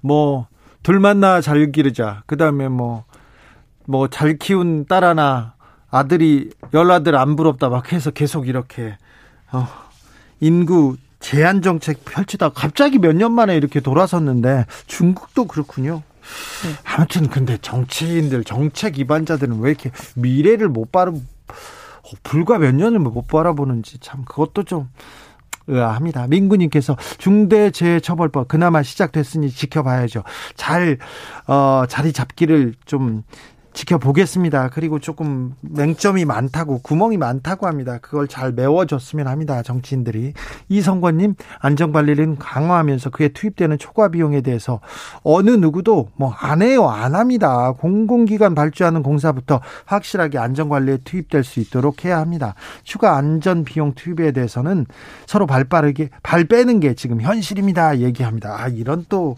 뭐 둘 만나 잘 기르자. 그다음에 뭐 뭐 잘 키운 딸 하나 아들이 열아들 안 부럽다 막 해서 계속 이렇게 어, 인구 제한 정책 펼치다가 갑자기 몇 년 만에 이렇게 돌아섰는데 중국도 그렇군요. 아무튼 근데 정치인들 정책 기반자들은 왜 이렇게 미래를 못 바라 어, 불과 몇 년을 못 바라보는지 참 그것도 좀 의아합니다. 민구님께서 중대재해처벌법 그나마 시작됐으니 지켜봐야죠. 잘 어, 자리 잡기를 좀 지켜보겠습니다. 그리고 조금 맹점이 많다고 구멍이 많다고 합니다. 그걸 잘 메워줬으면 합니다. 정치인들이 이성권님 안전관리를 강화하면서 그에 투입되는 초과 비용에 대해서 어느 누구도 뭐 안 해요 안 합니다. 공공기관 발주하는 공사부터 확실하게 안전관리에 투입될 수 있도록 해야 합니다. 추가 안전 비용 투입에 대해서는 서로 발 빠르게 발 빼는 게 지금 현실입니다. 얘기합니다. 아 이런 또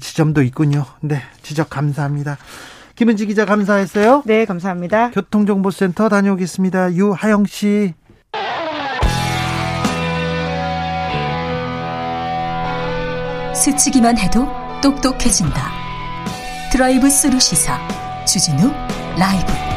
지점도 있군요. 네 지적 감사합니다. 김은지 기자 감사했어요. 네, 감사합니다. 교통정보센터 다녀오겠습니다. 유하영 씨. 스치기만 해도 똑똑해진다. 드라이브 스루 시사 주진우 라이브.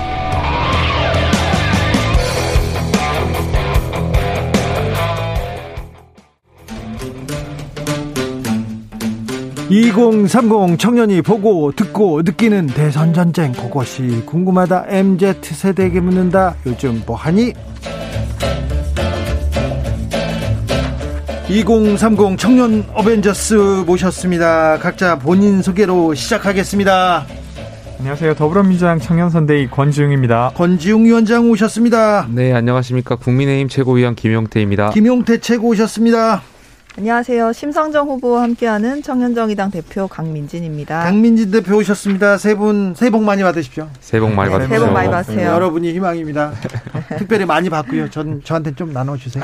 (2030) 청년이 보고 듣고 느끼는 대선 전쟁 그것이 궁금하다 MZ 세대에게 묻는다 요즘 뭐하니 (2030) 청년 어벤져스 모셨습니다 각자 본인 소개로 시작하겠습니다 안녕하세요. 더불어민주당 청년선대위 권지웅입니다. 권지웅 위원장 오셨습니다 네, 안녕하십니까. 국민의힘 최고위원 김용태입니다. 김용태 최고 오셨습니다 안녕하세요. 심상정 후보와 함께하는 청년정의당 대표 강민진입니다. 강민진 대표 오셨습니다. 세 분 새해 복 많이 받으십시오. 새해 복 많이 받으세요. 새해 복 많이 받으세요. 여러분이 희망입니다. (laughs) 특별히 많이 받고요. 전 저한테 좀 나눠주세요.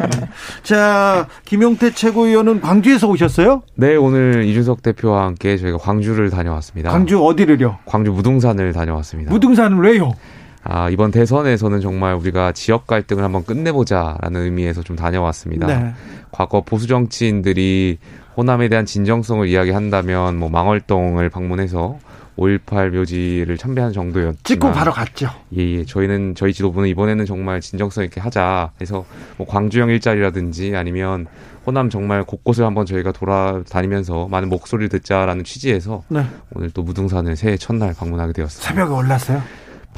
(laughs) 자, 김용태 최고위원은 광주에서 오셨어요? 네, 오늘 이준석 대표와 함께 저희가 광주를 다녀왔습니다. 광주 어디를요? 광주 무등산을 다녀왔습니다. 무등산은 왜요? 아, 이번 대선에서는 정말 우리가 지역 갈등을 한번 끝내보자라는 의미에서 좀 다녀왔습니다. 네. 과거 보수 정치인들이 호남에 대한 진정성을 이야기한다면 뭐 망월동을 방문해서 5.18 묘지를 참배한 정도였지만 찍고 바로 갔죠. 예, 예. 저희는 저희 지도부는 이번에는 정말 진정성 있게 하자. 해서 뭐 광주형 일자리라든지 아니면 호남 정말 곳곳을 한번 저희가 돌아다니면서 많은 목소리를 듣자라는 취지에서 네. 오늘 또 무등산을 새해 첫날 방문하게 되었습니다. 새벽에 올랐어요?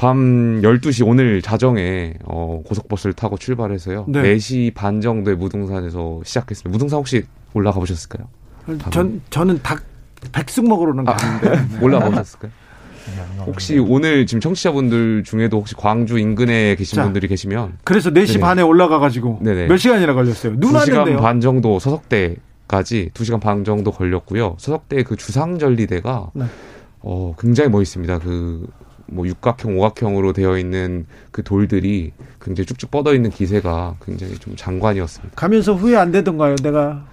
밤 12시 오늘 자정에 어, 고속버스를 타고 출발해서요. 네. 4시 반 정도에 무등산에서 시작했습니다. 무등산 혹시 올라가 보셨을까요? 전 저는 닭 백숙 먹으러 는 갔는데 네. 올라가 보셨을까요? 혹시 오늘 지금 청취자분들 중에도 혹시 광주 인근에 계신 자, 분들이 계시면 그래서 4시 네네. 반에 올라가 가지고. 몇 시간이나 걸렸어요? 눈 2시간 왔는데요. 반 정도 서석대까지 2시간 반 정도 걸렸고요. 서석대 그 주상절리대가 네. 어, 굉장히 멋있습니다. 그 뭐 육각형, 오각형으로 되어 있는 그 돌들이 굉장히 쭉쭉 뻗어 있는 기세가 굉장히 좀 장관이었습니다. 가면서 후회 안 되던가요? 내가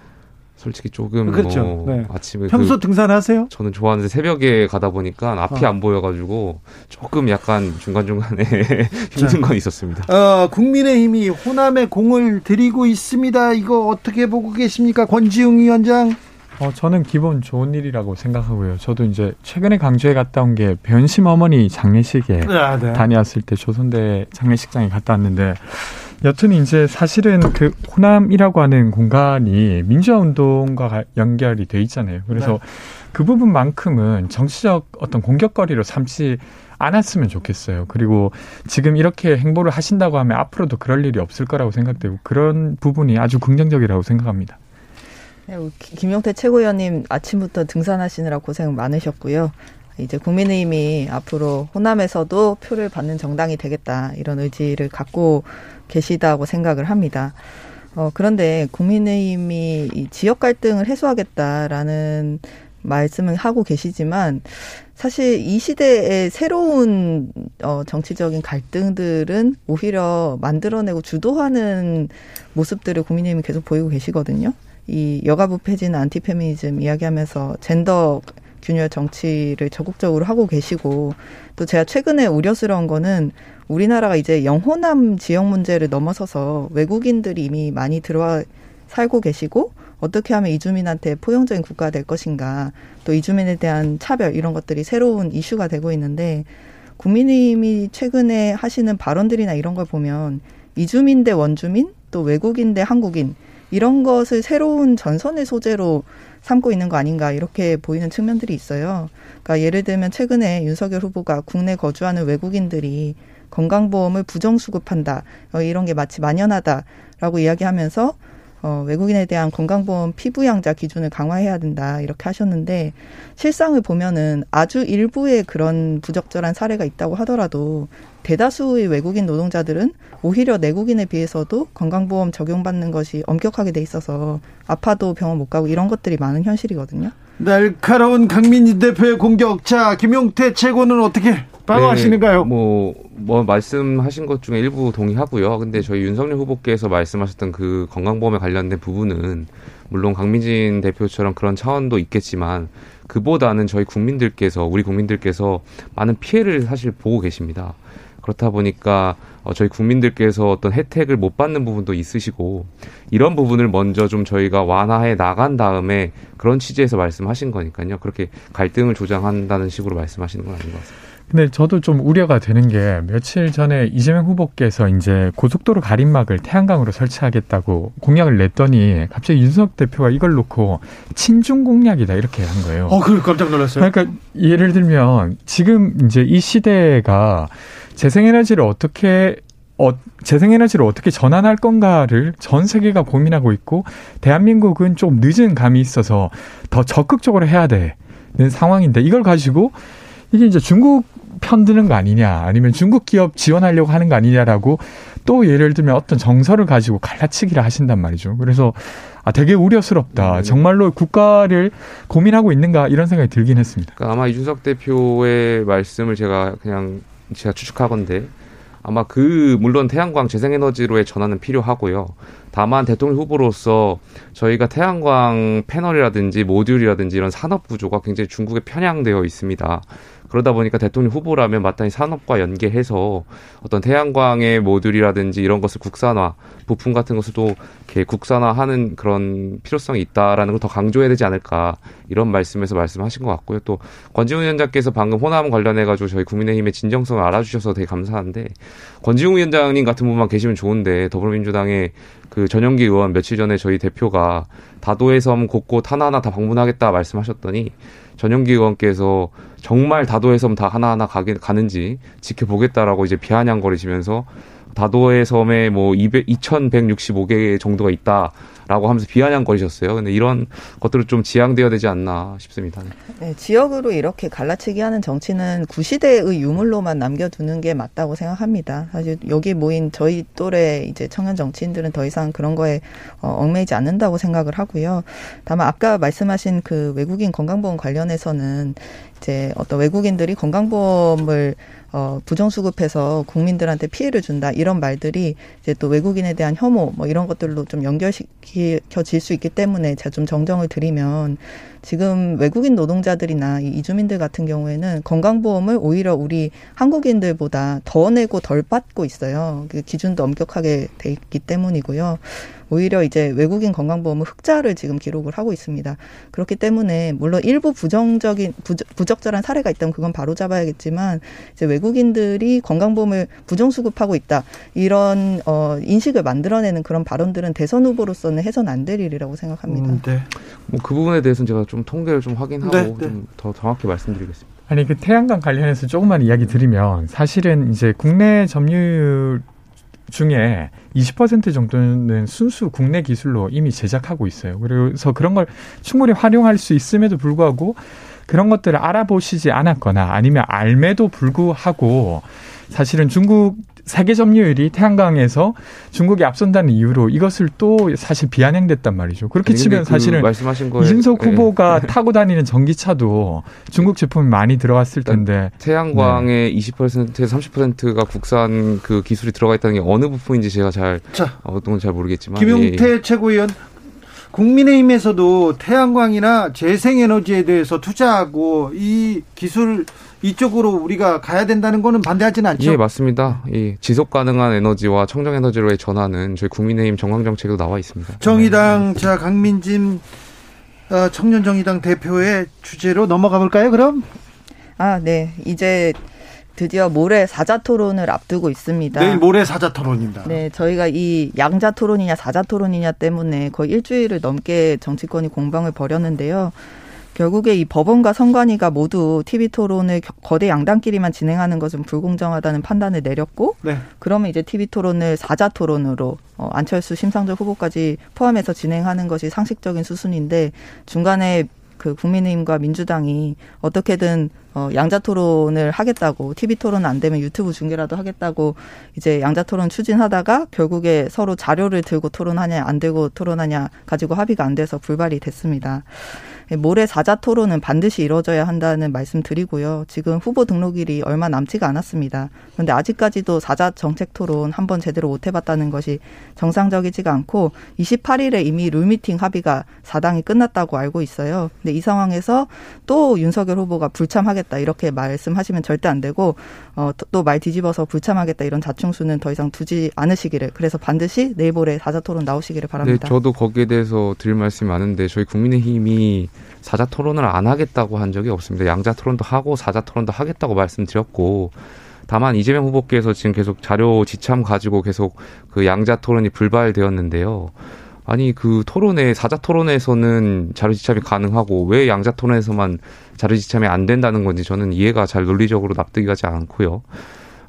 솔직히 조금 그렇죠. 뭐 네. 아침에 평소 그 등산하세요? 저는 좋아하는데 새벽에 가다 보니까 앞이 어. 안 보여가지고 조금 약간 중간 중간에 (laughs) 힘든 건 있었습니다. 어, 국민의힘이 호남에 공을 들이고 있습니다. 이거 어떻게 보고 계십니까? 권지웅 위원장. 어, 저는 기본 좋은 일이라고 생각하고요. 저도 이제 최근에 강주에 갔다 온 게 변심 어머니 장례식에 아, 네. 다녀왔을 때 조선대 장례식장에 갔다 왔는데 여튼 이제 사실은 그 호남이라고 하는 공간이 민주화 운동과 가- 연결이 돼 있잖아요. 그래서 네. 그 부분만큼은 정치적 어떤 공격거리로 삼지 않았으면 좋겠어요. 그리고 지금 이렇게 행보를 하신다고 하면 앞으로도 그럴 일이 없을 거라고 생각되고 그런 부분이 아주 긍정적이라고 생각합니다. 김용태 최고위원님 아침부터 등산하시느라 고생 많으셨고요. 이제 국민의힘이 앞으로 호남에서도 표를 받는 정당이 되겠다 이런 의지를 갖고 계시다고 생각을 합니다. 어, 그런데 국민의힘이 이 지역 갈등을 해소하겠다라는 말씀을 하고 계시지만 사실 이 시대의 새로운 어, 정치적인 갈등들은 오히려 만들어내고 주도하는 모습들을 국민의힘이 계속 보이고 계시거든요. 이 여가부 폐지는 안티페미니즘 이야기하면서 젠더 균열 정치를 적극적으로 하고 계시고 또 제가 최근에 우려스러운 거는 우리나라가 이제 영호남 지역 문제를 넘어서서 외국인들이 이미 많이 들어와 살고 계시고 어떻게 하면 이주민한테 포용적인 국가가 될 것인가 또 이주민에 대한 차별 이런 것들이 새로운 이슈가 되고 있는데 국민의힘이 최근에 하시는 발언들이나 이런 걸 보면 이주민 대 원주민 또 외국인 대 한국인 이런 것을 새로운 전선의 소재로 삼고 있는 거 아닌가 이렇게 보이는 측면들이 있어요. 그러니까 예를 들면 최근에 윤석열 후보가 국내 거주하는 외국인들이 건강보험을 부정 수급한다 어, 이런 게 마치 만연하다라고 이야기하면서 어, 외국인에 대한 건강보험 피부양자 기준을 강화해야 된다 이렇게 하셨는데 실상을 보면은 아주 일부의 그런 부적절한 사례가 있다고 하더라도 대다수의 외국인 노동자들은 오히려 내국인에 비해서도 건강보험 적용받는 것이 엄격하게 돼 있어서 아파도 병원 못 가고 이런 것들이 많은 현실이거든요. 날카로운 강민희 대표의 공격. 자, 김용태 최고는 어떻게 방어하시는가요? 네, 뭐, 뭐 말씀하신 것 중에 일부 동의하고요. 근데 저희 윤석열 후보께서 말씀하셨던 그 건강보험에 관련된 부분은 물론 강민진 대표처럼 그런 차원도 있겠지만 그보다는 저희 국민들께서 우리 국민들께서 많은 피해를 사실 보고 계십니다. 그렇다 보니까 어, 저희 국민들께서 어떤 혜택을 못 받는 부분도 있으시고 이런 부분을 먼저 좀 저희가 완화해 나간 다음에 그런 취지에서 말씀하신 거니까요. 그렇게 갈등을 조장한다는 식으로 말씀하시는 건 아닌 것 같습니다. 근데 저도 좀 우려가 되는 게 며칠 전에 이재명 후보께서 이제 고속도로 가림막을 태양광으로 설치하겠다고 공약을 냈더니 갑자기 윤석 대표가 이걸 놓고 친중 공약이다 이렇게 한 거예요. 어, 그 깜짝 놀랐어요. 그러니까 예를 들면 지금 이제 이 시대가 재생에너지를 어떻게 어, 재생에너지를 어떻게 전환할 건가를 전 세계가 고민하고 있고 대한민국은 좀 늦은 감이 있어서 더 적극적으로 해야 되는 상황인데 이걸 가지고 이게 이제 중국 편드는 거 아니냐 아니면 중국 기업 지원하려고 하는 거 아니냐라고 또 예를 들면 어떤 정서를 가지고 갈라치기를 하신단 말이죠. 그래서 아 되게 우려스럽다. 정말로 국가를 고민하고 있는가 이런 생각이 들긴 했습니다. 그러니까 아마 이준석 대표의 말씀을 제가 그냥 제가 추측하건데 아마 그 물론 태양광 재생에너지로의 전환은 필요하고요. 다만 대통령 후보로서 저희가 태양광 패널이라든지 모듈이라든지 이런 산업 구조가 굉장히 중국에 편향되어 있습니다. 그러다 보니까 대통령 후보라면 마땅히 산업과 연계해서 어떤 태양광의 모듈이라든지 이런 것을 국산화, 부품 같은 것을 또 이렇게 국산화하는 그런 필요성이 있다라는 걸 더 강조해야 되지 않을까 이런 말씀에서 말씀하신 것 같고요. 또 권지웅 위원장께서 방금 호남 관련해 가지고 저희 국민의힘의 진정성을 알아주셔서 되게 감사한데 권지웅 위원장님 같은 분만 계시면 좋은데 더불어민주당의 그 전영기 의원 며칠 전에 저희 대표가 다도해 섬 곳곳 하나하나 다 방문하겠다 말씀하셨더니 전영기 의원께서 정말 다도해 섬다 하나하나 가게, 가는지 지켜보겠다라고 이제 비아냥거리시면서 다도해 섬에 뭐 200, 2165개 정도가 있다라고 하면서 비아냥거리셨어요. 근데 이런 것들을 좀 지양되어야 되지 않나 싶습니다. 네, 지역으로 이렇게 갈라치기 하는 정치는 구시대의 유물로만 남겨두는 게 맞다고 생각합니다. 사실 여기 모인 저희 또래 이제 청년 정치인들은 더 이상 그런 거에 어, 얽매이지 않는다고 생각을 하고요. 다만 아까 말씀하신 그 외국인 건강보험 관련해서는 이제 어떤 외국인들이 건강보험을 어, 부정수급해서 국민들한테 피해를 준다 이런 말들이 이제 또 외국인에 대한 혐오 뭐 이런 것들로 좀 연결시켜질 수 있기 때문에 제가 좀 정정을 드리면 지금 외국인 노동자들이나 이주민들 같은 경우에는 건강보험을 오히려 우리 한국인들보다 더 내고 덜 받고 있어요. 그 기준도 엄격하게 돼 있기 때문이고요. 오히려 이제 외국인 건강보험은 흑자를 지금 기록을 하고 있습니다. 그렇기 때문에 물론 일부 부정적인 부적, 절한 사례가 있다면 그건 바로 잡아야겠지만 이제 외국인들이 건강보험을 부정 수급하고 있다 이런 어 인식을 만들어내는 그런 발언들은 대선 후보로서는 해선 안 될 일이라고 생각합니다. 음, 네. 뭐 그 부분에 대해서는 제가 좀 통계를 좀 확인하고 네, 네. 좀더 정확히 말씀드리겠습니다. 아니 그 태양광 관련해서 조금만 이야기 드리면 사실은 이제 국내 점유율 중에 20% 정도는 순수 국내 기술로 이미 제작하고 있어요. 그래서 그런 걸 충분히 활용할 수 있음에도 불구하고 그런 것들을 알아보시지 않았거나 아니면 알매도 불구하고 사실은 중국 세계 점유율이 태양광에서 중국이 앞선다는 이유로 이것을 또 사실 비아냥됐단 말이죠. 그렇게 치면 그 사실은 말씀하신 거에, 이준석 예. 후보가 네. 타고 다니는 전기차도 중국 제품이 많이 들어갔을 텐데 태양광의 네. 20%에서 30%가 국산 그 기술이 들어가 있다는 게 어느 부분인지 제가 잘 자, 어떤 건잘 모르겠지만 김용태 예. 최고위원 국민의힘에서도 태양광이나 재생에너지에 대해서 투자하고 이 기술 이쪽으로 우리가 가야 된다는 거는 반대하지는 않죠. 예, 맞습니다. 이 지속 가능한 에너지와 청정 에너지로의 전환은 저희 국민의힘 정강 정책에도 나와 있습니다. 정의당 자 강민진 어, 청년 정의당 대표의 주제로 넘어가 볼까요? 그럼 아, 네. 이제 드디어 모레 사자 토론을 앞두고 있습니다. 내일 모레 사자 토론입니다. 네, 저희가 이 양자 토론이냐 사자 토론이냐 때문에 거의 일주일을 넘게 정치권이 공방을 벌였는데요. 결국에 이 법원과 선관위가 모두 TV 토론을 거대 양당끼리만 진행하는 것은 불공정하다는 판단을 내렸고, 네. 그러면 이제 TV 토론을 사자 토론으로 어, 안철수 심상정 후보까지 포함해서 진행하는 것이 상식적인 수순인데 중간에 그 국민의힘과 민주당이 어떻게든 어 양자 토론을 하겠다고 TV 토론 안 되면 유튜브 중계라도 하겠다고 이제 양자 토론 추진하다가 결국에 서로 자료를 들고 토론하냐 안 들고 토론하냐 가지고 합의가 안 돼서 불발이 됐습니다. 모레 사자 토론은 반드시 이루어져야 한다는 말씀 드리고요. 지금 후보 등록일이 얼마 남지가 않았습니다. 그런데 아직까지도 사자 정책 토론 한 번 제대로 못 해봤다는 것이 정상적이지가 않고 28일에 이미 룰미팅 합의가 사당이 끝났다고 알고 있어요. 근데 이 상황에서 또 윤석열 후보가 불참하겠다 이렇게 말씀하시면 절대 안 되고 어, 또말 뒤집어서 불참하겠다 이런 자충수는 더 이상 두지 않으시기를 그래서 반드시 내일 모레 사자 토론 나오시기를 바랍니다. 네, 저도 거기에 대해서 드릴 말씀이 많은데 저희 국민의힘이 사자 토론을 안 하겠다고 한 적이 없습니다. 양자 토론도 하고 사자 토론도 하겠다고 말씀드렸고 다만 이재명 후보께서 지금 계속 자료 지참 가지고 계속 그 양자 토론이 불발되었는데요. 아니 그 토론회 사자 토론에서는 자료 지참이 가능하고 왜 양자 토론에서만 자료 지참이 안 된다는 건지 저는 이해가 잘 논리적으로 납득이 가지 않고요.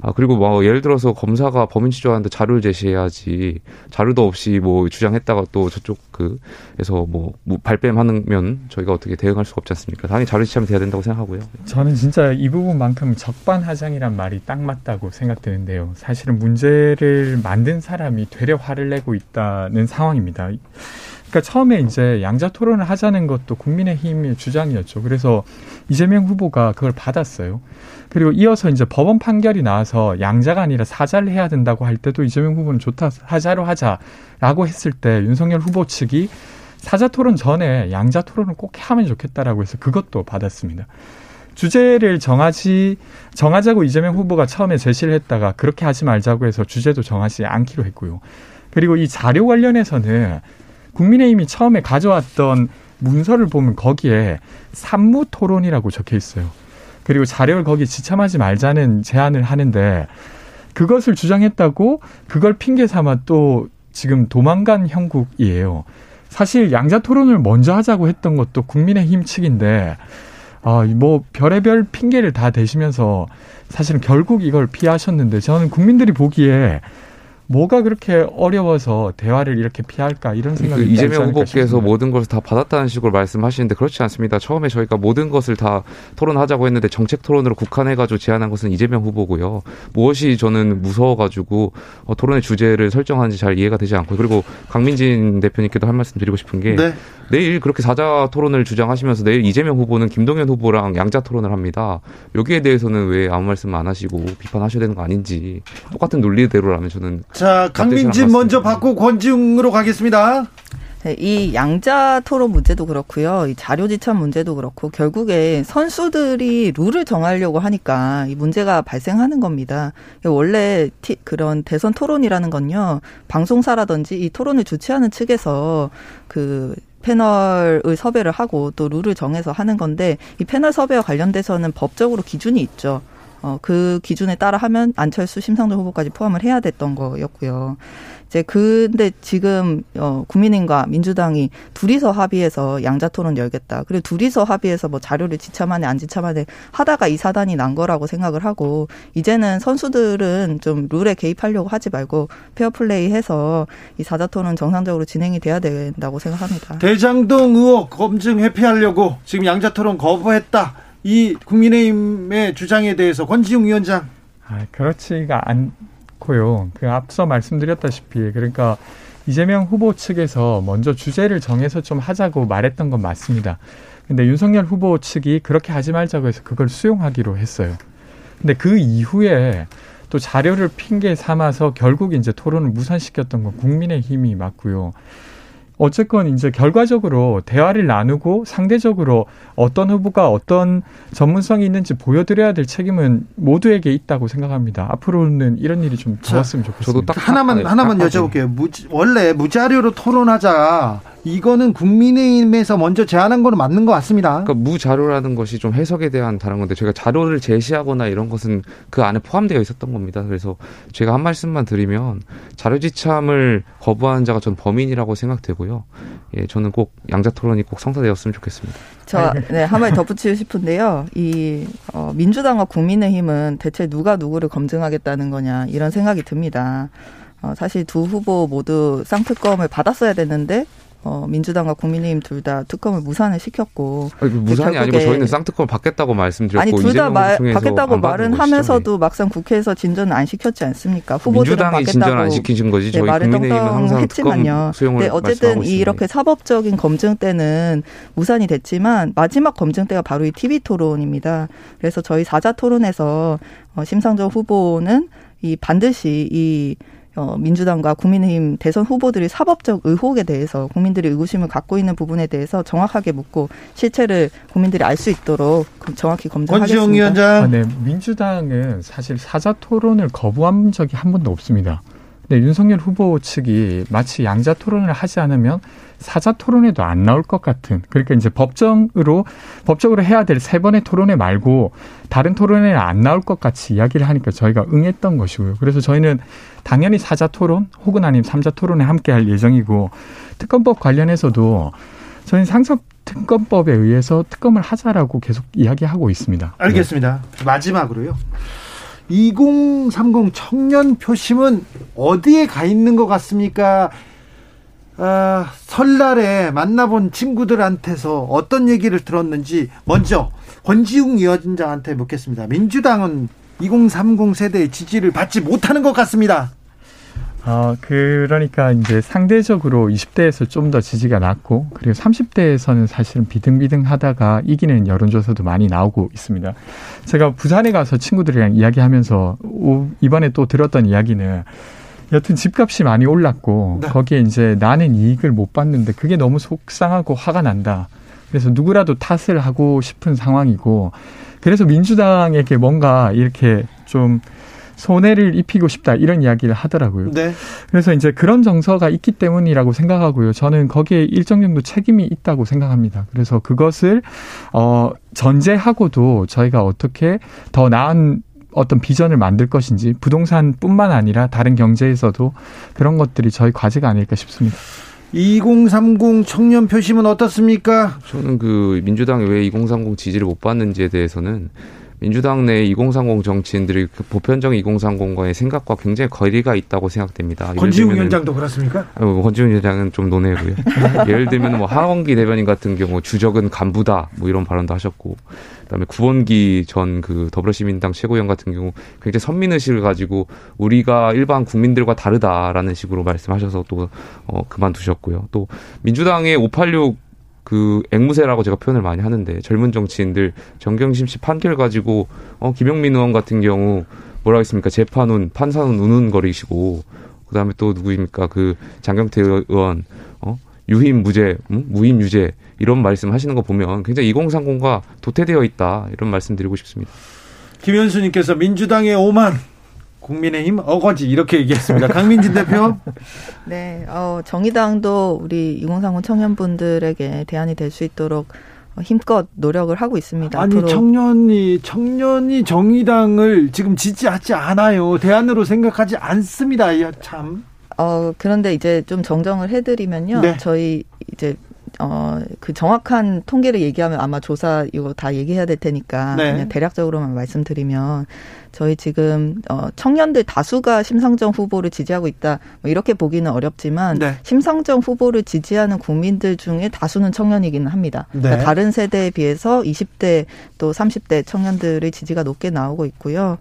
아 그리고 뭐 예를 들어서 검사가 범인 추적하는데 자료를 제시해야지 자료도 없이 뭐 주장했다가 또 저쪽 그 에서 뭐 발뺌하면 저희가 어떻게 대응할 수가 없지 않습니까? 당연히 자료 제시하면 돼야 된다고 생각하고요. 저는 진짜 이 부분만큼 적반하장이란 말이 딱 맞다고 생각되는데요. 사실은 문제를 만든 사람이 되려 화를 내고 있다는 상황입니다. 그러니까 처음에 이제 양자 토론을 하자는 것도 국민의힘의 주장이었죠. 그래서 이재명 후보가 그걸 받았어요. 그리고 이어서 이제 법원 판결이 나와서 양자가 아니라 사자를 해야 된다고 할 때도 이재명 후보는 좋다 사자로 하자라고 했을 때 윤석열 후보 측이 사자 토론 전에 양자 토론을 꼭 하면 좋겠다라고 해서 그것도 받았습니다. 주제를 정하지 정하자고 이재명 후보가 처음에 제시를 했다가 그렇게 하지 말자고 해서 주제도 정하지 않기로 했고요. 그리고 이 자료 관련해서는 국민의힘이 처음에 가져왔던 문서를 보면 거기에 산무 토론이라고 적혀 있어요. 그리고 자료를 거기 지참하지 말자는 제안을 하는데 그것을 주장했다고 그걸 핑계 삼아 또 지금 도망간 형국이에요. 사실 양자 토론을 먼저 하자고 했던 것도 국민의힘 측인데 아, 뭐 별의별 핑계를 다 대시면서 사실은 결국 이걸 피하셨는데 저는 국민들이 보기에 뭐가 그렇게 어려워서 대화를 이렇게 피할까 이런 생각이 그 이재명 후보께서 싶습니다. 모든 것을 다 받았다는 식으로 말씀하시는데 그렇지 않습니다. 처음에 저희가 모든 것을 다 토론하자고 했는데 정책 토론으로 국한해가지고 제안한 것은 이재명 후보고요. 무엇이 저는 무서워가지고 어, 토론의 주제를 설정하는지 잘 이해가 되지 않고 그리고 강민진 대표님께도 한 말씀 드리고 싶은 게 네. 내일 그렇게 사자 토론을 주장하시면서 내일 이재명 후보는 김동연 후보랑 양자 토론을 합니다. 여기에 대해서는 왜 아무 말씀 안 하시고 비판하셔야 되는 거 아닌지 똑같은 논리대로라면 저는 자, 강민진 먼저 받고 권지웅으로 가겠습니다. 네, 이 양자 토론 문제도 그렇고요. 이 자료 지참 문제도 그렇고 결국에 선수들이 룰을 정하려고 하니까 이 문제가 발생하는 겁니다. 원래 티, 그런 대선 토론이라는 건요. 방송사라든지 이 토론을 주최하는 측에서 그 패널을 섭외를 하고 또 룰을 정해서 하는 건데 이 패널 섭외와 관련돼서는 법적으로 기준이 있죠. 어, 그 기준에 따라 하면 안철수 심상정 후보까지 포함을 해야 됐던 거였고요. 이제 근데 지금 어 국민의힘과 민주당이 둘이서 합의해서 양자 토론 열겠다. 그리고 둘이서 합의해서 뭐 자료를 지참하네 안 지참하네 하다가 이 사단이 난 거라고 생각을 하고 이제는 선수들은 좀 룰에 개입하려고 하지 말고 페어플레이 해서 이 사자 토론 정상적으로 진행이 돼야 된다고 생각합니다. 대장동 의혹 검증 회피하려고 지금 양자 토론 거부했다. 이 국민의힘의 주장에 대해서 권지웅 위원장. 아, 그렇지가 않고요. 그 앞서 말씀드렸다시피 그러니까 이재명 후보 측에서 먼저 주제를 정해서 좀 하자고 말했던 건 맞습니다. 근데 윤석열 후보 측이 그렇게 하지 말자고 해서 그걸 수용하기로 했어요. 근데 그 이후에 또 자료를 핑계 삼아서 결국 이제 토론을 무산시켰던 건 국민의 힘이 맞고요. 어쨌건 이제 결과적으로 대화를 나누고 상대적으로 어떤 후보가 어떤 전문성이 있는지 보여드려야 될 책임은 모두에게 있다고 생각합니다. 앞으로는 이런 일이 좀 좋았으면 좋겠습니다. 저도 딱 하나만 하나만 여쭤볼게요. 무, 원래 무자료로 토론하자 이거는 국민의힘에서 먼저 제안한 거는 맞는 것 같습니다. 그러니까 무자료라는 것이 좀 해석에 대한 다른 건데 제가 자료를 제시하거나 이런 것은 그 안에 포함되어 있었던 겁니다. 그래서 제가 한 말씀만 드리면 자료 지참을 거부한 자가 전 범인이라고 생각되고요. 예, 저는 꼭 양자 토론이 꼭 성사되었으면 좋겠습니다. 저, 네, 한 마디 덧붙이고 싶은데요. 이, 어, 민주당과 국민의힘은 대체 누가 누구를 검증하겠다는 거냐, 이런 생각이 듭니다. 어, 사실 두 후보 모두 쌍특검을 받았어야 됐는데 어, 민주당과 국민의힘 둘 다 특검을 무산을 시켰고 아니, 무산이 아니고 저희는 쌍특검을 받겠다고 말씀드렸고 아니 둘 다 받겠다고 말은 하면서도 막상 국회에서 진전을 안 시켰지 않습니까? 후보들은 민주당이 진전 안 시키신 거지. 네, 국민의힘은 항상 했지만요. 수용을 네, 어쨌든 이렇게 사법적인 검증 때는 무산이 됐지만 마지막 검증 때가 바로 이 TV 토론입니다. 그래서 저희 사자 토론에서 어, 심상정 후보는 이 반드시 이 어, 민주당과 국민의힘 대선 후보들이 사법적 의혹에 대해서 국민들이 의구심을 갖고 있는 부분에 대해서 정확하게 묻고 실체를 국민들이 알 수 있도록 정확히 검증하겠습니다. 위원장. 아, 네, 민주당은 사실 사자 토론을 거부한 적이 한 번도 없습니다. 네, 윤석열 후보 측이 마치 양자 토론을 하지 않으면 사자 토론에도 안 나올 것 같은 그러니까 이제 법정으로 법적으로 해야 될 세 번의 토론회 말고 다른 토론회는 안 나올 것 같이 이야기를 하니까 저희가 응했던 것이고요. 그래서 저희는 당연히 사자 토론 혹은 아니면 삼자 토론에 함께 할 예정이고 특검법 관련해서도 저희는 상속 특검법에 의해서 특검을 하자라고 계속 이야기하고 있습니다. 알겠습니다. 네. 마지막으로요. 2030 청년 표심은 어디에 가 있는 것 같습니까? 아, 설날에 만나본 친구들한테서 어떤 얘기를 들었는지 먼저 권지웅 위원장한테 묻겠습니다. 민주당은 2030 세대의 지지를 받지 못하는 것 같습니다. 어, 그러니까 이제 상대적으로 20대에서 좀 더 지지가 낮고 그리고 30대에서는 사실은 비등비등 하다가 이기는 여론조사도 많이 나오고 있습니다. 제가 부산에 가서 친구들이랑 이야기하면서 오, 이번에 또 들었던 이야기는 여튼 집값이 많이 올랐고 네. 거기에 이제 나는 이익을 못 받는데 그게 너무 속상하고 화가 난다. 그래서 누구라도 탓을 하고 싶은 상황이고 그래서 민주당에게 뭔가 이렇게 좀 손해를 입히고 싶다 이런 이야기를 하더라고요. 네. 그래서 이제 그런 정서가 있기 때문이라고 생각하고요. 저는 거기에 일정 정도 책임이 있다고 생각합니다. 그래서 그것을 어 전제하고도 저희가 어떻게 더 나은 어떤 비전을 만들 것인지 부동산뿐만 아니라 다른 경제에서도 그런 것들이 저희 과제가 아닐까 싶습니다. 2030 청년 표심은 어떻습니까? 저는 그 민주당이 왜2030 지지를 못 받는지에 대해서는 민주당 내 2030 정치인들이 그 보편적인 2030과의 생각과 굉장히 거리가 있다고 생각됩니다. 권지웅 위원장도 그렇습니까? 아, 뭐 권지훈 위원장은 좀 논외고요. (laughs) 예를 들면 뭐 하원기 대변인 같은 경우 주적은 간부다 뭐 이런 발언도 하셨고 그다음에 구원기 전 그 더불어시민당 최고위원 같은 경우 굉장히 선민 의식을 가지고 우리가 일반 국민들과 다르다라는 식으로 말씀하셔서 또 어, 그만두셨고요. 또 민주당의 586 그 앵무새라고 제가 표현을 많이 하는데 젊은 정치인들 정경심 씨 판결 가지고 어 김영민 의원 같은 경우 뭐라 하겠습니까 재판운 판사는 우는거리시고 그다음에 또 누구입니까 그 장경태 의원 어 유임 무죄 음? 무임 유죄 이런 말씀 하시는 거 보면 굉장히 2030과 도태되어 있다 이런 말씀 드리고 싶습니다. 김현수님께서 민주당의 오만 국민의힘 어거지 이렇게 얘기했습니다. 강민진 대표. (laughs) 네, 어, 정의당도 우리 2030 청년분들에게 대안이 될 수 있도록 어, 힘껏 노력을 하고 있습니다. 아니 앞으로 청년이 청년이 정의당을 지금 지지하지 않아요. 대안으로 생각하지 않습니다. 야, 참. 어, 그런데 이제 좀 정정을 해드리면요. 네. 저희 이제 어, 그 정확한 통계를 얘기하면 아마 조사 이거 다 얘기해야 될 테니까 네. 그냥 대략적으로만 말씀드리면 저희 지금 어, 청년들 다수가 심상정 후보를 지지하고 있다 뭐 이렇게 보기는 어렵지만 네. 심상정 후보를 지지하는 국민들 중에 다수는 청년이기는 합니다. 네. 그러니까 다른 세대에 비해서 20대 또 30대 청년들의 지지가 높게 나오고 있고요.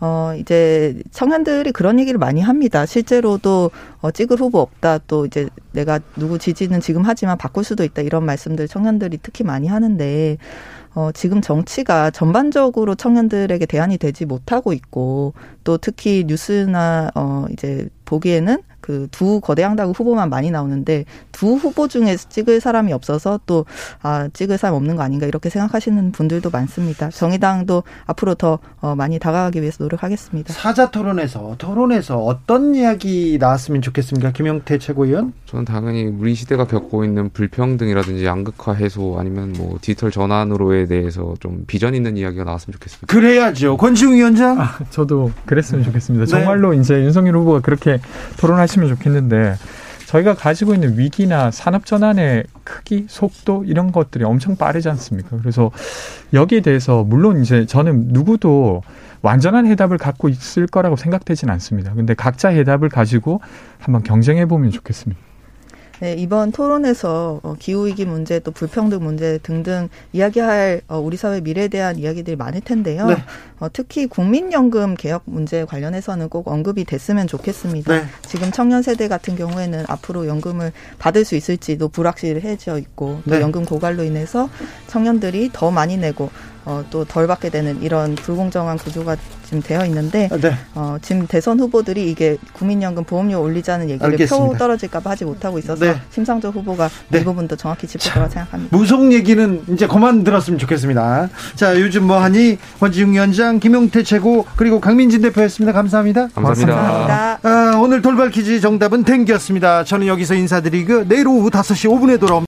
어, 이제 청년들이 그런 얘기를 많이 합니다. 실제로도 어, 찍을 후보 없다. 또 이제 내가 누구 지지는 지금 하지만 바꿀 수도 있다. 이런 말씀들 청년들이 특히 많이 하는데 어, 지금 정치가 전반적으로 청년들에게 대안이 되지 못하고 있고 또 특히 뉴스나 어, 이제 보기에는 그 두 거대 양당 후보만 많이 나오는데 두 후보 중에 찍을 사람이 없어서 또 아, 찍을 사람 없는 거 아닌가 이렇게 생각하시는 분들도 많습니다. 정의당도 앞으로 더 어, 많이 다가가기 위해서 노력하겠습니다. 사자 토론에서 토론에서 어떤 이야기 나왔으면 좋겠습니까? 김영태 최고위원. 저는 당연히 우리 시대가 겪고 있는 불평등이라든지 양극화 해소 아니면 뭐 디지털 전환으로에 대해서 좀 비전 있는 이야기가 나왔으면 좋겠습니다. 그래야죠. 권지웅 위원장. 아, 저도 그랬으면 좋겠습니다. 네. 정말로 이제 윤석열 후보가 그렇게 토론하시 면 좋겠는데 저희가 가지고 있는 위기나 산업 전환의 크기, 속도 이런 것들이 엄청 빠르지 않습니까? 그래서 여기에 대해서 물론 이제 저는 누구도 완전한 해답을 갖고 있을 거라고 생각되진 않습니다. 근데 각자 해답을 가지고 한번 경쟁해 보면 좋겠습니다. 네, 이번 토론에서 어, 기후위기 문제 또 불평등 문제 등등 이야기할 어, 우리 사회 미래에 대한 이야기들이 많을 텐데요. 네. 어, 특히 국민연금 개혁 문제 관련해서는 꼭 언급이 됐으면 좋겠습니다. 네. 지금 청년 세대 같은 경우에는 앞으로 연금을 받을 수 있을지도 불확실해져 있고 또 네. 연금 고갈로 인해서 청년들이 더 많이 내고 어, 또 덜 받게 되는 이런 불공정한 구조가 지금 되어 있는데 네. 어, 지금 대선 후보들이 이게 국민연금 보험료 올리자는 얘기를 알겠습니다. 표 떨어질까봐 하지 못하고 있어서 네. 심상정 후보가 네. 이 부분도 정확히 짚을 거라 생각합니다. 무속 얘기는 이제 그만 들었으면 좋겠습니다. 자, 요즘 뭐 하니? 권지웅 위원장, 김용태 최고, 그리고 강민진 대표였습니다. 감사합니다. 감사합니다. 감사합니다. 아, 오늘 돌발 퀴즈 정답은 댕기였습니다. 저는 여기서 인사드리고 내일 오후 5시 5분에 돌아옵니다.